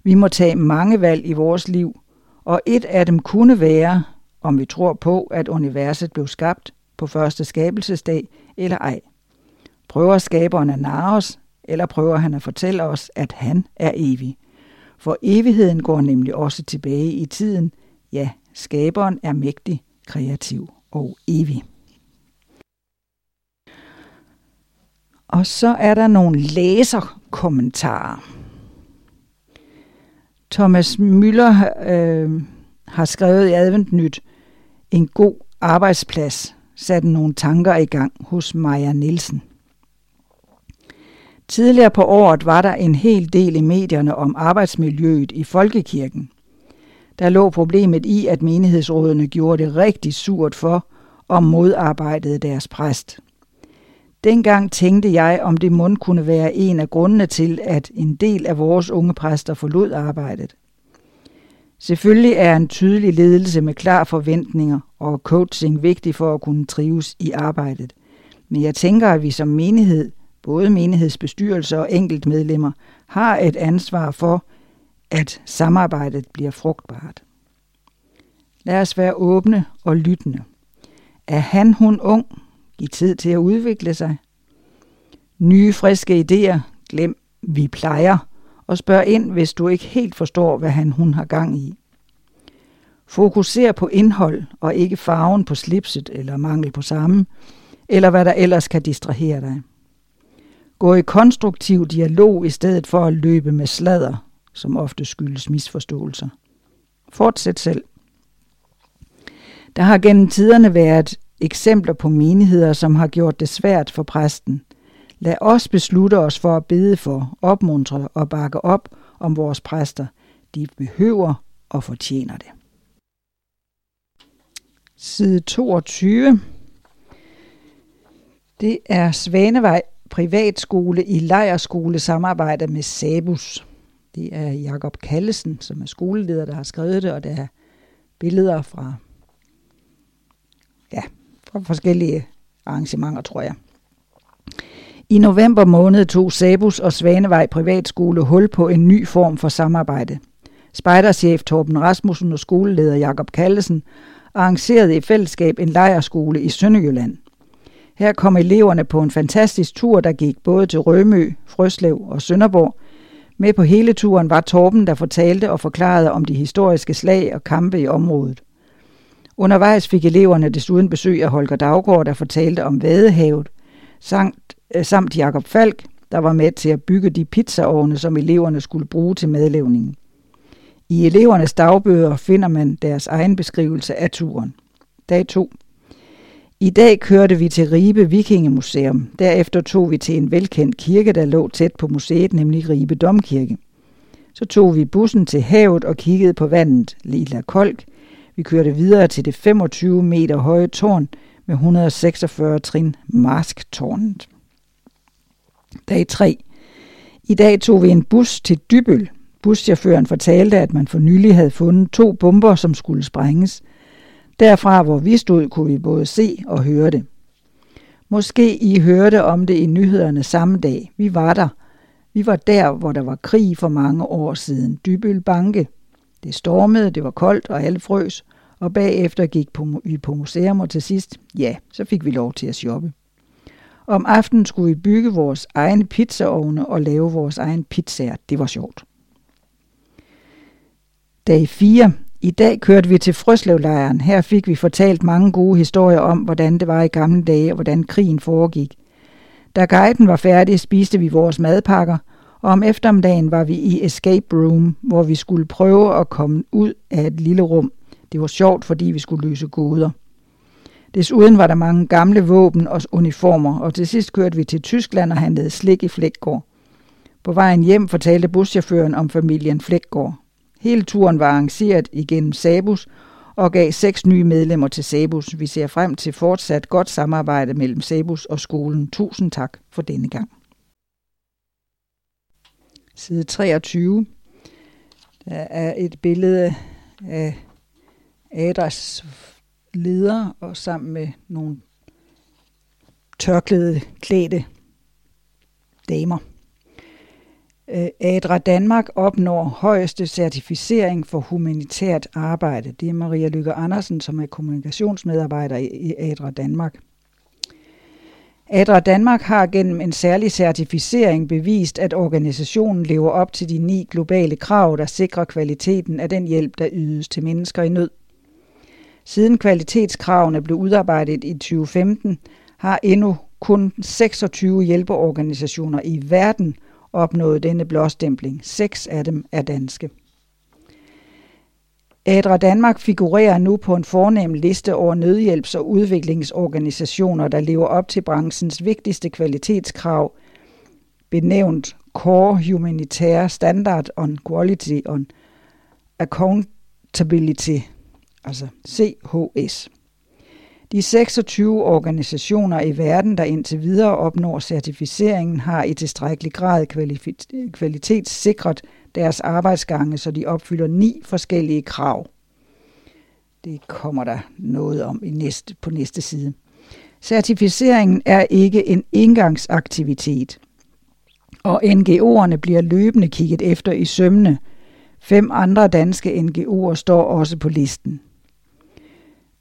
Vi må tage mange valg i vores liv, og et af dem kunne være, om vi tror på, at universet blev skabt på første skabelsesdag eller ej. Prøver skaberen at narre os, eller prøver han at fortælle os, at han er evig? For evigheden går nemlig også tilbage i tiden. Ja, skaberen er mægtig, kreativ og evig. Og så er der nogle læserkommentarer. Thomas Møller øh, har skrevet i Adventnyt, en god arbejdsplads satte nogle tanker i gang hos Maja Nielsen. Tidligere på året var der en hel del i medierne om arbejdsmiljøet i folkekirken. Der lå problemet i, at menighedsrådene gjorde det rigtig surt for og modarbejdede deres præst. Dengang tænkte jeg, om det mund kunne være en af grundene til, at en del af vores unge præster forlod arbejdet. Selvfølgelig er en tydelig ledelse med klar forventninger og coaching vigtig for at kunne trives i arbejdet. Men jeg tænker, at vi som menighed, både menighedsbestyrelser og enkeltmedlemmer, har et ansvar for, at samarbejdet bliver frugtbart. Lad os være åbne og lyttende. Er han, hun ung? Giv tid til at udvikle sig. Nye, friske idéer. Glem, vi plejer og spørg ind, hvis du ikke helt forstår, hvad han hun har gang i. Fokuser på indhold og ikke farven på slipset eller mangel på samme, eller hvad der ellers kan distrahere dig. Gå i konstruktiv dialog i stedet for at løbe med sladder, som ofte skyldes misforståelser. Fortsæt selv. Der har gennem tiderne været eksempler på menigheder, som har gjort det svært for præsten Lad os beslutte os for at bede for, opmuntre og bakke op om vores præster. De behøver og fortjener det. Side 22. Det er Svanevej Privatskole i Lejerskole samarbejde med Sabus. Det er Jakob Kallesen, som er skoleleder, der har skrevet det, og der er billeder fra, ja, fra forskellige arrangementer, tror jeg. I november måned tog Sabus og Svanevej Privatskole hul på en ny form for samarbejde. Spejderchef Torben Rasmussen og skoleleder Jakob Kallesen arrangerede i fællesskab en lejerskole i Sønderjylland. Her kom eleverne på en fantastisk tur, der gik både til Rømø, Frøslev og Sønderborg. Med på hele turen var Torben, der fortalte og forklarede om de historiske slag og kampe i området. Undervejs fik eleverne desuden besøg af Holger Daggaard, der fortalte om Vadehavet, samt øh, samt Jakob Falk, der var med til at bygge de pizzaovne, som eleverne skulle bruge til madlavningen. I elevernes dagbøger finder man deres egen beskrivelse af turen. Dag 2. I dag kørte vi til Ribe Vikingemuseum. Derefter tog vi til en velkendt kirke, der lå tæt på museet, nemlig Ribe Domkirke. Så tog vi bussen til havet og kiggede på vandet, Lila Kolk. Vi kørte videre til det 25 meter høje tårn med 146 trin, Masktårnet. Dag 3. I dag tog vi en bus til Dybøl. Buschaufføren fortalte, at man for nylig havde fundet to bomber, som skulle sprænges. Derfra, hvor vi stod, kunne vi både se og høre det. Måske I hørte om det i nyhederne samme dag. Vi var der. Vi var der, hvor der var krig for mange år siden. Dybøl Banke. Det stormede, det var koldt, og alle frøs. Og bagefter gik vi på museum, og til sidst, ja, så fik vi lov til at shoppe. Om aftenen skulle vi bygge vores egne pizzaovne og lave vores egen pizzaer. Det var sjovt. Dag 4. I dag kørte vi til Frøslevlejren. Her fik vi fortalt mange gode historier om, hvordan det var i gamle dage og hvordan krigen foregik. Da guiden var færdig, spiste vi vores madpakker, og om eftermiddagen var vi i Escape Room, hvor vi skulle prøve at komme ud af et lille rum. Det var sjovt, fordi vi skulle løse gåder. Desuden var der mange gamle våben og uniformer, og til sidst kørte vi til Tyskland og handlede slik i Flækgård. På vejen hjem fortalte buschaufføren om familien Flækgård. Hele turen var arrangeret igennem Sabus og gav seks nye medlemmer til Sabus. Vi ser frem til fortsat godt samarbejde mellem Sabus og skolen. Tusind tak for denne gang. Side 23. Der er et billede af ADAs leder og sammen med nogle tørklæde klædte damer. Øh, ADRA Danmark opnår højeste certificering for humanitært arbejde. Det er Maria Lykke Andersen, som er kommunikationsmedarbejder i ADRA Danmark. ADRA Danmark har gennem en særlig certificering bevist, at organisationen lever op til de ni globale krav, der sikrer kvaliteten af den hjælp, der ydes til mennesker i nød. Siden kvalitetskravene blev udarbejdet i 2015, har endnu kun 26 hjælpeorganisationer i verden opnået denne blåstempling. Seks af dem er danske. Adra Danmark figurerer nu på en fornem liste over nødhjælps- og udviklingsorganisationer, der lever op til branchens vigtigste kvalitetskrav, benævnt Core Humanitære Standard on Quality on Accountability, altså CHS. De 26 organisationer i verden, der indtil videre opnår certificeringen, har i tilstrækkelig grad kvalitetssikret deres arbejdsgange, så de opfylder ni forskellige krav. Det kommer der noget om i næste, på næste side. Certificeringen er ikke en engangsaktivitet, og NGO'erne bliver løbende kigget efter i sømne. Fem andre danske NGO'er står også på listen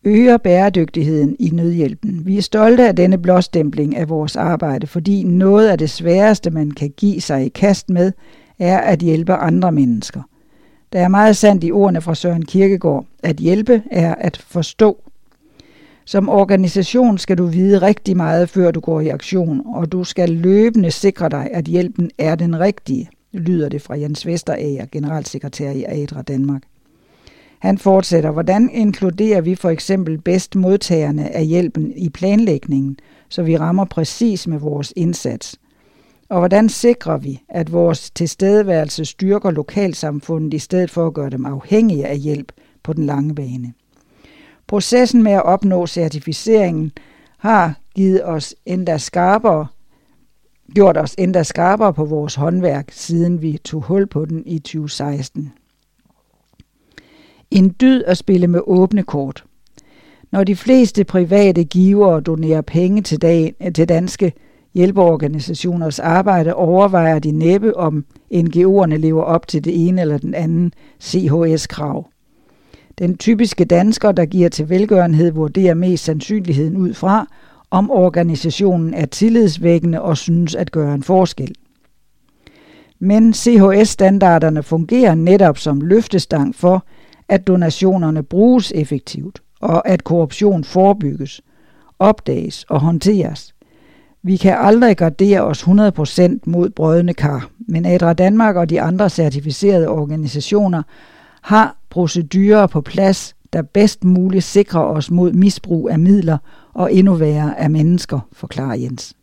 øger bæredygtigheden i nødhjælpen. Vi er stolte af denne blåstempling af vores arbejde, fordi noget af det sværeste, man kan give sig i kast med, er at hjælpe andre mennesker. Der er meget sandt i ordene fra Søren Kirkegaard. At hjælpe er at forstå. Som organisation skal du vide rigtig meget, før du går i aktion, og du skal løbende sikre dig, at hjælpen er den rigtige, lyder det fra Jens Vesterager, generalsekretær i ADRA Danmark. Han fortsætter, hvordan inkluderer vi for eksempel bedst modtagerne af hjælpen i planlægningen, så vi rammer præcis med vores indsats? Og hvordan sikrer vi, at vores tilstedeværelse styrker lokalsamfundet i stedet for at gøre dem afhængige af hjælp på den lange bane? Processen med at opnå certificeringen har givet os endda skarpere, gjort os endda skarpere på vores håndværk, siden vi tog hul på den i 2016. En dyd at spille med åbne kort. Når de fleste private givere donerer penge til, dag, til danske hjælpeorganisationers arbejde, overvejer de næppe, om NGO'erne lever op til det ene eller den anden CHS-krav. Den typiske dansker, der giver til velgørenhed, vurderer mest sandsynligheden ud fra, om organisationen er tillidsvækkende og synes at gøre en forskel. Men CHS-standarderne fungerer netop som løftestang for, at donationerne bruges effektivt, og at korruption forebygges, opdages og håndteres. Vi kan aldrig gardere os 100% mod brødende kar, men ADRA Danmark og de andre certificerede organisationer har procedurer på plads, der bedst muligt sikrer os mod misbrug af midler og endnu værre af mennesker, forklarer Jens.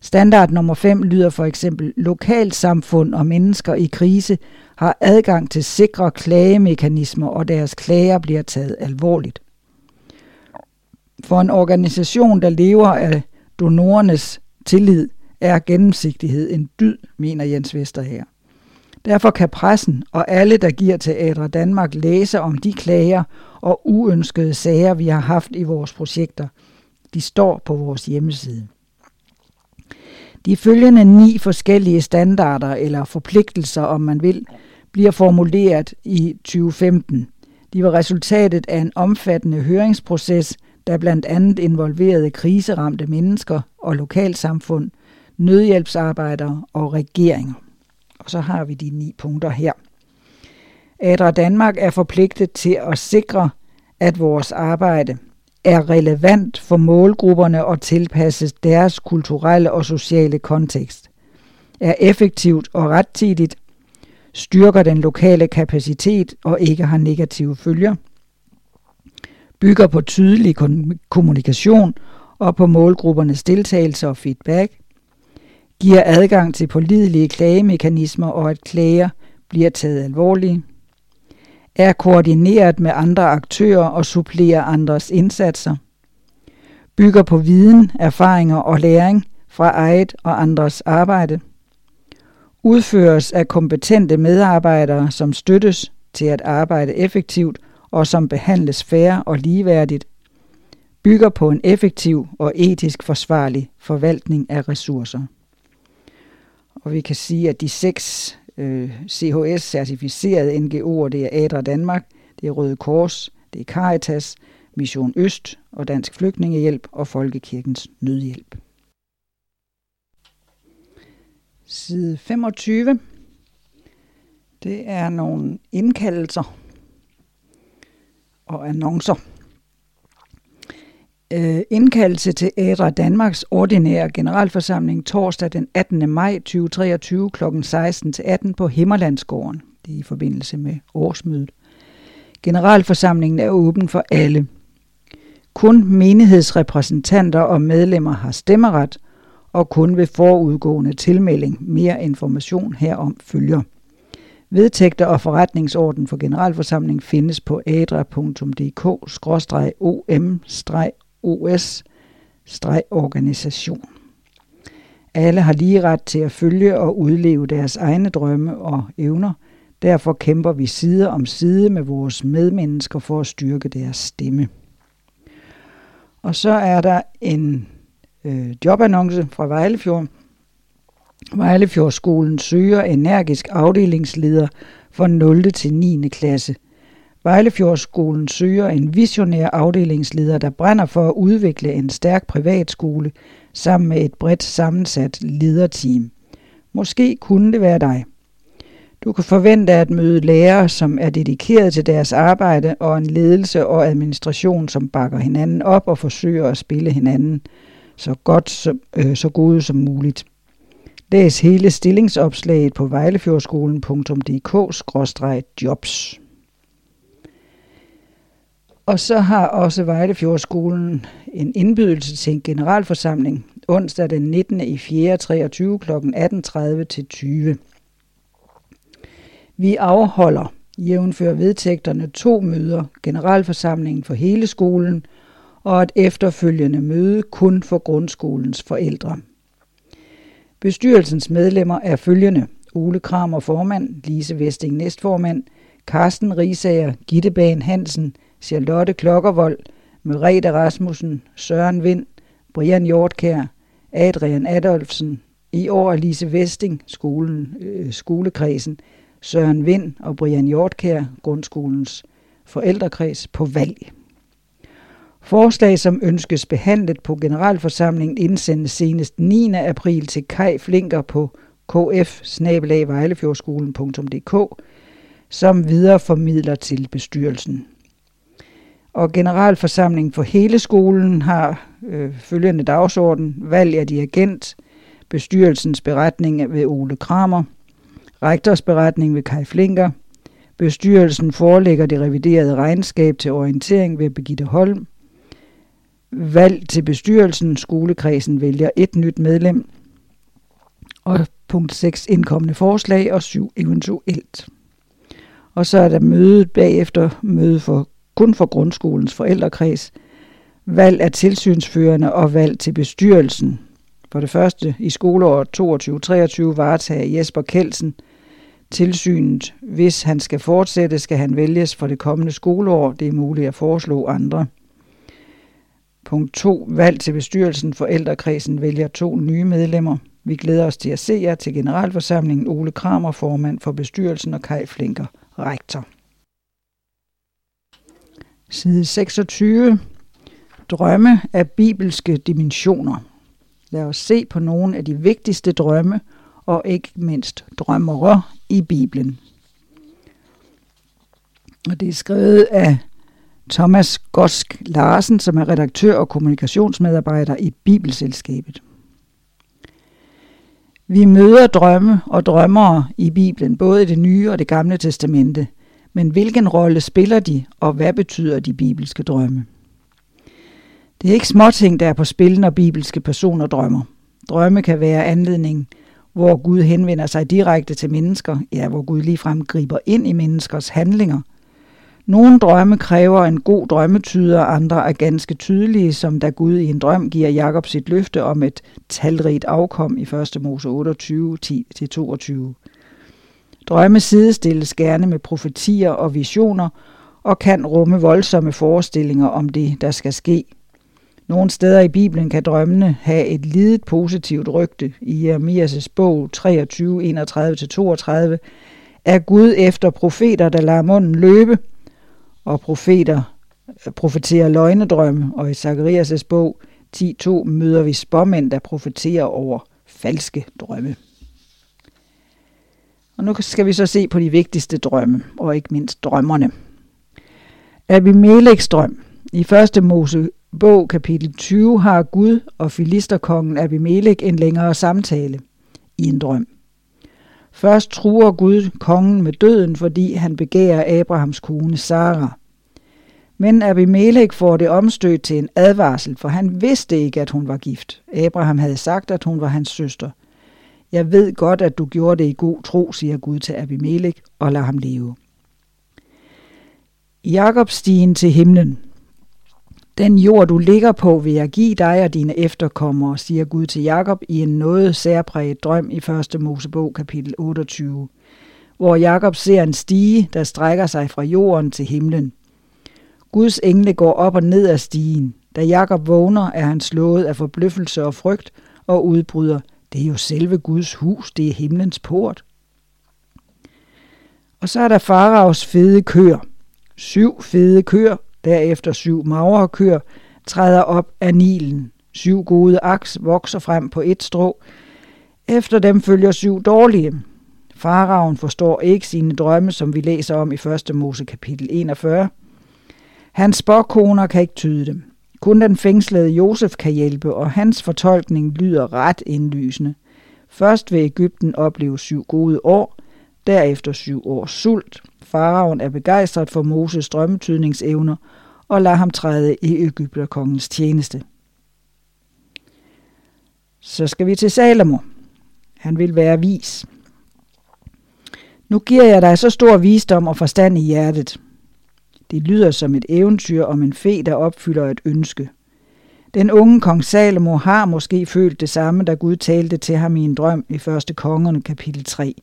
Standard nummer 5 lyder for eksempel, lokalsamfund og mennesker i krise har adgang til sikre klagemekanismer, og deres klager bliver taget alvorligt. For en organisation, der lever af donorernes tillid, er gennemsigtighed en dyd, mener Jens Vester her. Derfor kan pressen og alle, der giver Teatre Danmark, læse om de klager og uønskede sager, vi har haft i vores projekter. De står på vores hjemmeside. De følgende ni forskellige standarder eller forpligtelser, om man vil, bliver formuleret i 2015. De var resultatet af en omfattende høringsproces, der blandt andet involverede kriseramte mennesker og lokalsamfund, nødhjælpsarbejdere og regeringer. Og så har vi de ni punkter her. Adra Danmark er forpligtet til at sikre, at vores arbejde er relevant for målgrupperne og tilpasses deres kulturelle og sociale kontekst, er effektivt og rettidigt, styrker den lokale kapacitet og ikke har negative følger, bygger på tydelig kommunikation og på målgruppernes deltagelse og feedback, giver adgang til pålidelige klagemekanismer og at klager bliver taget alvorligt, er koordineret med andre aktører og supplerer andres indsatser, bygger på viden, erfaringer og læring fra eget og andres arbejde, udføres af kompetente medarbejdere, som støttes til at arbejde effektivt og som behandles fair og ligeværdigt, bygger på en effektiv og etisk forsvarlig forvaltning af ressourcer. Og vi kan sige, at de seks øh, CHS-certificerede NGO'er, det er Adra Danmark, det er Røde Kors, det er Caritas, Mission Øst og Dansk Flygtningehjælp og Folkekirkens Nødhjælp. Side 25. Det er nogle indkaldelser og annoncer. Øh, indkaldelse til Ædra Danmarks ordinære generalforsamling torsdag den 18. maj 2023 kl. 16-18 på Himmerlandsgården. Det er i forbindelse med årsmødet. Generalforsamlingen er åben for alle. Kun menighedsrepræsentanter og medlemmer har stemmeret, og kun ved forudgående tilmelding mere information herom følger. Vedtægter og forretningsorden for generalforsamling findes på OS-organisation. Alle har lige ret til at følge og udleve deres egne drømme og evner. Derfor kæmper vi side om side med vores medmennesker for at styrke deres stemme. Og så er der en øh, jobannonce fra Vejlefjord, Vejlefjordskolen søger energisk afdelingsleder for 0. til 9. klasse. Vejlefjordskolen søger en visionær afdelingsleder, der brænder for at udvikle en stærk privatskole sammen med et bredt sammensat lederteam. Måske kunne det være dig. Du kan forvente at møde lærere, som er dedikeret til deres arbejde, og en ledelse og administration, som bakker hinanden op og forsøger at spille hinanden så godt som, øh, så gode som muligt. Læs hele stillingsopslaget på vejlefjordskolen.dk-jobs. Og så har også Vejlefjordskolen en indbydelse til en generalforsamling onsdag den 19. i 4. 23 kl. 18.30 til 20. Vi afholder, jævnfør vedtægterne, to møder, generalforsamlingen for hele skolen og et efterfølgende møde kun for grundskolens forældre. Bestyrelsens medlemmer er følgende. Ole Kramer formand, Lise Vesting næstformand, Carsten Risager, Gitte Bagen Hansen, Charlotte Klokkervold, Merete Rasmussen, Søren Vind, Brian Hjortkær, Adrian Adolfsen, i år Lise Vesting, skolen, øh, skolekredsen, Søren Vind og Brian Hjortkær, grundskolens forældrekreds på valg. Forslag, som ønskes behandlet på generalforsamlingen, indsendes senest 9. april til Kai Flinker på kf som videreformidler til bestyrelsen. Og generalforsamlingen for hele skolen har øh, følgende dagsorden. Valg af dirigent, bestyrelsens beretning ved Ole Kramer, rektors beretning ved Kai Flinker, bestyrelsen forelægger det reviderede regnskab til orientering ved Begitte Holm, valg til bestyrelsen. Skolekredsen vælger et nyt medlem. Og punkt 6 indkommende forslag og 7 eventuelt. Og så er der mødet bagefter, møde for, kun for grundskolens forældrekreds, valg af tilsynsførende og valg til bestyrelsen. For det første i skoleåret 22-23 varetager Jesper Kelsen tilsynet. Hvis han skal fortsætte, skal han vælges for det kommende skoleår. Det er muligt at foreslå andre. Punkt 2. Valg til bestyrelsen. Forældrekredsen vælger to nye medlemmer. Vi glæder os til at se jer til generalforsamlingen Ole Kramer, formand for bestyrelsen, og Kai Flinker, rektor. Side 26. Drømme af bibelske dimensioner. Lad os se på nogle af de vigtigste drømme, og ikke mindst drømmere i Bibelen. Og det er skrevet af Thomas Gosk Larsen, som er redaktør og kommunikationsmedarbejder i Bibelselskabet. Vi møder drømme og drømmere i Bibelen, både i det nye og det gamle testamente. Men hvilken rolle spiller de, og hvad betyder de bibelske drømme? Det er ikke småting, der er på spil, når bibelske personer drømmer. Drømme kan være anledning, hvor Gud henvender sig direkte til mennesker, ja, hvor Gud ligefrem griber ind i menneskers handlinger. Nogle drømme kræver en god drømmetyder, andre er ganske tydelige, som da Gud i en drøm giver Jakob sit løfte om et talrigt afkom i 1. Mose 28, 10-22. Drømme sidestilles gerne med profetier og visioner, og kan rumme voldsomme forestillinger om det, der skal ske – nogle steder i Bibelen kan drømmene have et lidet positivt rygte. I Jeremias' bog 23, 31-32 er Gud efter profeter, der lader munden løbe, og profeter øh, profeterer løgnedrømme, og i Zakarias' bog 10.2 møder vi spåmænd, der profeterer over falske drømme. Og nu skal vi så se på de vigtigste drømme, og ikke mindst drømmerne. Abimeleks drøm. I første Mosebog kapitel 20 har Gud og filisterkongen Abimelek en længere samtale i en drøm. Først truer Gud kongen med døden, fordi han begærer Abrahams kone Sara. Men Abimelech får det omstødt til en advarsel, for han vidste ikke, at hun var gift. Abraham havde sagt, at hun var hans søster. Jeg ved godt, at du gjorde det i god tro, siger Gud til Abimelech, og lader ham leve. Jakobs stigen til himlen. Den jord, du ligger på, vil jeg give dig og dine efterkommere, siger Gud til Jakob i en noget særpræget drøm i 1. Mosebog kapitel 28, hvor Jakob ser en stige, der strækker sig fra jorden til himlen. Guds engle går op og ned af stigen. Da Jakob vågner, er han slået af forbløffelse og frygt og udbryder, det er jo selve Guds hus, det er himlens port. Og så er der faraos fede køer. Syv fede køer, Derefter syv magre køer træder op af Nilen. Syv gode aks vokser frem på et strå. Efter dem følger syv dårlige. Faraven forstår ikke sine drømme, som vi læser om i 1. Mose kapitel 41. Hans spåkoner kan ikke tyde dem. Kun den fængslede Josef kan hjælpe, og hans fortolkning lyder ret indlysende. Først vil Ægypten opleve syv gode år, derefter syv års sult. Faraon er begejstret for Moses drømmetydningsevner og lader ham træde i Ægypterkongens tjeneste. Så skal vi til Salomo. Han vil være vis. Nu giver jeg dig så stor visdom og forstand i hjertet. Det lyder som et eventyr om en fe, der opfylder et ønske. Den unge kong Salomo har måske følt det samme, da Gud talte til ham i en drøm i 1. kongerne kapitel 3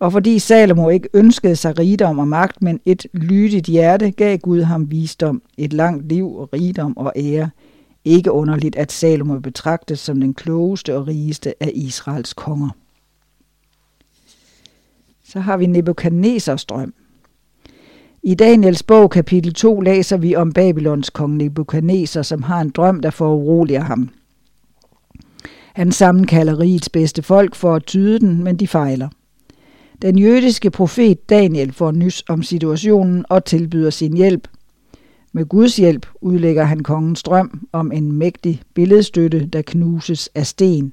og fordi Salomo ikke ønskede sig rigdom og magt, men et lydigt hjerte, gav Gud ham visdom, et langt liv, rigdom og ære. Ikke underligt, at Salomo betragtes som den klogeste og rigeste af Israels konger. Så har vi Nebuchadnezzars drøm. I Daniels bog kapitel 2 læser vi om Babylons kong Nebuchadnezzar, som har en drøm, der foruroliger ham. Han sammenkalder rigets bedste folk for at tyde den, men de fejler. Den jødiske profet Daniel får nys om situationen og tilbyder sin hjælp. Med Guds hjælp udlægger han kongens drøm om en mægtig billedstøtte, der knuses af sten,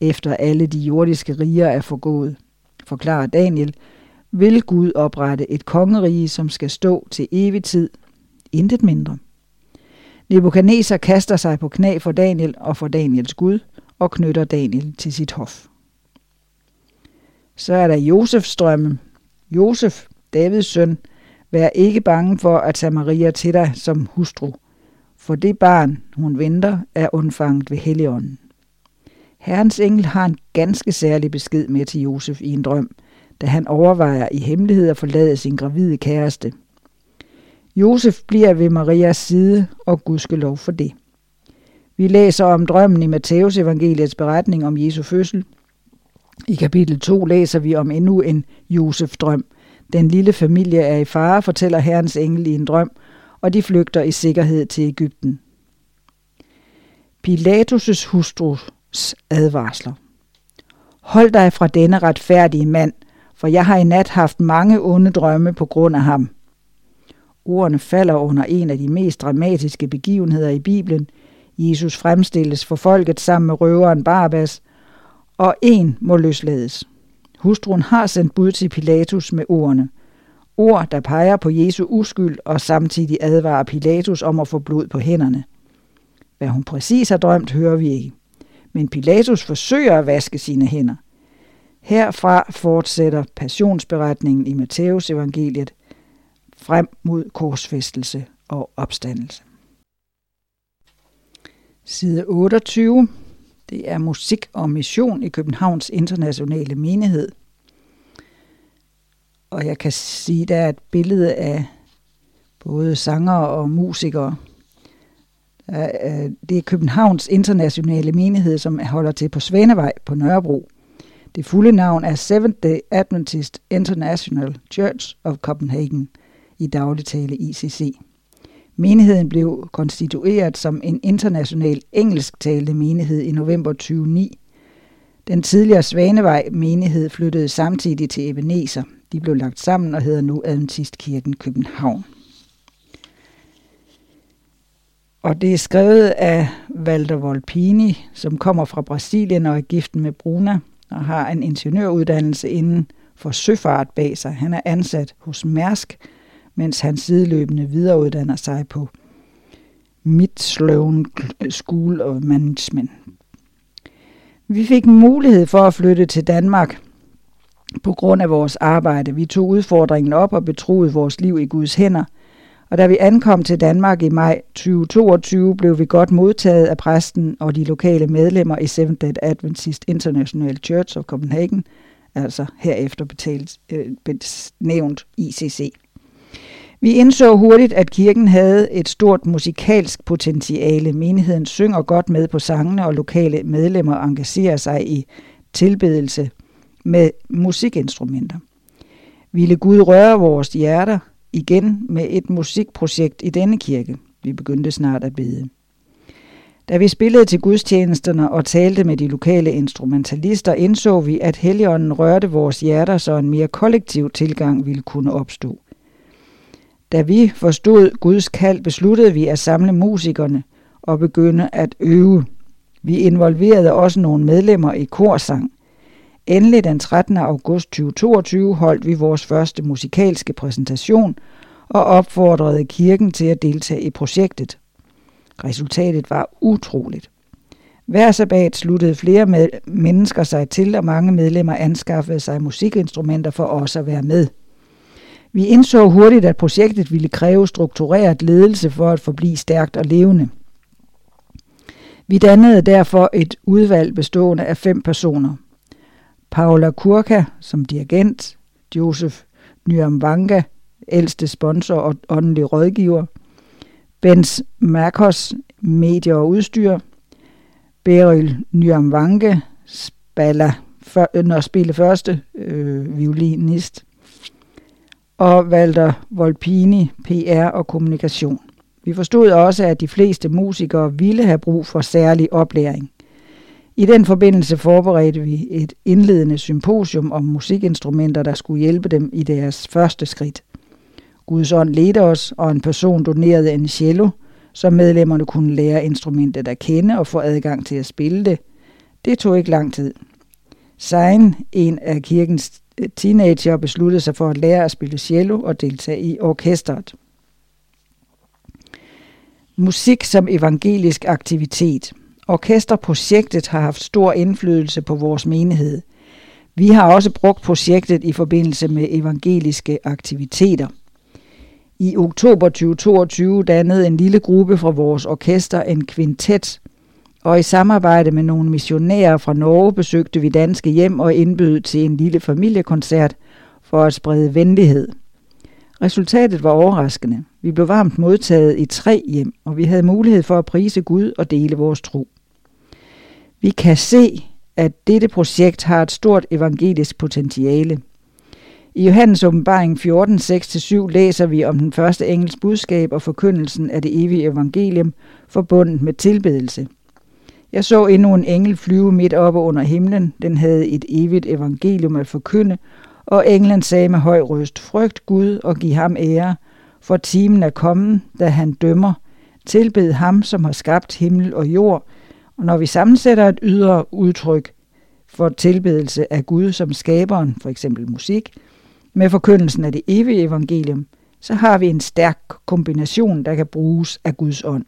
efter alle de jordiske riger er forgået. Forklarer Daniel, vil Gud oprette et kongerige, som skal stå til evig tid. Intet mindre. Nebuchadnezzar kaster sig på knæ for Daniel og for Daniels Gud og knytter Daniel til sit hof. Så er der Josefs drømme. Josef, Davids søn, vær ikke bange for at tage Maria til dig som hustru, for det barn, hun venter, er undfanget ved Helligånden. Herrens engel har en ganske særlig besked med til Josef i en drøm, da han overvejer i hemmelighed at forlade sin gravide kæreste. Josef bliver ved Marias side, og Gud skal lov for det. Vi læser om drømmen i Matteus evangeliets beretning om Jesu fødsel, i kapitel 2 læser vi om endnu en Josef-drøm. Den lille familie er i fare, fortæller Herrens engel i en drøm, og de flygter i sikkerhed til Ægypten. Pilatus' hustrus advarsler. Hold dig fra denne retfærdige mand, for jeg har i nat haft mange onde drømme på grund af ham. Ordene falder under en af de mest dramatiske begivenheder i Bibelen. Jesus fremstilles for folket sammen med røveren Barabbas, og en må løslades. Hustruen har sendt bud til Pilatus med ordene. Ord, der peger på Jesu uskyld og samtidig advarer Pilatus om at få blod på hænderne. Hvad hun præcis har drømt, hører vi ikke. Men Pilatus forsøger at vaske sine hænder. Herfra fortsætter passionsberetningen i Matteus evangeliet frem mod korsfæstelse og opstandelse. Side 28. Det er musik og mission i Københavns Internationale Menighed. Og jeg kan sige, at der er et billede af både sanger og musikere. Øh, det er Københavns Internationale Menighed, som holder til på Svanevej på Nørrebro. Det fulde navn er Seventh Day Adventist International Church of Copenhagen, i dagligtale ICC. Menigheden blev konstitueret som en international engelsktalende menighed i november 2009. Den tidligere Svanevej menighed flyttede samtidig til Ebenezer. De blev lagt sammen og hedder nu Adventistkirken København. Og det er skrevet af Walter Volpini, som kommer fra Brasilien og er gift med Bruna og har en ingeniøruddannelse inden for søfart bag sig. Han er ansat hos Mærsk, mens han sideløbende videreuddanner sig på Midtsløven School of Management. Vi fik mulighed for at flytte til Danmark på grund af vores arbejde. Vi tog udfordringen op og betroede vores liv i Guds hænder. Og da vi ankom til Danmark i maj 2022, blev vi godt modtaget af præsten og de lokale medlemmer i Seventh Day Adventist International Church of Copenhagen, altså herefter betalt, øh, nævnt ICC. Vi indså hurtigt, at kirken havde et stort musikalsk potentiale. Menigheden synger godt med på sangene, og lokale medlemmer engagerer sig i tilbedelse med musikinstrumenter. Ville Gud røre vores hjerter igen med et musikprojekt i denne kirke? Vi begyndte snart at bede. Da vi spillede til gudstjenesterne og talte med de lokale instrumentalister, indså vi, at Helligånden rørte vores hjerter, så en mere kollektiv tilgang ville kunne opstå. Da vi forstod Guds kald, besluttede vi at samle musikerne og begynde at øve. Vi involverede også nogle medlemmer i korsang. Endelig den 13. august 2022 holdt vi vores første musikalske præsentation og opfordrede kirken til at deltage i projektet. Resultatet var utroligt. Hver sabbat sluttede flere med mennesker sig til, og mange medlemmer anskaffede sig musikinstrumenter for os at være med. Vi indså hurtigt, at projektet ville kræve struktureret ledelse for at forblive stærkt og levende. Vi dannede derfor et udvalg bestående af fem personer. Paula Kurka som dirigent, Josef Nyamvanga, ældste sponsor og åndelig rådgiver, Bens Marcos, medie og udstyr, Beryl Nyamvange, spiller, for, når spille første øh, violinist, og Walter Volpini, PR og kommunikation. Vi forstod også, at de fleste musikere ville have brug for særlig oplæring. I den forbindelse forberedte vi et indledende symposium om musikinstrumenter, der skulle hjælpe dem i deres første skridt. Guds ånd ledte os, og en person donerede en cello, så medlemmerne kunne lære instrumentet at kende og få adgang til at spille det. Det tog ikke lang tid. Sein, en af kirkens teenager besluttede sig for at lære at spille cello og deltage i orkestret. Musik som evangelisk aktivitet. Orkesterprojektet har haft stor indflydelse på vores menighed. Vi har også brugt projektet i forbindelse med evangeliske aktiviteter. I oktober 2022 dannede en lille gruppe fra vores orkester en kvintet, og i samarbejde med nogle missionærer fra Norge besøgte vi danske hjem og indbød til en lille familiekoncert for at sprede venlighed. Resultatet var overraskende. Vi blev varmt modtaget i tre hjem, og vi havde mulighed for at prise Gud og dele vores tro. Vi kan se, at dette projekt har et stort evangelisk potentiale. I Johannes åbenbaring 14, 6-7 læser vi om den første engels budskab og forkyndelsen af det evige evangelium, forbundet med tilbedelse. Jeg så endnu en engel flyve midt oppe under himlen. Den havde et evigt evangelium at forkynde, og englen sagde med høj røst, frygt Gud og giv ham ære, for timen er kommet, da han dømmer. Tilbed ham, som har skabt himmel og jord. Og når vi sammensætter et ydre udtryk for tilbedelse af Gud som skaberen, for eksempel musik, med forkyndelsen af det evige evangelium, så har vi en stærk kombination, der kan bruges af Guds ånd.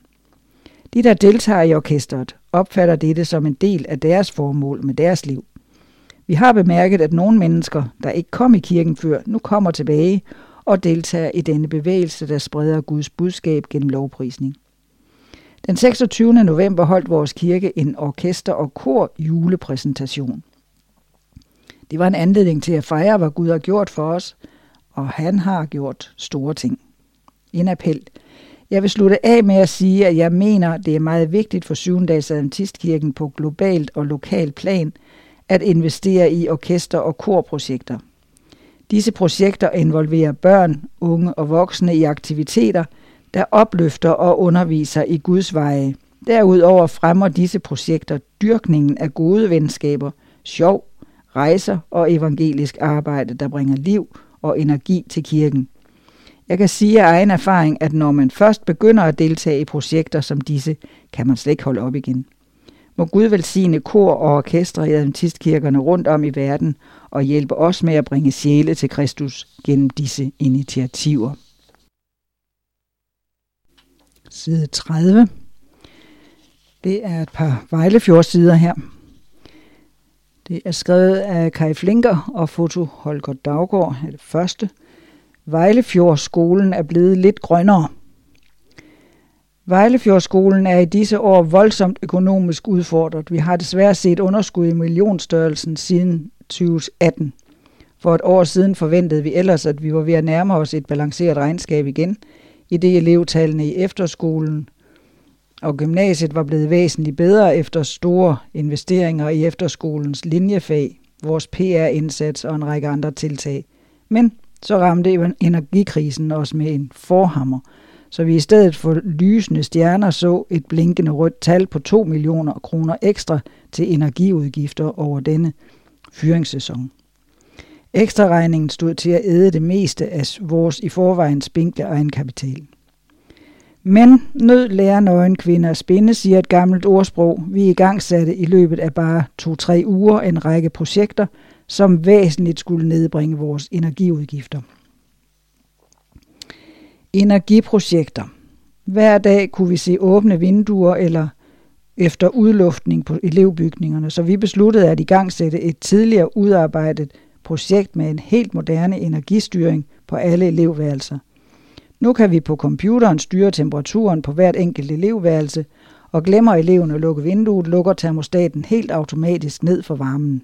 De, der deltager i orkestret, opfatter dette som en del af deres formål med deres liv. Vi har bemærket, at nogle mennesker, der ikke kom i kirken før, nu kommer tilbage og deltager i denne bevægelse, der spreder Guds budskab gennem lovprisning. Den 26. november holdt vores kirke en orkester- og kor julepræsentation. Det var en anledning til at fejre, hvad Gud har gjort for os, og han har gjort store ting. En appel. Jeg vil slutte af med at sige, at jeg mener, det er meget vigtigt for 7. dags Adventistkirken på globalt og lokalt plan at investere i orkester- og korprojekter. Disse projekter involverer børn, unge og voksne i aktiviteter, der opløfter og underviser i Guds veje. Derudover fremmer disse projekter dyrkningen af gode venskaber, sjov, rejser og evangelisk arbejde, der bringer liv og energi til kirken. Jeg kan sige af egen erfaring, at når man først begynder at deltage i projekter som disse, kan man slet ikke holde op igen. Må Gud velsigne kor og orkestre i adventistkirkerne rundt om i verden og hjælpe os med at bringe sjæle til Kristus gennem disse initiativer. Side 30. Det er et par Vejlefjordsider her. Det er skrevet af Kai Flinker og foto Holger Daggaard, er det første. Vejlefjordskolen er blevet lidt grønnere. Vejlefjordskolen er i disse år voldsomt økonomisk udfordret. Vi har desværre set underskud i millionstørrelsen siden 2018. For et år siden forventede vi ellers, at vi var ved at nærme os et balanceret regnskab igen, i det elevtallene i efterskolen og gymnasiet var blevet væsentligt bedre efter store investeringer i efterskolens linjefag, vores PR-indsats og en række andre tiltag. Men så ramte energikrisen os med en forhammer, så vi i stedet for lysende stjerner så et blinkende rødt tal på 2 millioner kroner ekstra til energiudgifter over denne fyringssæson. Ekstra regningen stod til at æde det meste af vores i forvejen spinkle egenkapital. Men nød lærer nøgen kvinder at spinde, siger et gammelt ordsprog. Vi i gang satte i løbet af bare to-tre uger en række projekter, som væsentligt skulle nedbringe vores energiudgifter. Energiprojekter. Hver dag kunne vi se åbne vinduer eller efter udluftning på elevbygningerne, så vi besluttede at i gang sætte et tidligere udarbejdet projekt med en helt moderne energistyring på alle elevværelser. Nu kan vi på computeren styre temperaturen på hvert enkelt elevværelse, og glemmer eleven at lukke vinduet, lukker termostaten helt automatisk ned for varmen.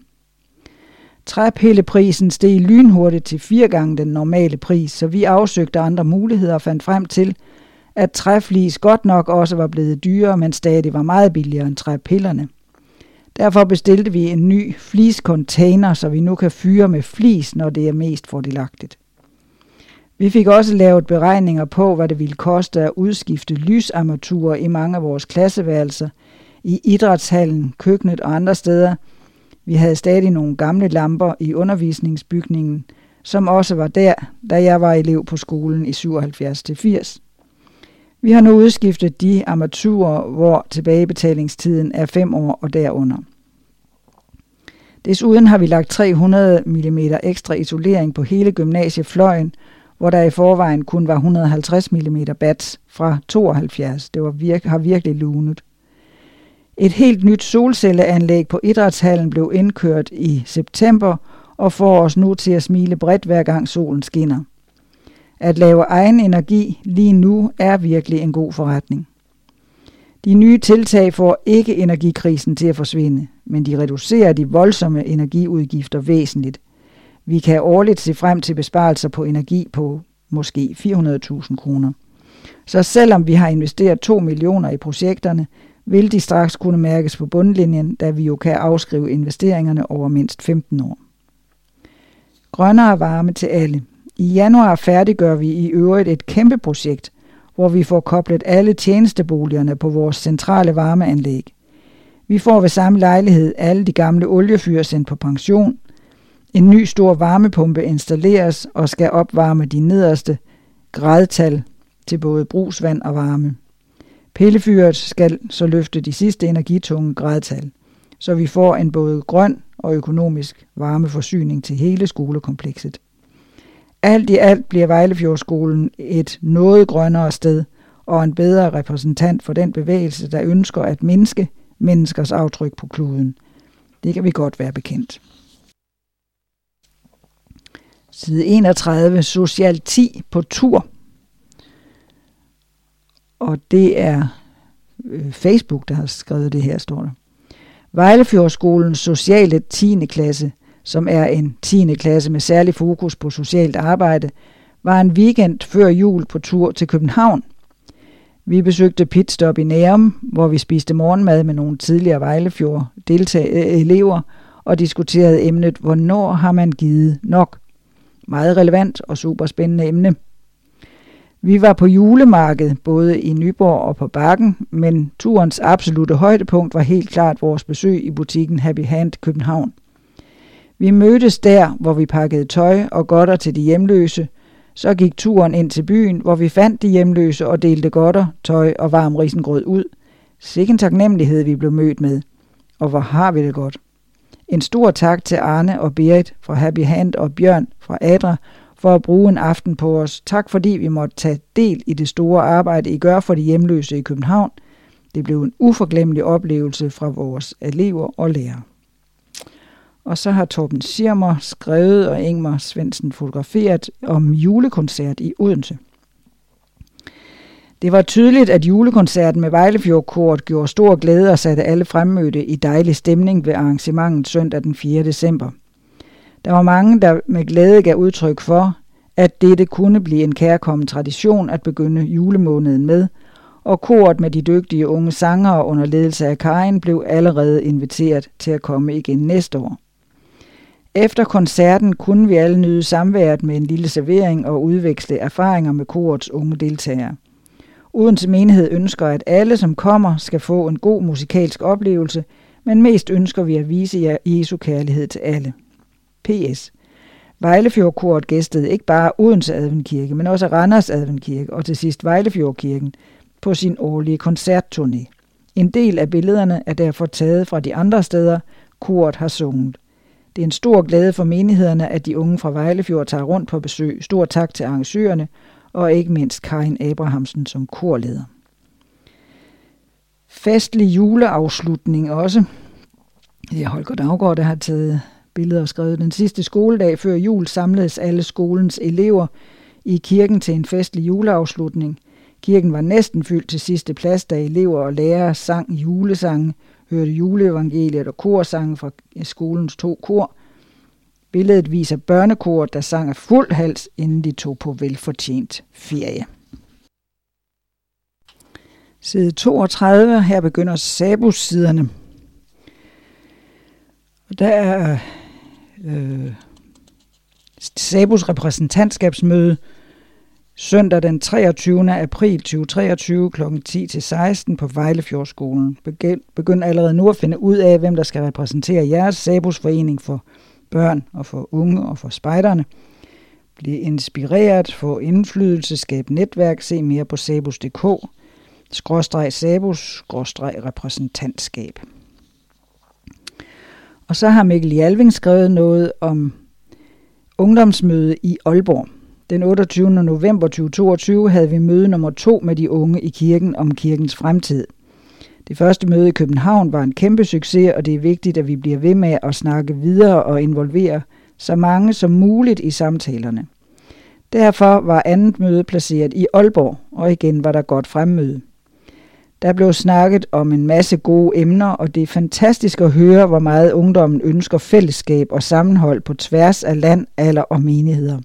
Træpilleprisen steg lynhurtigt til fire gange den normale pris, så vi afsøgte andre muligheder og fandt frem til, at træflis godt nok også var blevet dyrere, men stadig var meget billigere end træpillerne. Derfor bestilte vi en ny fliscontainer, så vi nu kan fyre med flis, når det er mest fordelagtigt. Vi fik også lavet beregninger på, hvad det ville koste at udskifte lysarmaturer i mange af vores klasseværelser, i idrætshallen, køkkenet og andre steder. Vi havde stadig nogle gamle lamper i undervisningsbygningen, som også var der, da jeg var elev på skolen i 77-80. Vi har nu udskiftet de armaturer, hvor tilbagebetalingstiden er 5 år og derunder. Desuden har vi lagt 300 mm ekstra isolering på hele gymnasiefløjen, hvor der i forvejen kun var 150 mm bats fra 72. Det var virke, har virkelig lunet. Et helt nyt solcelleanlæg på idrætshallen blev indkørt i september og får os nu til at smile bredt hver gang solen skinner. At lave egen energi lige nu er virkelig en god forretning. De nye tiltag får ikke energikrisen til at forsvinde, men de reducerer de voldsomme energiudgifter væsentligt – vi kan årligt se frem til besparelser på energi på måske 400.000 kroner. Så selvom vi har investeret 2 millioner i projekterne, vil de straks kunne mærkes på bundlinjen, da vi jo kan afskrive investeringerne over mindst 15 år. Grønnere varme til alle. I januar færdiggør vi i øvrigt et kæmpe projekt, hvor vi får koblet alle tjenesteboligerne på vores centrale varmeanlæg. Vi får ved samme lejlighed alle de gamle oliefyr sendt på pension, en ny stor varmepumpe installeres og skal opvarme de nederste gradtal til både brugsvand og varme. Pillefyret skal så løfte de sidste energitunge gradtal, så vi får en både grøn og økonomisk varmeforsyning til hele skolekomplekset. Alt i alt bliver Vejlefjordskolen et noget grønnere sted og en bedre repræsentant for den bevægelse, der ønsker at mindske menneskers aftryk på kloden. Det kan vi godt være bekendt. Side 31, Social 10 på tur. Og det er øh, Facebook, der har skrevet det her, står der. Vejlefjordskolens sociale 10. klasse, som er en 10. klasse med særlig fokus på socialt arbejde, var en weekend før jul på tur til København. Vi besøgte Pitstop i Nærum, hvor vi spiste morgenmad med nogle tidligere Vejlefjord elever øh, og diskuterede emnet, hvornår har man givet nok. Meget relevant og super spændende emne. Vi var på julemarked både i Nyborg og på Bakken, men turens absolute højdepunkt var helt klart vores besøg i butikken Happy Hand København. Vi mødtes der, hvor vi pakkede tøj og godter til de hjemløse. Så gik turen ind til byen, hvor vi fandt de hjemløse og delte godter, tøj og varm risengrød ud. Sikke en taknemmelighed, vi blev mødt med. Og hvor har vi det godt. En stor tak til Arne og Berit fra Happy Hand og Bjørn fra Adra for at bruge en aften på os. Tak fordi vi måtte tage del i det store arbejde, I gør for de hjemløse i København. Det blev en uforglemmelig oplevelse fra vores elever og lærere. Og så har Torben Sirmer skrevet og Ingmar Svendsen fotograferet om julekoncert i Odense. Det var tydeligt, at julekoncerten med Vejlefjordkort gjorde stor glæde og satte alle fremmødte i dejlig stemning ved arrangementet søndag den 4. december. Der var mange, der med glæde gav udtryk for, at dette kunne blive en kærkommen tradition at begynde julemåneden med, og koret med de dygtige unge sangere under ledelse af Karin blev allerede inviteret til at komme igen næste år. Efter koncerten kunne vi alle nyde samværet med en lille servering og udveksle erfaringer med korets unge deltagere. Odense Menighed ønsker, at alle, som kommer, skal få en god musikalsk oplevelse, men mest ønsker vi at vise Jesu kærlighed til alle. P.S. Vejlefjordkort gæstede ikke bare Odense Adventkirke, men også Randers Adventkirke og til sidst Vejlefjordkirken på sin årlige koncertturné. En del af billederne er derfor taget fra de andre steder, kort har sunget. Det er en stor glæde for menighederne, at de unge fra Vejlefjord tager rundt på besøg. Stor tak til arrangørerne, og ikke mindst Karin Abrahamsen som korleder. Festlig juleafslutning også. Det er Holger Daggaard, der har taget billeder skrevet. Den sidste skoledag før jul samledes alle skolens elever i kirken til en festlig juleafslutning. Kirken var næsten fyldt til sidste plads, da elever og lærere sang julesange, hørte juleevangeliet og korsange fra skolens to kor. Billedet viser børnekoret, der sang af fuld hals, inden de tog på velfortjent ferie. Side 32, her begynder Sabus-siderne. Der er øh, Sabus repræsentantskabsmøde søndag den 23. april 2023 kl. 10-16 på Vejlefjordskolen. Begynd allerede nu at finde ud af, hvem der skal repræsentere jeres Sabus forening for børn og for unge og for spejderne. Bliv inspireret, få indflydelse, skab netværk, se mere på sabus.dk, skråstreg sabus, skråstreg repræsentantskab. Og så har Mikkel Jalving skrevet noget om ungdomsmøde i Aalborg. Den 28. november 2022 havde vi møde nummer to med de unge i kirken om kirkens fremtid. Det første møde i København var en kæmpe succes, og det er vigtigt, at vi bliver ved med at snakke videre og involvere så mange som muligt i samtalerne. Derfor var andet møde placeret i Aalborg, og igen var der godt fremmøde. Der blev snakket om en masse gode emner, og det er fantastisk at høre, hvor meget ungdommen ønsker fællesskab og sammenhold på tværs af land, alder og menigheder.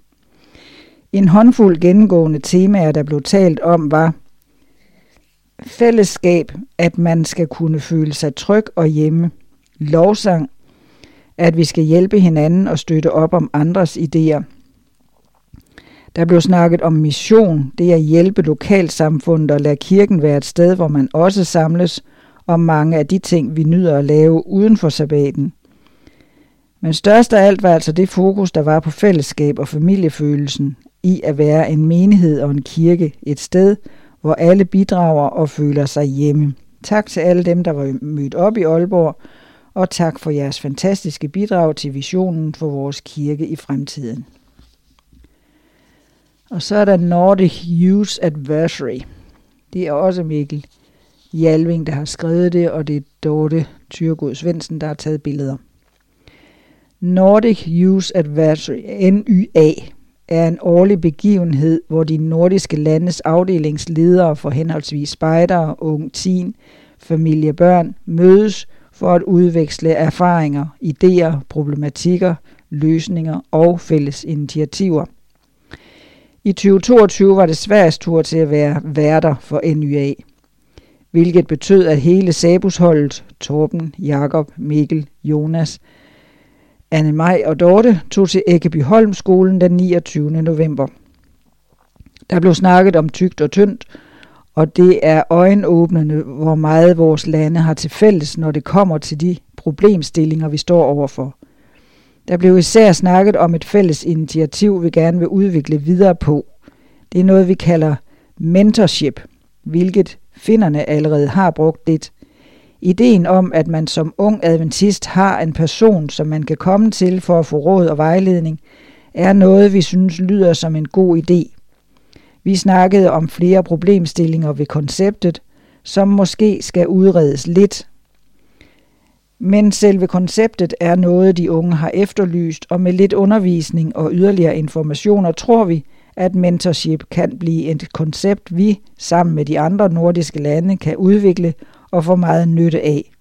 En håndfuld gennemgående temaer, der blev talt om, var fællesskab, at man skal kunne føle sig tryg og hjemme, lovsang, at vi skal hjælpe hinanden og støtte op om andres idéer. Der blev snakket om mission, det at hjælpe lokalsamfundet og lade kirken være et sted, hvor man også samles om mange af de ting, vi nyder at lave uden for sabbaten. Men størst af alt var altså det fokus, der var på fællesskab og familiefølelsen, i at være en menighed og en kirke, et sted, hvor alle bidrager og føler sig hjemme. Tak til alle dem, der var mødt op i Aalborg, og tak for jeres fantastiske bidrag til visionen for vores kirke i fremtiden. Og så er der Nordic Youth Adversary. Det er også Mikkel Jalving, der har skrevet det, og det er Dorte Tyrgod Svendsen, der har taget billeder. Nordic Youth Adversary, NYA, er en årlig begivenhed, hvor de nordiske landes afdelingsledere for henholdsvis spejdere, ung, teen, familie, børn mødes for at udveksle erfaringer, idéer, problematikker, løsninger og fælles initiativer. I 2022 var det Sveriges tur til at være værter for NYA, hvilket betød, at hele Sabusholdet, Torben, Jakob, Mikkel, Jonas, Anne Maj og Dorte tog til Ækkebyholm skolen den 29. november. Der blev snakket om tygt og tyndt, og det er øjenåbnende, hvor meget vores lande har til fælles, når det kommer til de problemstillinger, vi står overfor. Der blev især snakket om et fælles initiativ, vi gerne vil udvikle videre på. Det er noget, vi kalder mentorship, hvilket finderne allerede har brugt lidt. Ideen om, at man som ung adventist har en person, som man kan komme til for at få råd og vejledning, er noget, vi synes lyder som en god idé. Vi snakkede om flere problemstillinger ved konceptet, som måske skal udredes lidt. Men selve konceptet er noget, de unge har efterlyst, og med lidt undervisning og yderligere informationer tror vi, at mentorship kan blive et koncept, vi sammen med de andre nordiske lande kan udvikle og få meget nytte af.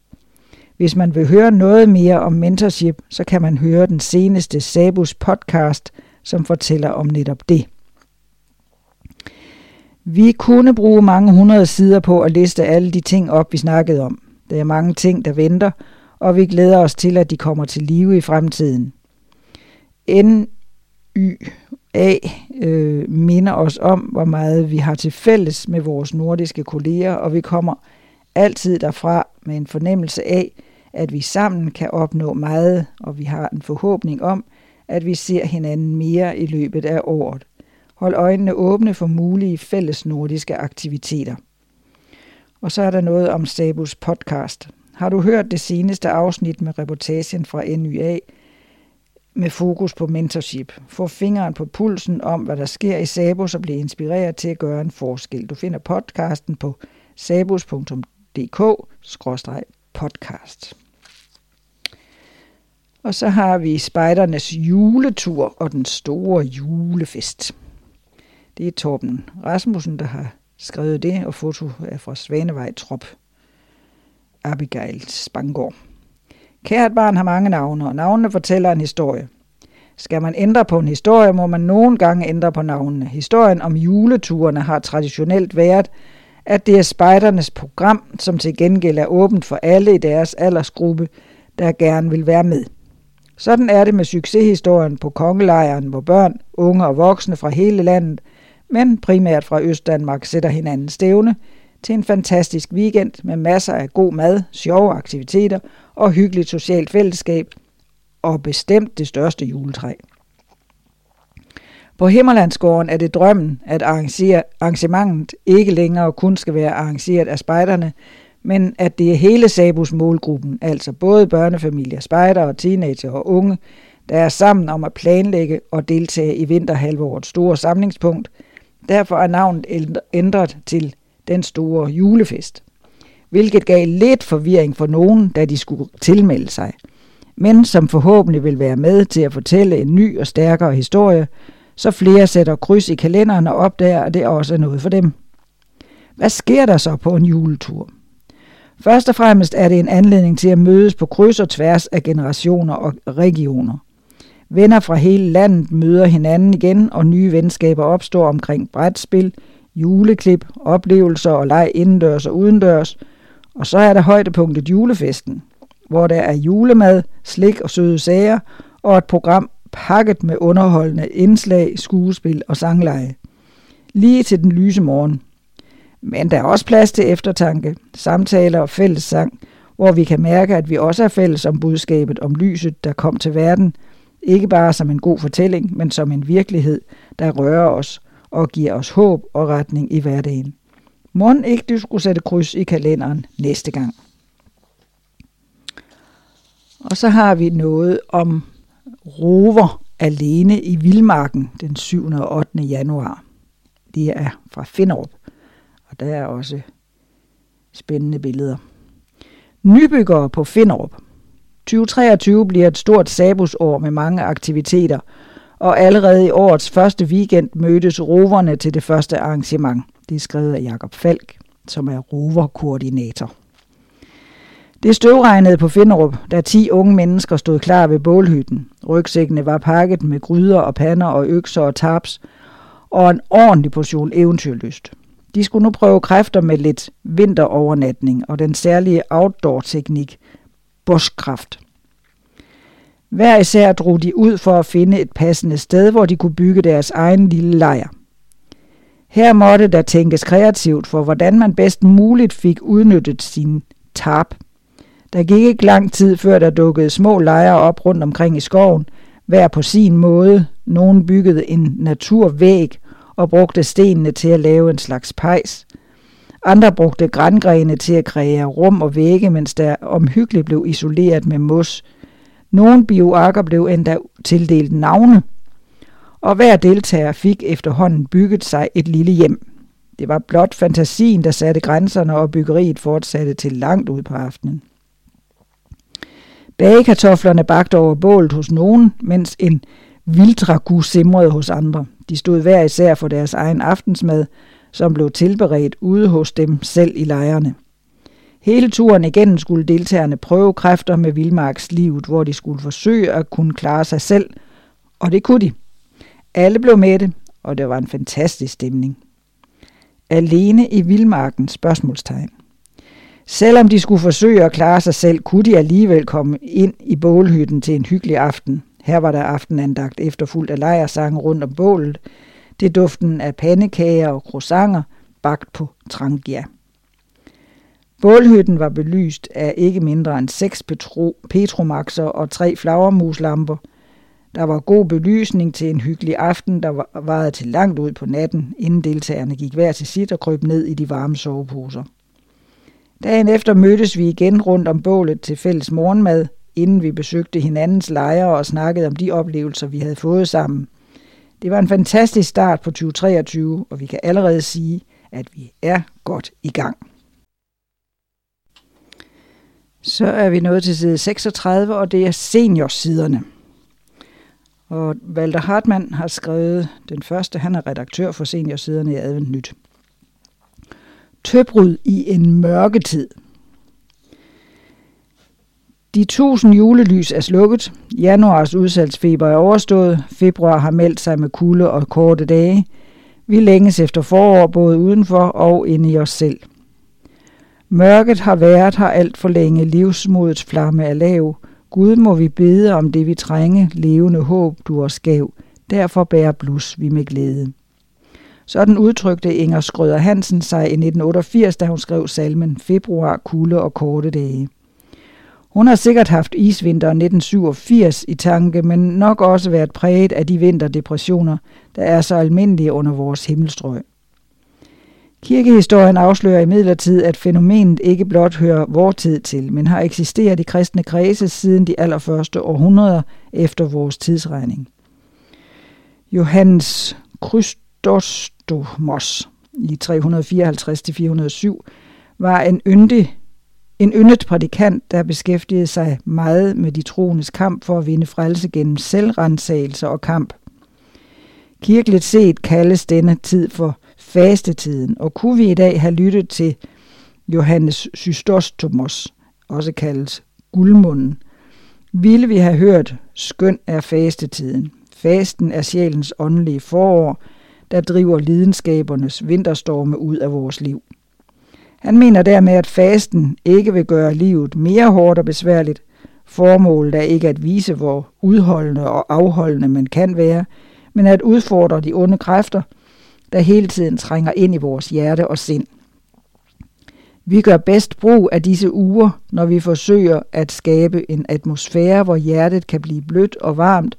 Hvis man vil høre noget mere om mentorship, så kan man høre den seneste Sabus podcast, som fortæller om netop det. Vi kunne bruge mange hundrede sider på at liste alle de ting op, vi snakkede om. Der er mange ting, der venter, og vi glæder os til, at de kommer til live i fremtiden. NYA øh, minder os om, hvor meget vi har til fælles med vores nordiske kolleger, og vi kommer altid derfra med en fornemmelse af, at vi sammen kan opnå meget, og vi har en forhåbning om, at vi ser hinanden mere i løbet af året. Hold øjnene åbne for mulige fælles nordiske aktiviteter. Og så er der noget om Sabus podcast. Har du hørt det seneste afsnit med reportagen fra NYA med fokus på mentorship? Få fingeren på pulsen om, hvad der sker i Sabus og blive inspireret til at gøre en forskel. Du finder podcasten på sabus.dk-podcast. Og så har vi spejdernes juletur og den store julefest. Det er Torben Rasmussen, der har skrevet det, og foto er fra Svanevej Trop. Abigail Spangård. Kært barn har mange navne, og navnene fortæller en historie. Skal man ændre på en historie, må man nogle gange ændre på navnene. Historien om juleturene har traditionelt været, at det er spejdernes program, som til gengæld er åbent for alle i deres aldersgruppe, der gerne vil være med. Sådan er det med succeshistorien på kongelejren, hvor børn, unge og voksne fra hele landet – men primært fra Østdanmark sætter hinanden stævne til en fantastisk weekend med masser af god mad, sjove aktiviteter og hyggeligt socialt fællesskab, og bestemt det største juletræ. På Himmerlandsgården er det drømmen, at arrangementet ikke længere kun skal være arrangeret af spejderne, men at det er hele Sabus målgruppen, altså både børnefamilier, spejdere, teenager og unge, der er sammen om at planlægge og deltage i vinterhalvårets store samlingspunkt – Derfor er navnet ændret til den Store Julefest, hvilket gav lidt forvirring for nogen, da de skulle tilmelde sig, men som forhåbentlig vil være med til at fortælle en ny og stærkere historie, så flere sætter kryds i kalenderen og opdager, at det også er noget for dem. Hvad sker der så på en juletur? Først og fremmest er det en anledning til at mødes på kryds og tværs af generationer og regioner. Venner fra hele landet møder hinanden igen, og nye venskaber opstår omkring brætspil, juleklip, oplevelser og leg indendørs og udendørs. Og så er der højdepunktet julefesten, hvor der er julemad, slik og søde sager, og et program pakket med underholdende indslag, skuespil og sangleje. Lige til den lyse morgen. Men der er også plads til eftertanke, samtaler og fælles sang, hvor vi kan mærke, at vi også er fælles om budskabet om lyset, der kom til verden – Ikke bare som en god fortælling, men som en virkelighed, der rører os og giver os håb og retning i hverdagen. Må ikke du skulle sætte kryds i kalenderen næste gang. Og så har vi noget om rover alene i Vildmarken den 7. og 8. januar. Det er fra Finderup, og der er også spændende billeder. Nybyggere på Finderup. 2023 bliver et stort sabusår med mange aktiviteter, og allerede i årets første weekend mødtes roverne til det første arrangement. Det er skrevet af Jakob Falk, som er roverkoordinator. Det støvregnede på Finderup, da 10 unge mennesker stod klar ved bålhytten. Rygsækkene var pakket med gryder og pander og økser og taps, og en ordentlig portion eventyrlyst. De skulle nu prøve kræfter med lidt vinterovernatning og den særlige outdoor-teknik, bushkraft. Hver især drog de ud for at finde et passende sted, hvor de kunne bygge deres egen lille lejr. Her måtte der tænkes kreativt for, hvordan man bedst muligt fik udnyttet sin tab. Der gik ikke lang tid, før der dukkede små lejre op rundt omkring i skoven, hver på sin måde. Nogen byggede en naturvæg og brugte stenene til at lave en slags pejs. Andre brugte grængrene til at kreere rum og vægge, mens der omhyggeligt blev isoleret med mos. Nogle bioarker blev endda tildelt navne, og hver deltager fik efterhånden bygget sig et lille hjem. Det var blot fantasien, der satte grænserne, og byggeriet fortsatte til langt ud på aftenen. Bagekartoflerne bagte over bålet hos nogen, mens en vildragu simrede hos andre. De stod hver især for deres egen aftensmad, som blev tilberedt ude hos dem selv i lejrene. Hele turen igennem skulle deltagerne prøve kræfter med vildmarkslivet, hvor de skulle forsøge at kunne klare sig selv, og det kunne de. Alle blev med det, og det var en fantastisk stemning. Alene i vildmarken? Spørgsmålstegn. Selvom de skulle forsøge at klare sig selv, kunne de alligevel komme ind i bålhytten til en hyggelig aften. Her var der aftenandagt efterfuldt af lejersange rundt om bålet. Det duften af pandekager og croissanter, bagt på trangia. Bålhytten var belyst af ikke mindre end seks petro, petromaxer og tre flagermuslamper. Der var god belysning til en hyggelig aften, der varede til langt ud på natten, inden deltagerne gik hver til sit og kryb ned i de varme soveposer. Dagen efter mødtes vi igen rundt om bålet til fælles morgenmad, inden vi besøgte hinandens lejre og snakkede om de oplevelser, vi havde fået sammen. Det var en fantastisk start på 2023, og vi kan allerede sige, at vi er godt i gang. Så er vi nået til side 36, og det er seniorsiderne. Og Walter Hartmann har skrevet den første, han er redaktør for seniorsiderne i Advent Nyt. Tøbrud i en mørketid. De tusind julelys er slukket. Januars udsalgsfeber er overstået. Februar har meldt sig med kulde og korte dage. Vi længes efter forår både udenfor og inde i os selv. Mørket har været her alt for længe. Livsmodets flamme er lav. Gud må vi bede om det vi trænge, levende håb du os gav. Derfor bærer blus vi med glæde. Sådan udtrykte Inger Skrøder Hansen sig i 1988, da hun skrev salmen Februar, kulde og korte dage. Hun har sikkert haft isvinteren 1987 i tanke, men nok også været præget af de vinterdepressioner, der er så almindelige under vores himmelstrøg. Kirkehistorien afslører imidlertid, at fænomenet ikke blot hører vor tid til, men har eksisteret i kristne kredse siden de allerførste århundreder efter vores tidsregning. Johannes Chrysostomos i 354-407 var en yndig en yndet prædikant, der beskæftigede sig meget med de troendes kamp for at vinde frelse gennem selvrensagelse og kamp. Kirkeligt set kaldes denne tid for fastetiden, og kunne vi i dag have lyttet til Johannes Systostomos, også kaldet guldmunden, ville vi have hørt, skøn er fastetiden. Fasten er sjælens åndelige forår, der driver lidenskabernes vinterstorme ud af vores liv. Han mener dermed, at fasten ikke vil gøre livet mere hårdt og besværligt. Formålet er ikke at vise, hvor udholdende og afholdende man kan være, men at udfordre de onde kræfter, der hele tiden trænger ind i vores hjerte og sind. Vi gør bedst brug af disse uger, når vi forsøger at skabe en atmosfære, hvor hjertet kan blive blødt og varmt,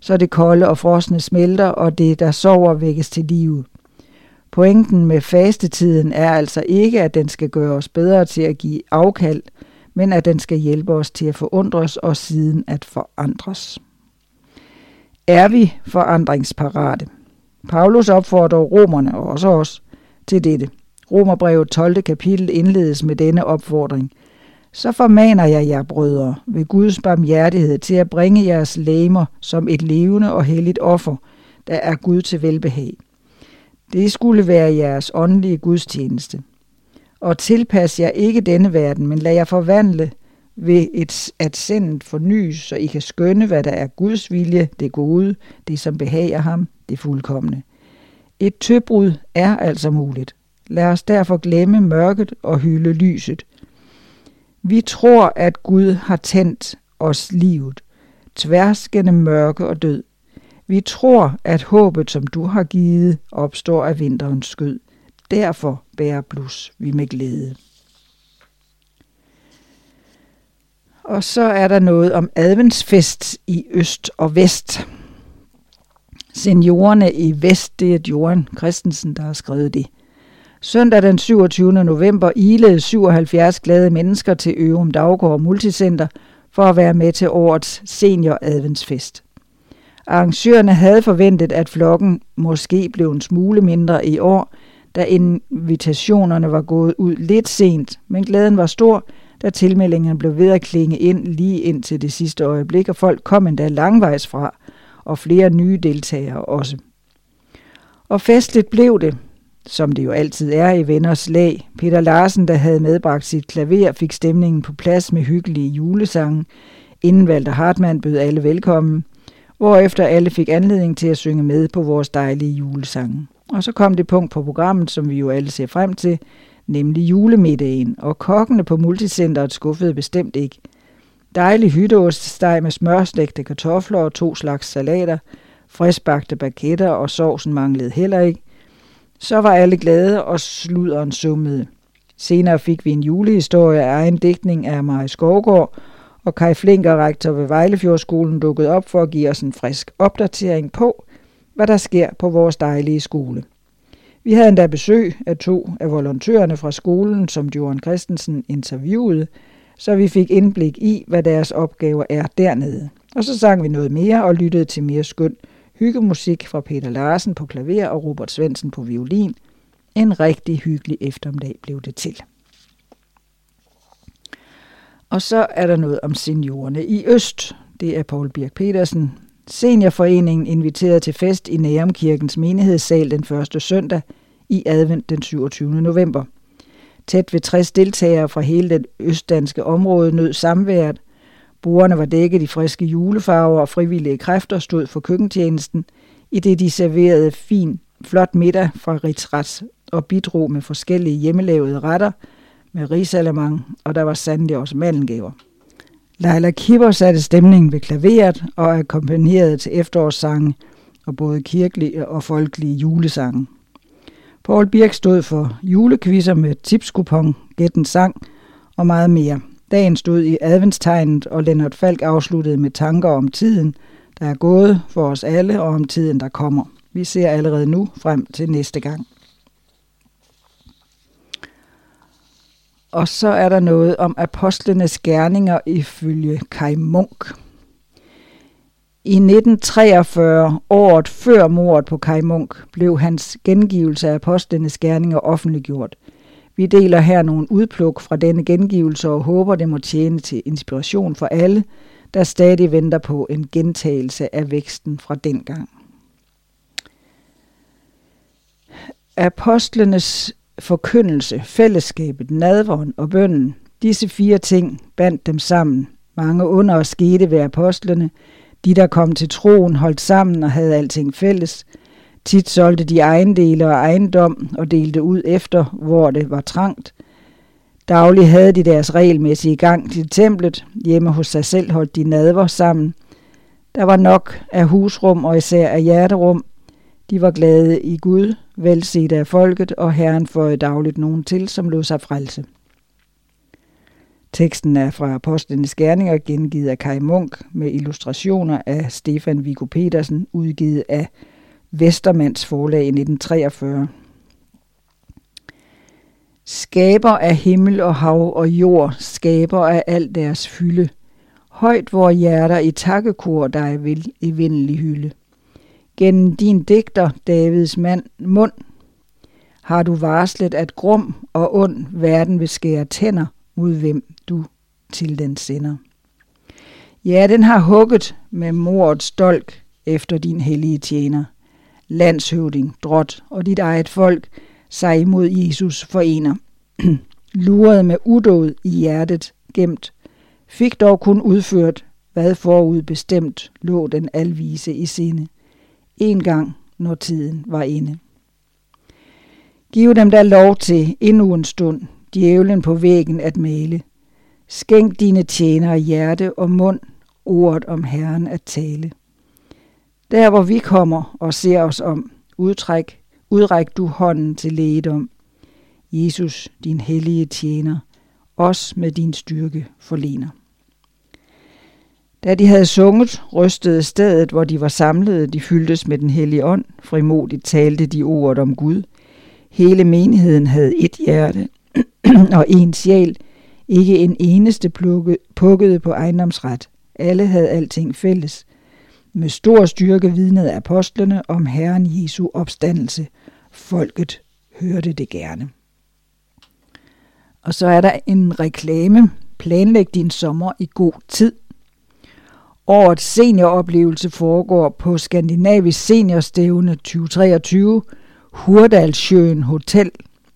så det kolde og frosne smelter, og det, der sover, vækkes til live. Pointen med fastetiden er altså ikke, at den skal gøre os bedre til at give afkald, men at den skal hjælpe os til at forundres og siden at forandres. Er vi forandringsparate? Paulus opfordrer romerne og også os til dette. Romerbrevet 12. kapitel indledes med denne opfordring. Så formaner jeg jer, brødre, ved Guds barmhjertighed til at bringe jeres læmer som et levende og helligt offer, der er Gud til velbehag. Det skulle være jeres åndelige gudstjeneste. Og tilpas jer ikke denne verden, men lad jer forvandle ved et, at sindet fornyes, så I kan skønne, hvad der er Guds vilje, det gode, det som behager ham, det fuldkommende. Et tøbrud er altså muligt. Lad os derfor glemme mørket og hylde lyset. Vi tror, at Gud har tændt os livet, tværs gennem mørke og død. Vi tror, at håbet, som du har givet, opstår af vinterens skød. Derfor bærer blus vi med glæde. Og så er der noget om adventsfest i øst og vest. Seniorerne i vest, det er Joran Christensen, der har skrevet det. Søndag den 27. november ilede 77 glade mennesker til Ørum Daggård Multicenter for at være med til årets senior adventsfest. Arrangørerne havde forventet, at flokken måske blev en smule mindre i år, da invitationerne var gået ud lidt sent, men glæden var stor, da tilmeldingen blev ved at klinge ind lige ind til det sidste øjeblik, og folk kom endda langvejs fra, og flere nye deltagere også. Og festligt blev det, som det jo altid er i venners lag. Peter Larsen, der havde medbragt sit klaver, fik stemningen på plads med hyggelige julesange, inden Walter Hartmann bød alle velkommen, hvorefter alle fik anledning til at synge med på vores dejlige julesange. Og så kom det punkt på programmet, som vi jo alle ser frem til, nemlig julemiddagen, og kokkene på multicenteret skuffede bestemt ikke. Dejlig hytteostesteg med smørslægte kartofler og to slags salater, friskbagte baketter og sovsen manglede heller ikke. Så var alle glade, og sluderen summede. Senere fik vi en julehistorie af egen digtning af Marie Skovgaard, og Kai Flinker, rektor ved Vejlefjordskolen, dukkede op for at give os en frisk opdatering på, hvad der sker på vores dejlige skole. Vi havde endda besøg af to af volontørerne fra skolen, som Johan Christensen interviewede, så vi fik indblik i, hvad deres opgaver er dernede. Og så sang vi noget mere og lyttede til mere skøn hyggemusik fra Peter Larsen på klaver og Robert Svensen på violin. En rigtig hyggelig eftermiddag blev det til. Og så er der noget om seniorerne i Øst. Det er Paul Birk Petersen. Seniorforeningen inviterede til fest i Nærumkirkens menighedssal den første søndag i advent den 27. november. Tæt ved 60 deltagere fra hele det østdanske område nød samværet. Bordene var dækket i friske julefarver, og frivillige kræfter stod for køkkentjenesten, i det de serverede fin, flot middag fra Ritzrats og bidrog med forskellige hjemmelavede retter med risalamang, og der var sandelig også mandelgaver. Leila Kipper satte stemningen ved klaveret og akkompagnerede til efterårssange og både kirkelige og folkelige julesange. Paul Birk stod for julekvisser med tipskupon, gætten sang og meget mere. Dagen stod i adventstegnet, og Lennart Falk afsluttede med tanker om tiden, der er gået for os alle, og om tiden, der kommer. Vi ser allerede nu frem til næste gang. Og så er der noget om apostlenes gerninger ifølge Kai Munk. I 1943, året før mordet på Kai Munk, blev hans gengivelse af apostlenes gerninger offentliggjort. Vi deler her nogle udpluk fra denne gengivelse og håber, det må tjene til inspiration for alle, der stadig venter på en gentagelse af væksten fra dengang. Apostlenes forkyndelse, fællesskabet, nadvånd og bønden, disse fire ting bandt dem sammen. Mange under og skete ved apostlene. De, der kom til troen, holdt sammen og havde alting fælles. Tit solgte de ejendele og ejendom og delte ud efter, hvor det var trangt. Daglig havde de deres regelmæssige gang til templet. Hjemme hos sig selv holdt de nadver sammen. Der var nok af husrum og især af hjerterum. De var glade i Gud, velset af folket, og Herren føjede dagligt nogen til, som lod sig frelse. Teksten er fra Apostlenes Gerninger, gengivet af Kai Munk med illustrationer af Stefan Viggo Petersen, udgivet af Vestermands forlag i 1943. Skaber af himmel og hav og jord, skaber af al deres fylde. Højt vor hjerter i takkekor dig vil i vindelig hylde. Gennem din digter, Davids mand, mund, har du varslet, at grum og ond verden vil skære tænder mod hvem du til den sender. Ja, den har hugget med mordets dolk efter din hellige tjener. Landshøvding, drot og dit eget folk sig imod Jesus forener. [CLEARS THROAT] Luret med udåd i hjertet gemt, fik dog kun udført, hvad forud bestemt lå den alvise i sinde. En gang, når tiden var inde. Giv dem da lov til endnu en stund, djævlen på væggen at male. Skænk dine tjenere hjerte og mund, ordet om Herren at tale. Der hvor vi kommer og ser os om, udtræk, udræk du hånden til lægedom. Jesus, din hellige tjener, os med din styrke forlener. Da de havde sunget, rystede stedet, hvor de var samlet, de fyldtes med den hellige ånd, frimodigt talte de ordet om Gud. Hele menigheden havde et hjerte [CLEARS THROAT] og en sjæl, ikke en eneste pukkede på ejendomsret. Alle havde alting fælles. Med stor styrke vidnede apostlene om Herren Jesu opstandelse. Folket hørte det gerne. Og så er der en reklame. Planlæg din sommer i god tid. Årets senioroplevelse foregår på Skandinavisk Seniorstævne 2023, Hurdalsjøen Hotel,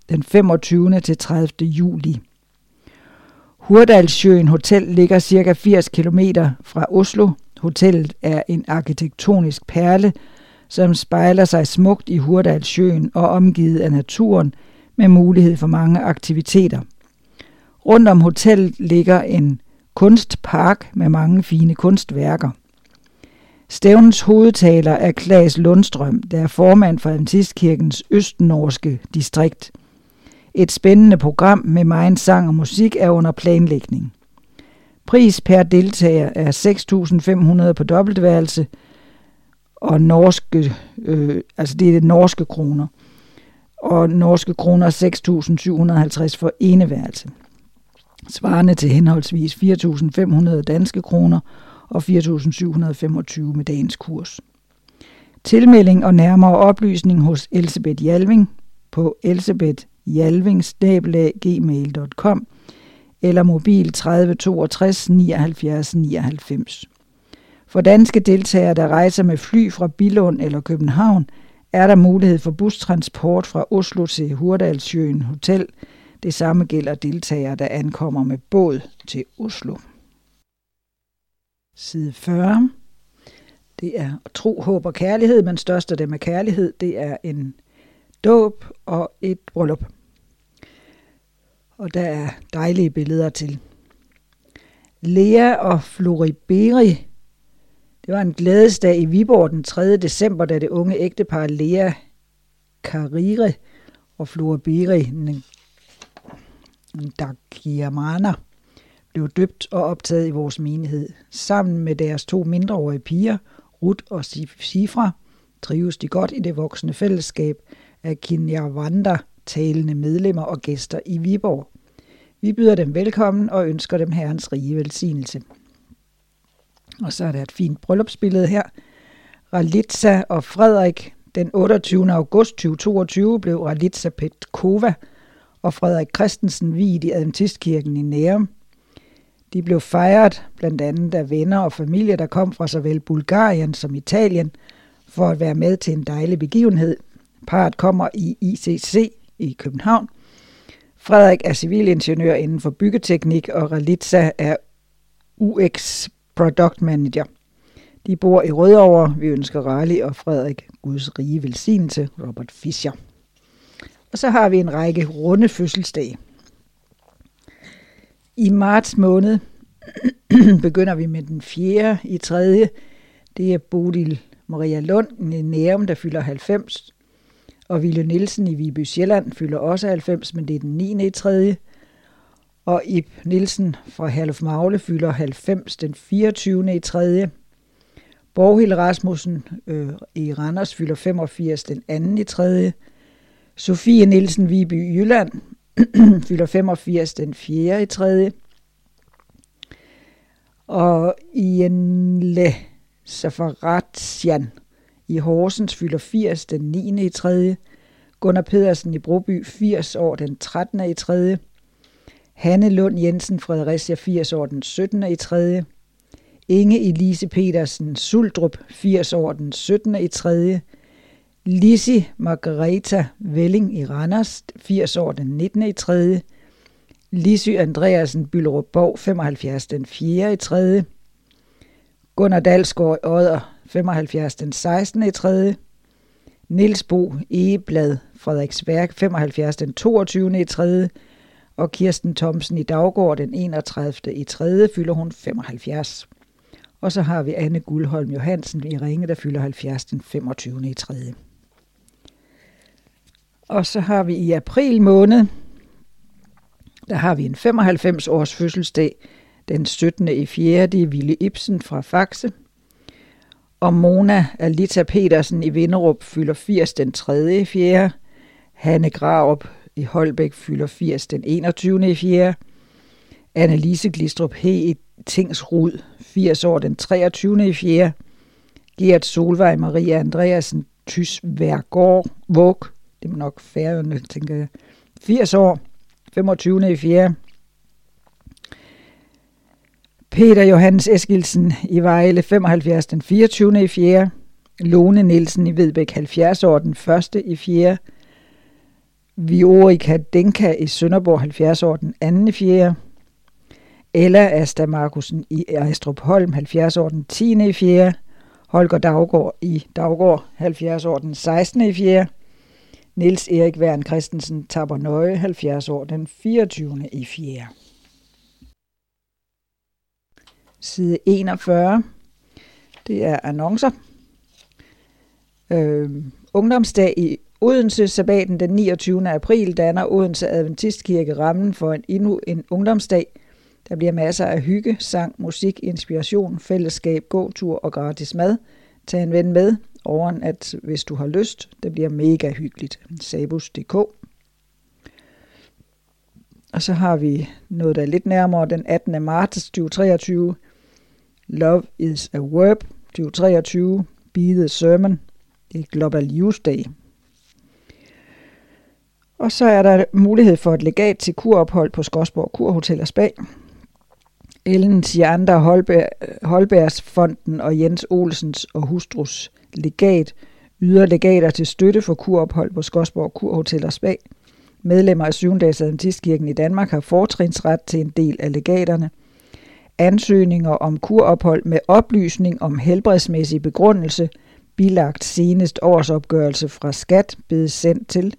den 25. til 30. juli. Hurdalsjøen Hotel ligger ca. 80 km fra Oslo. Hotellet er en arkitektonisk perle, som spejler sig smukt i Hurdalsjøen og omgivet af naturen med mulighed for mange aktiviteter. Rundt om hotellet ligger en kunstpark med mange fine kunstværker. Stævnens hovedtaler er Klaas Lundstrøm, der er formand for Adventistkirkens Østnorske distrikt. Et spændende program med meget sang og musik er under planlægning. Pris per deltager er 6.500 på dobbeltværelse, og norske, øh, altså det er det norske kroner, og norske kroner 6.750 for eneværelse svarende til henholdsvis 4.500 danske kroner og 4.725 med dagens kurs. Tilmelding og nærmere oplysning hos Elisabeth Jalving på elsebethjalving.gmail.com eller mobil 30 62 79 99. For danske deltagere, der rejser med fly fra Billund eller København, er der mulighed for bustransport fra Oslo til Hurdalsjøen Hotel – det samme gælder deltagere, der ankommer med båd til Oslo. Side 40. Det er tro, håb og kærlighed, men størst af dem er kærlighed. Det er en dåb og et bryllup. Og der er dejlige billeder til. Lea og Floriberi. Det var en glædesdag i Viborg den 3. december, da det unge ægtepar Lea Karire og Floriberi Dakiamana blev døbt og optaget i vores menighed. Sammen med deres to mindreårige piger, Ruth og Sifra, trives de godt i det voksne fællesskab af Kinyarwanda talende medlemmer og gæster i Viborg. Vi byder dem velkommen og ønsker dem herrens rige velsignelse. Og så er der et fint bryllupsbillede her. Ralitza og Frederik den 28. august 2022 blev Ralitza Petkova og Frederik Christensen viet i Adventistkirken i Nærum. De blev fejret blandt andet af venner og familie, der kom fra såvel Bulgarien som Italien, for at være med til en dejlig begivenhed. Parret kommer i ICC i København. Frederik er civilingeniør inden for byggeteknik, og Ralitza er UX Product Manager. De bor i Rødovre. Vi ønsker Rally og Frederik Guds rige velsignelse, Robert Fischer. Og så har vi en række runde fødselsdage. I marts måned [CLEARS THROAT] begynder vi med den fjerde i tredje. Det er Bodil Maria Lund i Nærum, der fylder 90. Og Ville Nielsen i Viby Sjælland fylder også 90, men det er den 9. i tredje. Og Ib Nielsen fra Herluf Magle fylder 90 den 24. i 3. Borghild Rasmussen øh, i Randers fylder 85 den 2. i 3. Sofie Nielsen Viby Jylland [CLEARS THROAT] fylder 85 den 4. i 3. Og Ienle Safaratian i Horsens fylder 80 den 9. i 3. Gunnar Pedersen i Broby 80 år den 13. i 3. Hanne Lund Jensen Fredericia 80 år den 17. i 3. Inge Elise Petersen Suldrup 80 år den 17. i 3. Lisi Margareta Velling i Randers 80 år den 19. i 3. Lisi Andreasen Byllerup Borg 75 den 4. i 3. Gunnar Dalsgaard Odder 75 den 16. i 3. Niels Bo Egeblad Frederiksværk 75 den 22. i 3. Og Kirsten Thomsen i Daggård den 31. i 3. fylder hun 75. Og så har vi Anne Guldholm Johansen i Ringe, der fylder 70 den 25. i 3. Og så har vi i april måned, der har vi en 95 års fødselsdag, den 17. i 4. Det er Ville Ibsen fra Faxe. Og Mona Alita Petersen i Vinderup fylder 80 den 3. i 4. Hanne Graup i Holbæk fylder 80 den 21. i 4. Annelise Glistrup He i Tingsrud 80 år den 23. i 4. Gert Solvej Maria Andreasen Tys Værgård Våg, det er nok færøerne, tænker jeg. 80 år, 25. i 4. Peter Johannes Eskilsen i Vejle 75 den 24. i 4. Lone Nielsen i Vedbæk 70 år den 1. i 4. Viorica Denka i Sønderborg 70 år den 2. i 4. Ella Asta Markusen i Ejstrup Holm 70 år den 10. i 4. Holger Daggaard i Daggaard 70 år den 16. i 4. Niels Erik Wern Christensen Taber Nøje 70 år den 24. i 4. Side 41. Det er annoncer. Øh, ungdomsdag i Odense Sabaten den 29. april danner Odense Adventistkirke rammen for en endnu en ungdomsdag. Der bliver masser af hygge, sang, musik, inspiration, fællesskab, gåtur og gratis mad. Tag en ven med, over at hvis du har lyst, det bliver mega hyggeligt. Sabus.dk Og så har vi noget, der er lidt nærmere den 18. marts 2023. Love is a Verb 2023. Be the Sermon. Det er Global Youth Day. Og så er der mulighed for et legat til kurophold på Skodsborg Kurhotel og Spa. Ellen Tjander Holberg, Holbergs Fonden og Jens Olsens og hustrus legat yder legater til støtte for kurophold på Skodsborg Kurhotel og Spa. Medlemmer af 7. dags Adventistkirken i Danmark har fortrinsret til en del af legaterne. Ansøgninger om kurophold med oplysning om helbredsmæssig begrundelse, bilagt senest årsopgørelse fra skat, bedes sendt til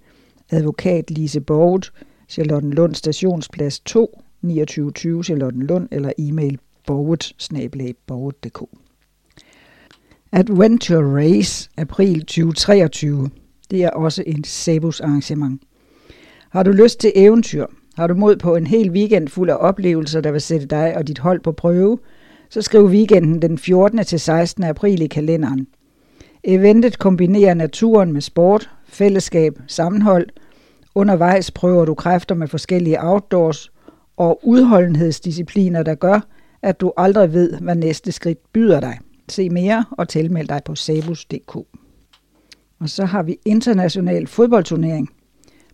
advokat Lise Borget, Charlottenlund Stationsplads 2, 2920 Charlottenlund eller e-mail borget Adventure Race april 2023. Det er også en Sabus arrangement. Har du lyst til eventyr? Har du mod på en hel weekend fuld af oplevelser, der vil sætte dig og dit hold på prøve? Så skriv weekenden den 14. til 16. april i kalenderen. Eventet kombinerer naturen med sport, fællesskab, sammenhold. Undervejs prøver du kræfter med forskellige outdoors og udholdenhedsdiscipliner, der gør, at du aldrig ved, hvad næste skridt byder dig. Se mere og tilmeld dig på sabus.dk. Og så har vi international fodboldturnering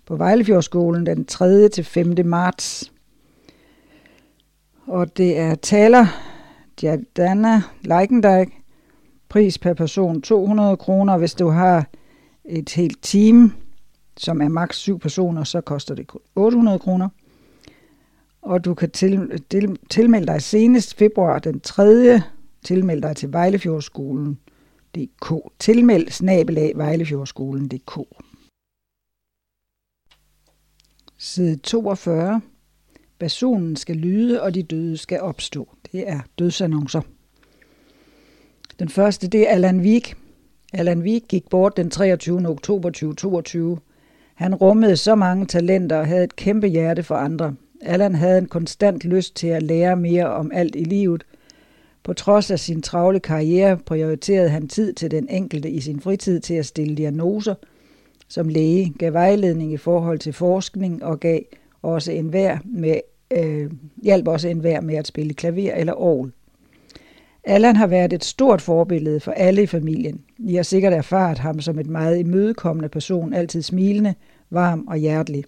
på Vejlefjordskolen den 3. til 5. marts. Og det er taler Jadana Leikendijk. Pris per person 200 kroner. Hvis du har et helt team, som er maks 7 personer, så koster det kun 800 kroner. Og du kan til, til, tilmelde dig senest februar den 3 Tilmeld dig til Vejlefjordskolen.dk. Tilmeld snabelag Vejlefjordskolen.dk. Side 42. Personen skal lyde, og de døde skal opstå. Det er dødsannoncer. Den første, det er Allan Vik. Allan Vik gik bort den 23. oktober 2022. Han rummede så mange talenter og havde et kæmpe hjerte for andre. Allan havde en konstant lyst til at lære mere om alt i livet. På trods af sin travle karriere prioriterede han tid til den enkelte i sin fritid til at stille diagnoser. Som læge gav vejledning i forhold til forskning og gav også enhver med, øh, hjalp også enhver med at spille klaver eller orgel. Allan har været et stort forbillede for alle i familien. I har sikkert erfaret ham som et meget imødekommende person, altid smilende, varm og hjertelig.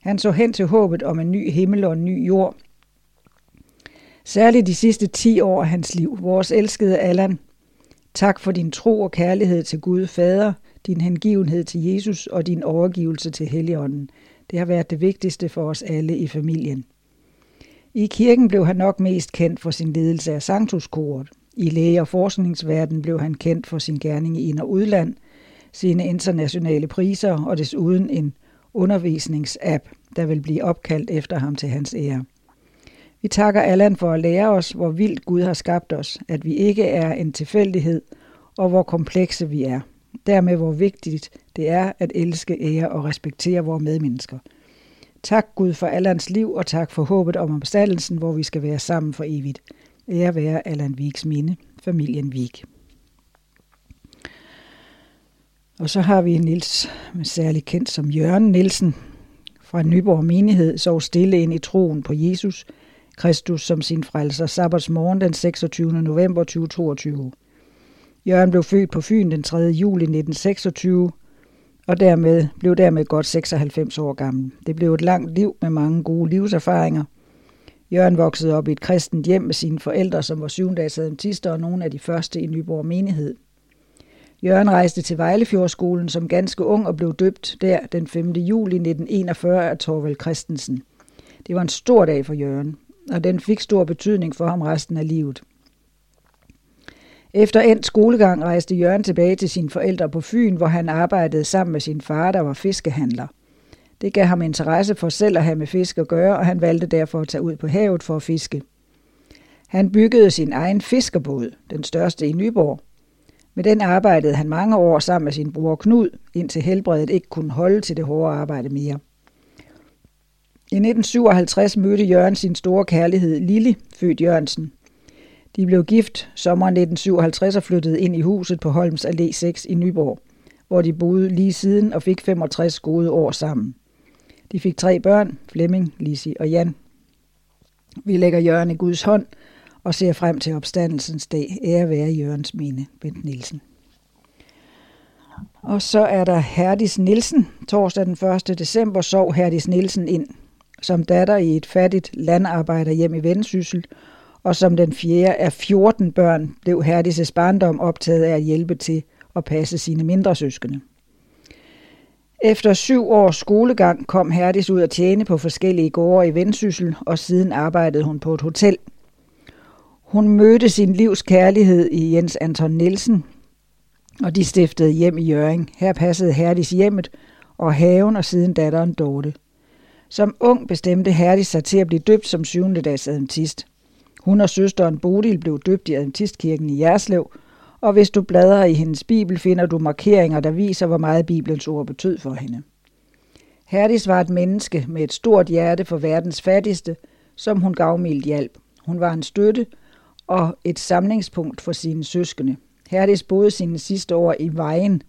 Han så hen til håbet om en ny himmel og en ny jord. Særligt de sidste 10 år af hans liv. Vores elskede Allan, tak for din tro og kærlighed til Gud Fader, din hengivenhed til Jesus og din overgivelse til Helligånden. Det har været det vigtigste for os alle i familien. I kirken blev han nok mest kendt for sin ledelse af Sanktuskoret. I læge- og forskningsverdenen blev han kendt for sin gerning i ind- og udland, sine internationale priser og desuden en undervisningsapp, der vil blive opkaldt efter ham til hans ære. Vi takker Allan for at lære os, hvor vildt Gud har skabt os, at vi ikke er en tilfældighed, og hvor komplekse vi er. Dermed hvor vigtigt det er at elske, ære og respektere vores medmennesker – Tak Gud for Allans liv, og tak for håbet om opstandelsen, hvor vi skal være sammen for evigt. Ære være Allan Viks minde, familien Vik. Og så har vi Nils, særlig kendt som Jørgen Nielsen, fra Nyborg Menighed, så stille ind i troen på Jesus, Kristus som sin frelser, sabbatsmorgen den 26. november 2022. Jørgen blev født på Fyn den 3. juli 1926, og dermed blev dermed godt 96 år gammel. Det blev et langt liv med mange gode livserfaringer. Jørgen voksede op i et kristent hjem med sine forældre, som var syvendags adventister og nogle af de første i Nyborg menighed. Jørgen rejste til Vejlefjordskolen som ganske ung og blev døbt der den 5. juli 1941 af Torvald Christensen. Det var en stor dag for Jørgen, og den fik stor betydning for ham resten af livet. Efter endt skolegang rejste Jørgen tilbage til sine forældre på Fyn, hvor han arbejdede sammen med sin far, der var fiskehandler. Det gav ham interesse for selv at have med fisk at gøre, og han valgte derfor at tage ud på havet for at fiske. Han byggede sin egen fiskerbåd, den største i Nyborg. Med den arbejdede han mange år sammen med sin bror Knud, indtil helbredet ikke kunne holde til det hårde arbejde mere. I 1957 mødte Jørgen sin store kærlighed Lille, født Jørgensen. De blev gift sommeren 1957 og flyttede ind i huset på Holms Allé 6 i Nyborg, hvor de boede lige siden og fik 65 gode år sammen. De fik tre børn, Flemming, Lisi og Jan. Vi lægger Jørgen i Guds hånd og ser frem til opstandelsens dag. Ære være Jørgens mine, Bent Nielsen. Og så er der Herdis Nielsen. Torsdag den 1. december sov Herdis Nielsen ind som datter i et fattigt landarbejderhjem i Vendsyssel og som den fjerde af 14 børn blev Herdis' barndom optaget af at hjælpe til at passe sine mindre søskende. Efter syv års skolegang kom Herdis ud at tjene på forskellige gårde i Vendsyssel, og siden arbejdede hun på et hotel. Hun mødte sin livs kærlighed i Jens Anton Nielsen, og de stiftede hjem i Jøring. Her passede Herdis hjemmet og haven og siden datteren Dorte. Som ung bestemte Herdis sig til at blive døbt som syvende dags adventist. Hun og søsteren Bodil blev døbt i Adventistkirken i Jerslev, og hvis du bladrer i hendes bibel, finder du markeringer, der viser, hvor meget Bibelens ord betød for hende. Herdis var et menneske med et stort hjerte for verdens fattigste, som hun gavmildt hjælp. Hun var en støtte og et samlingspunkt for sine søskende. Herdis boede sine sidste år i Vejen.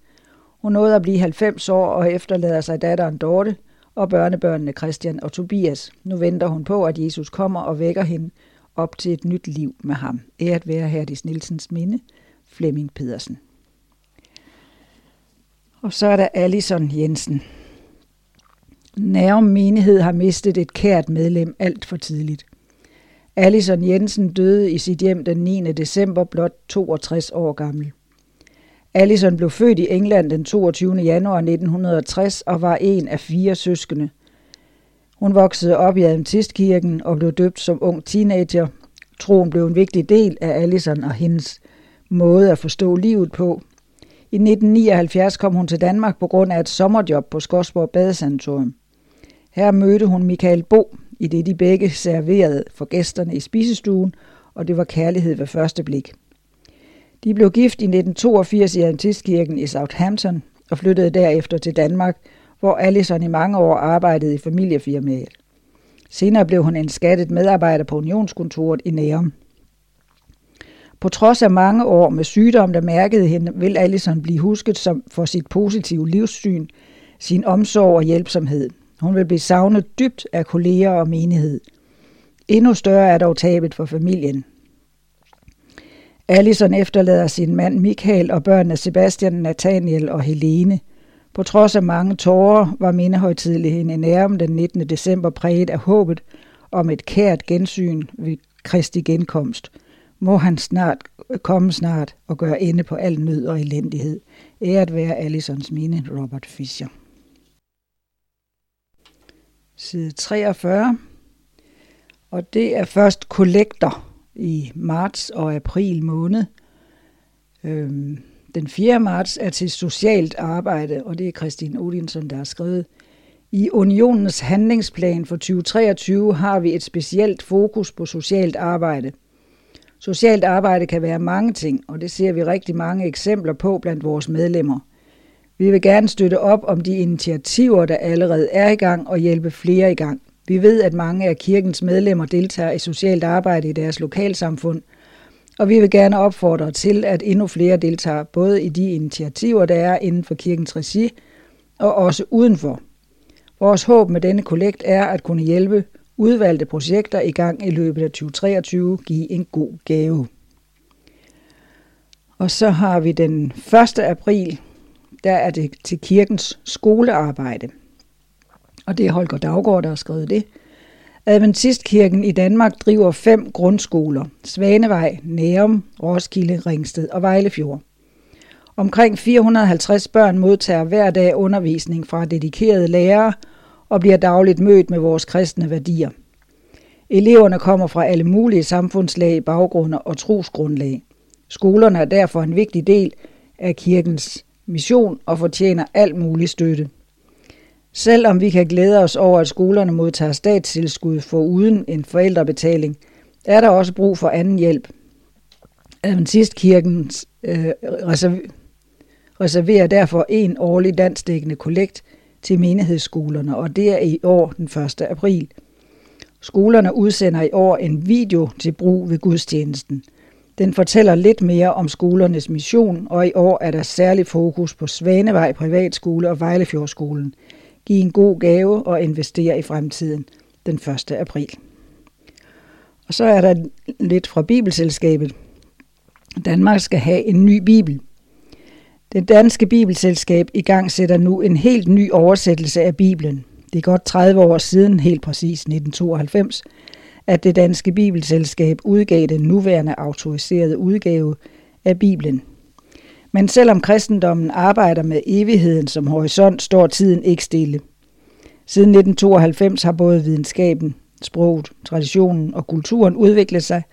Hun nåede at blive 90 år og efterlader sig datteren Dorte og børnebørnene Christian og Tobias. Nu venter hun på, at Jesus kommer og vækker hende, op til et nyt liv med ham. Æret være Herdis Nielsens minde, Flemming Pedersen. Og så er der Allison Jensen. Nærum menighed har mistet et kært medlem alt for tidligt. Allison Jensen døde i sit hjem den 9. december, blot 62 år gammel. Allison blev født i England den 22. januar 1960 og var en af fire søskende. Hun voksede op i Adventistkirken og blev døbt som ung teenager. Troen blev en vigtig del af Allison og hendes måde at forstå livet på. I 1979 kom hun til Danmark på grund af et sommerjob på Skodsborg Badesanatorium. Her mødte hun Michael Bo, i det de begge serverede for gæsterne i spisestuen, og det var kærlighed ved første blik. De blev gift i 1982 i Adventistkirken i Southampton og flyttede derefter til Danmark – hvor Allison i mange år arbejdede i familiefirmaet. Senere blev hun en skattet medarbejder på Unionskontoret i Nærum. På trods af mange år med sygdom, der mærkede hende, vil Allison blive husket som for sit positive livssyn, sin omsorg og hjælpsomhed. Hun vil blive savnet dybt af kolleger og menighed. Endnu større er dog tabet for familien. Allison efterlader sin mand Michael og børnene Sebastian, Nathaniel og Helene. På trods af mange tårer var mindehøjtidligheden i Nærum den 19. december præget af håbet om et kært gensyn ved Kristi genkomst. Må han snart komme snart og gøre ende på al nød og elendighed. Æret være Allisons mine, Robert Fischer. Side 43. Og det er først kollektor i marts og april måned. Øhm, den 4. marts er til socialt arbejde, og det er Christine Odinson, der har skrevet. I Unionens handlingsplan for 2023 har vi et specielt fokus på socialt arbejde. Socialt arbejde kan være mange ting, og det ser vi rigtig mange eksempler på blandt vores medlemmer. Vi vil gerne støtte op om de initiativer, der allerede er i gang, og hjælpe flere i gang. Vi ved, at mange af kirkens medlemmer deltager i socialt arbejde i deres lokalsamfund, og vi vil gerne opfordre til, at endnu flere deltager både i de initiativer, der er inden for kirkens regi, og også udenfor. Vores håb med denne kollekt er at kunne hjælpe udvalgte projekter i gang i løbet af 2023 give en god gave. Og så har vi den 1. april, der er det til kirkens skolearbejde og det er Holger Daggaard, der har skrevet det. Adventistkirken i Danmark driver fem grundskoler. Svanevej, Nærum, Roskilde, Ringsted og Vejlefjord. Omkring 450 børn modtager hver dag undervisning fra dedikerede lærere og bliver dagligt mødt med vores kristne værdier. Eleverne kommer fra alle mulige samfundslag, baggrunde og trosgrundlag. Skolerne er derfor en vigtig del af kirkens mission og fortjener alt mulig støtte. Selvom vi kan glæde os over, at skolerne modtager statstilskud for uden en forældrebetaling, er der også brug for anden hjælp. Adventistkirken øh, reserverer derfor en årlig dansdækkende kollekt til menighedsskolerne, og det er i år den 1. april. Skolerne udsender i år en video til brug ved gudstjenesten. Den fortæller lidt mere om skolernes mission, og i år er der særlig fokus på Svanevej Privatskole og Vejlefjordskolen – give en god gave og investere i fremtiden den 1. april. Og så er der lidt fra Bibelselskabet. Danmark skal have en ny bibel. Det danske bibelselskab i gang sætter nu en helt ny oversættelse af Bibelen. Det er godt 30 år siden, helt præcis 1992, at det danske bibelselskab udgav den nuværende autoriserede udgave af Bibelen – men selvom kristendommen arbejder med evigheden som horisont, står tiden ikke stille. Siden 1992 har både videnskaben, sproget, traditionen og kulturen udviklet sig.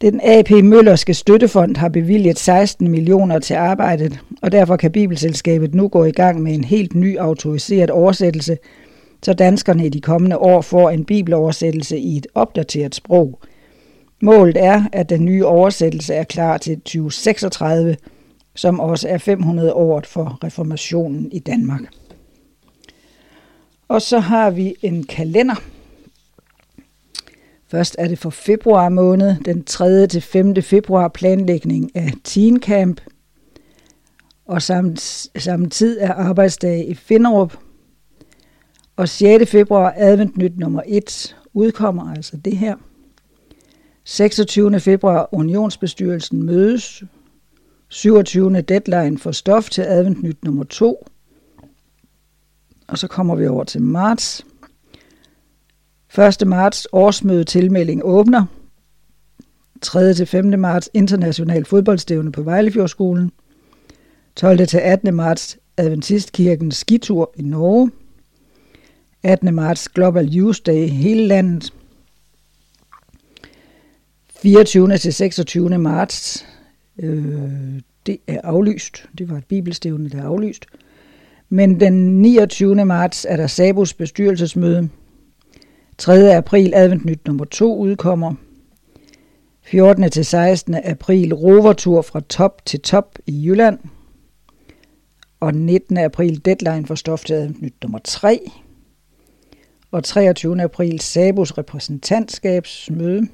Den AP Møllerske Støttefond har bevilget 16 millioner til arbejdet, og derfor kan Bibelselskabet nu gå i gang med en helt ny autoriseret oversættelse, så danskerne i de kommende år får en bibeloversættelse i et opdateret sprog – Målet er, at den nye oversættelse er klar til 2036, som også er 500 år for reformationen i Danmark. Og så har vi en kalender. Først er det for februar måned, den 3. til 5. februar planlægning af Teen Camp. Og samme, samme tid er arbejdsdag i Finderup. Og 6. februar advent nyt nummer 1 udkommer altså det her. 26. februar Unionsbestyrelsen mødes. 27. deadline for stof til adventnyt nummer 2. Og så kommer vi over til marts. 1. marts årsmøde tilmelding åbner. 3. til 5. marts international fodboldstævne på Vejlefjordskolen. 12. til 18. marts Adventistkirkens skitur i Norge. 18. marts Global Youth Day hele landet. 24. til 26. marts, øh, det er aflyst. Det var et bibelstævne, der er aflyst. Men den 29. marts er der Sabos bestyrelsesmøde. 3. april adventnyt nummer 2 udkommer. 14. til 16. april rovertur fra top til top i Jylland. Og 19. april deadline for stof til adventnyt nummer 3. og 23. april Sabos repræsentantskabsmøde,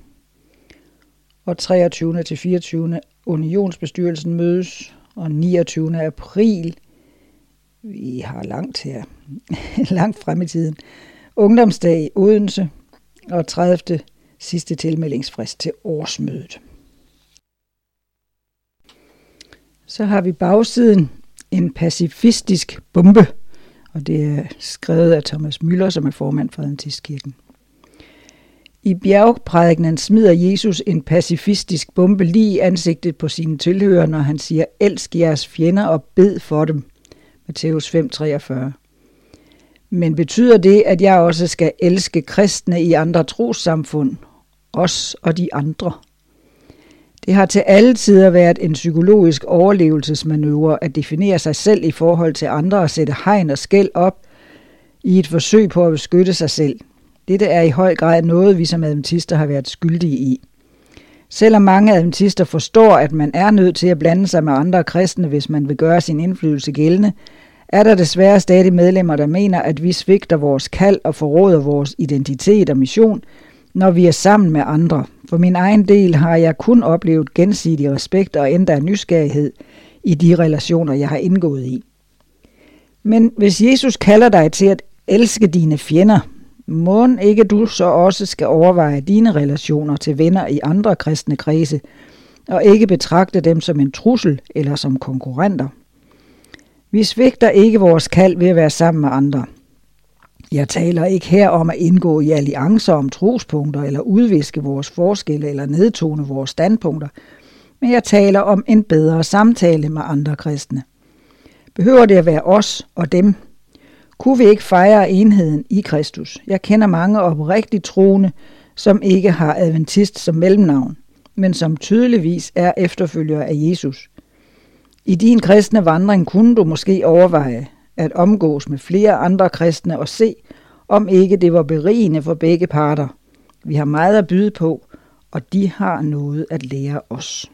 og 23. til 24. unionsbestyrelsen mødes, og 29. april, vi har langt her, [LAUGHS] langt frem i tiden, ungdomsdag i Odense, og 30. sidste tilmeldingsfrist til årsmødet. Så har vi bagsiden en pacifistisk bombe, og det er skrevet af Thomas Müller, som er formand for Adventistkirken. I bjergprædikenen smider Jesus en pacifistisk bombe lige i ansigtet på sine tilhører, når han siger, elsk jeres fjender og bed for dem. Matthæus 5:43. Men betyder det, at jeg også skal elske kristne i andre trossamfund? Os og de andre? Det har til alle tider været en psykologisk overlevelsesmanøvre at definere sig selv i forhold til andre og sætte hegn og skæld op i et forsøg på at beskytte sig selv. Dette er i høj grad noget, vi som adventister har været skyldige i. Selvom mange adventister forstår, at man er nødt til at blande sig med andre kristne, hvis man vil gøre sin indflydelse gældende, er der desværre stadig medlemmer, der mener, at vi svigter vores kald og forråder vores identitet og mission, når vi er sammen med andre. For min egen del har jeg kun oplevet gensidig respekt og endda nysgerrighed i de relationer, jeg har indgået i. Men hvis Jesus kalder dig til at elske dine fjender, må ikke du så også skal overveje dine relationer til venner i andre kristne kredse, og ikke betragte dem som en trussel eller som konkurrenter. Vi svigter ikke vores kald ved at være sammen med andre. Jeg taler ikke her om at indgå i alliancer om trospunkter eller udviske vores forskelle eller nedtone vores standpunkter, men jeg taler om en bedre samtale med andre kristne. Behøver det at være os og dem, kunne vi ikke fejre enheden i Kristus? Jeg kender mange oprigtigt troende, som ikke har adventist som mellemnavn, men som tydeligvis er efterfølgere af Jesus. I din kristne vandring kunne du måske overveje at omgås med flere andre kristne og se, om ikke det var berigende for begge parter. Vi har meget at byde på, og de har noget at lære os.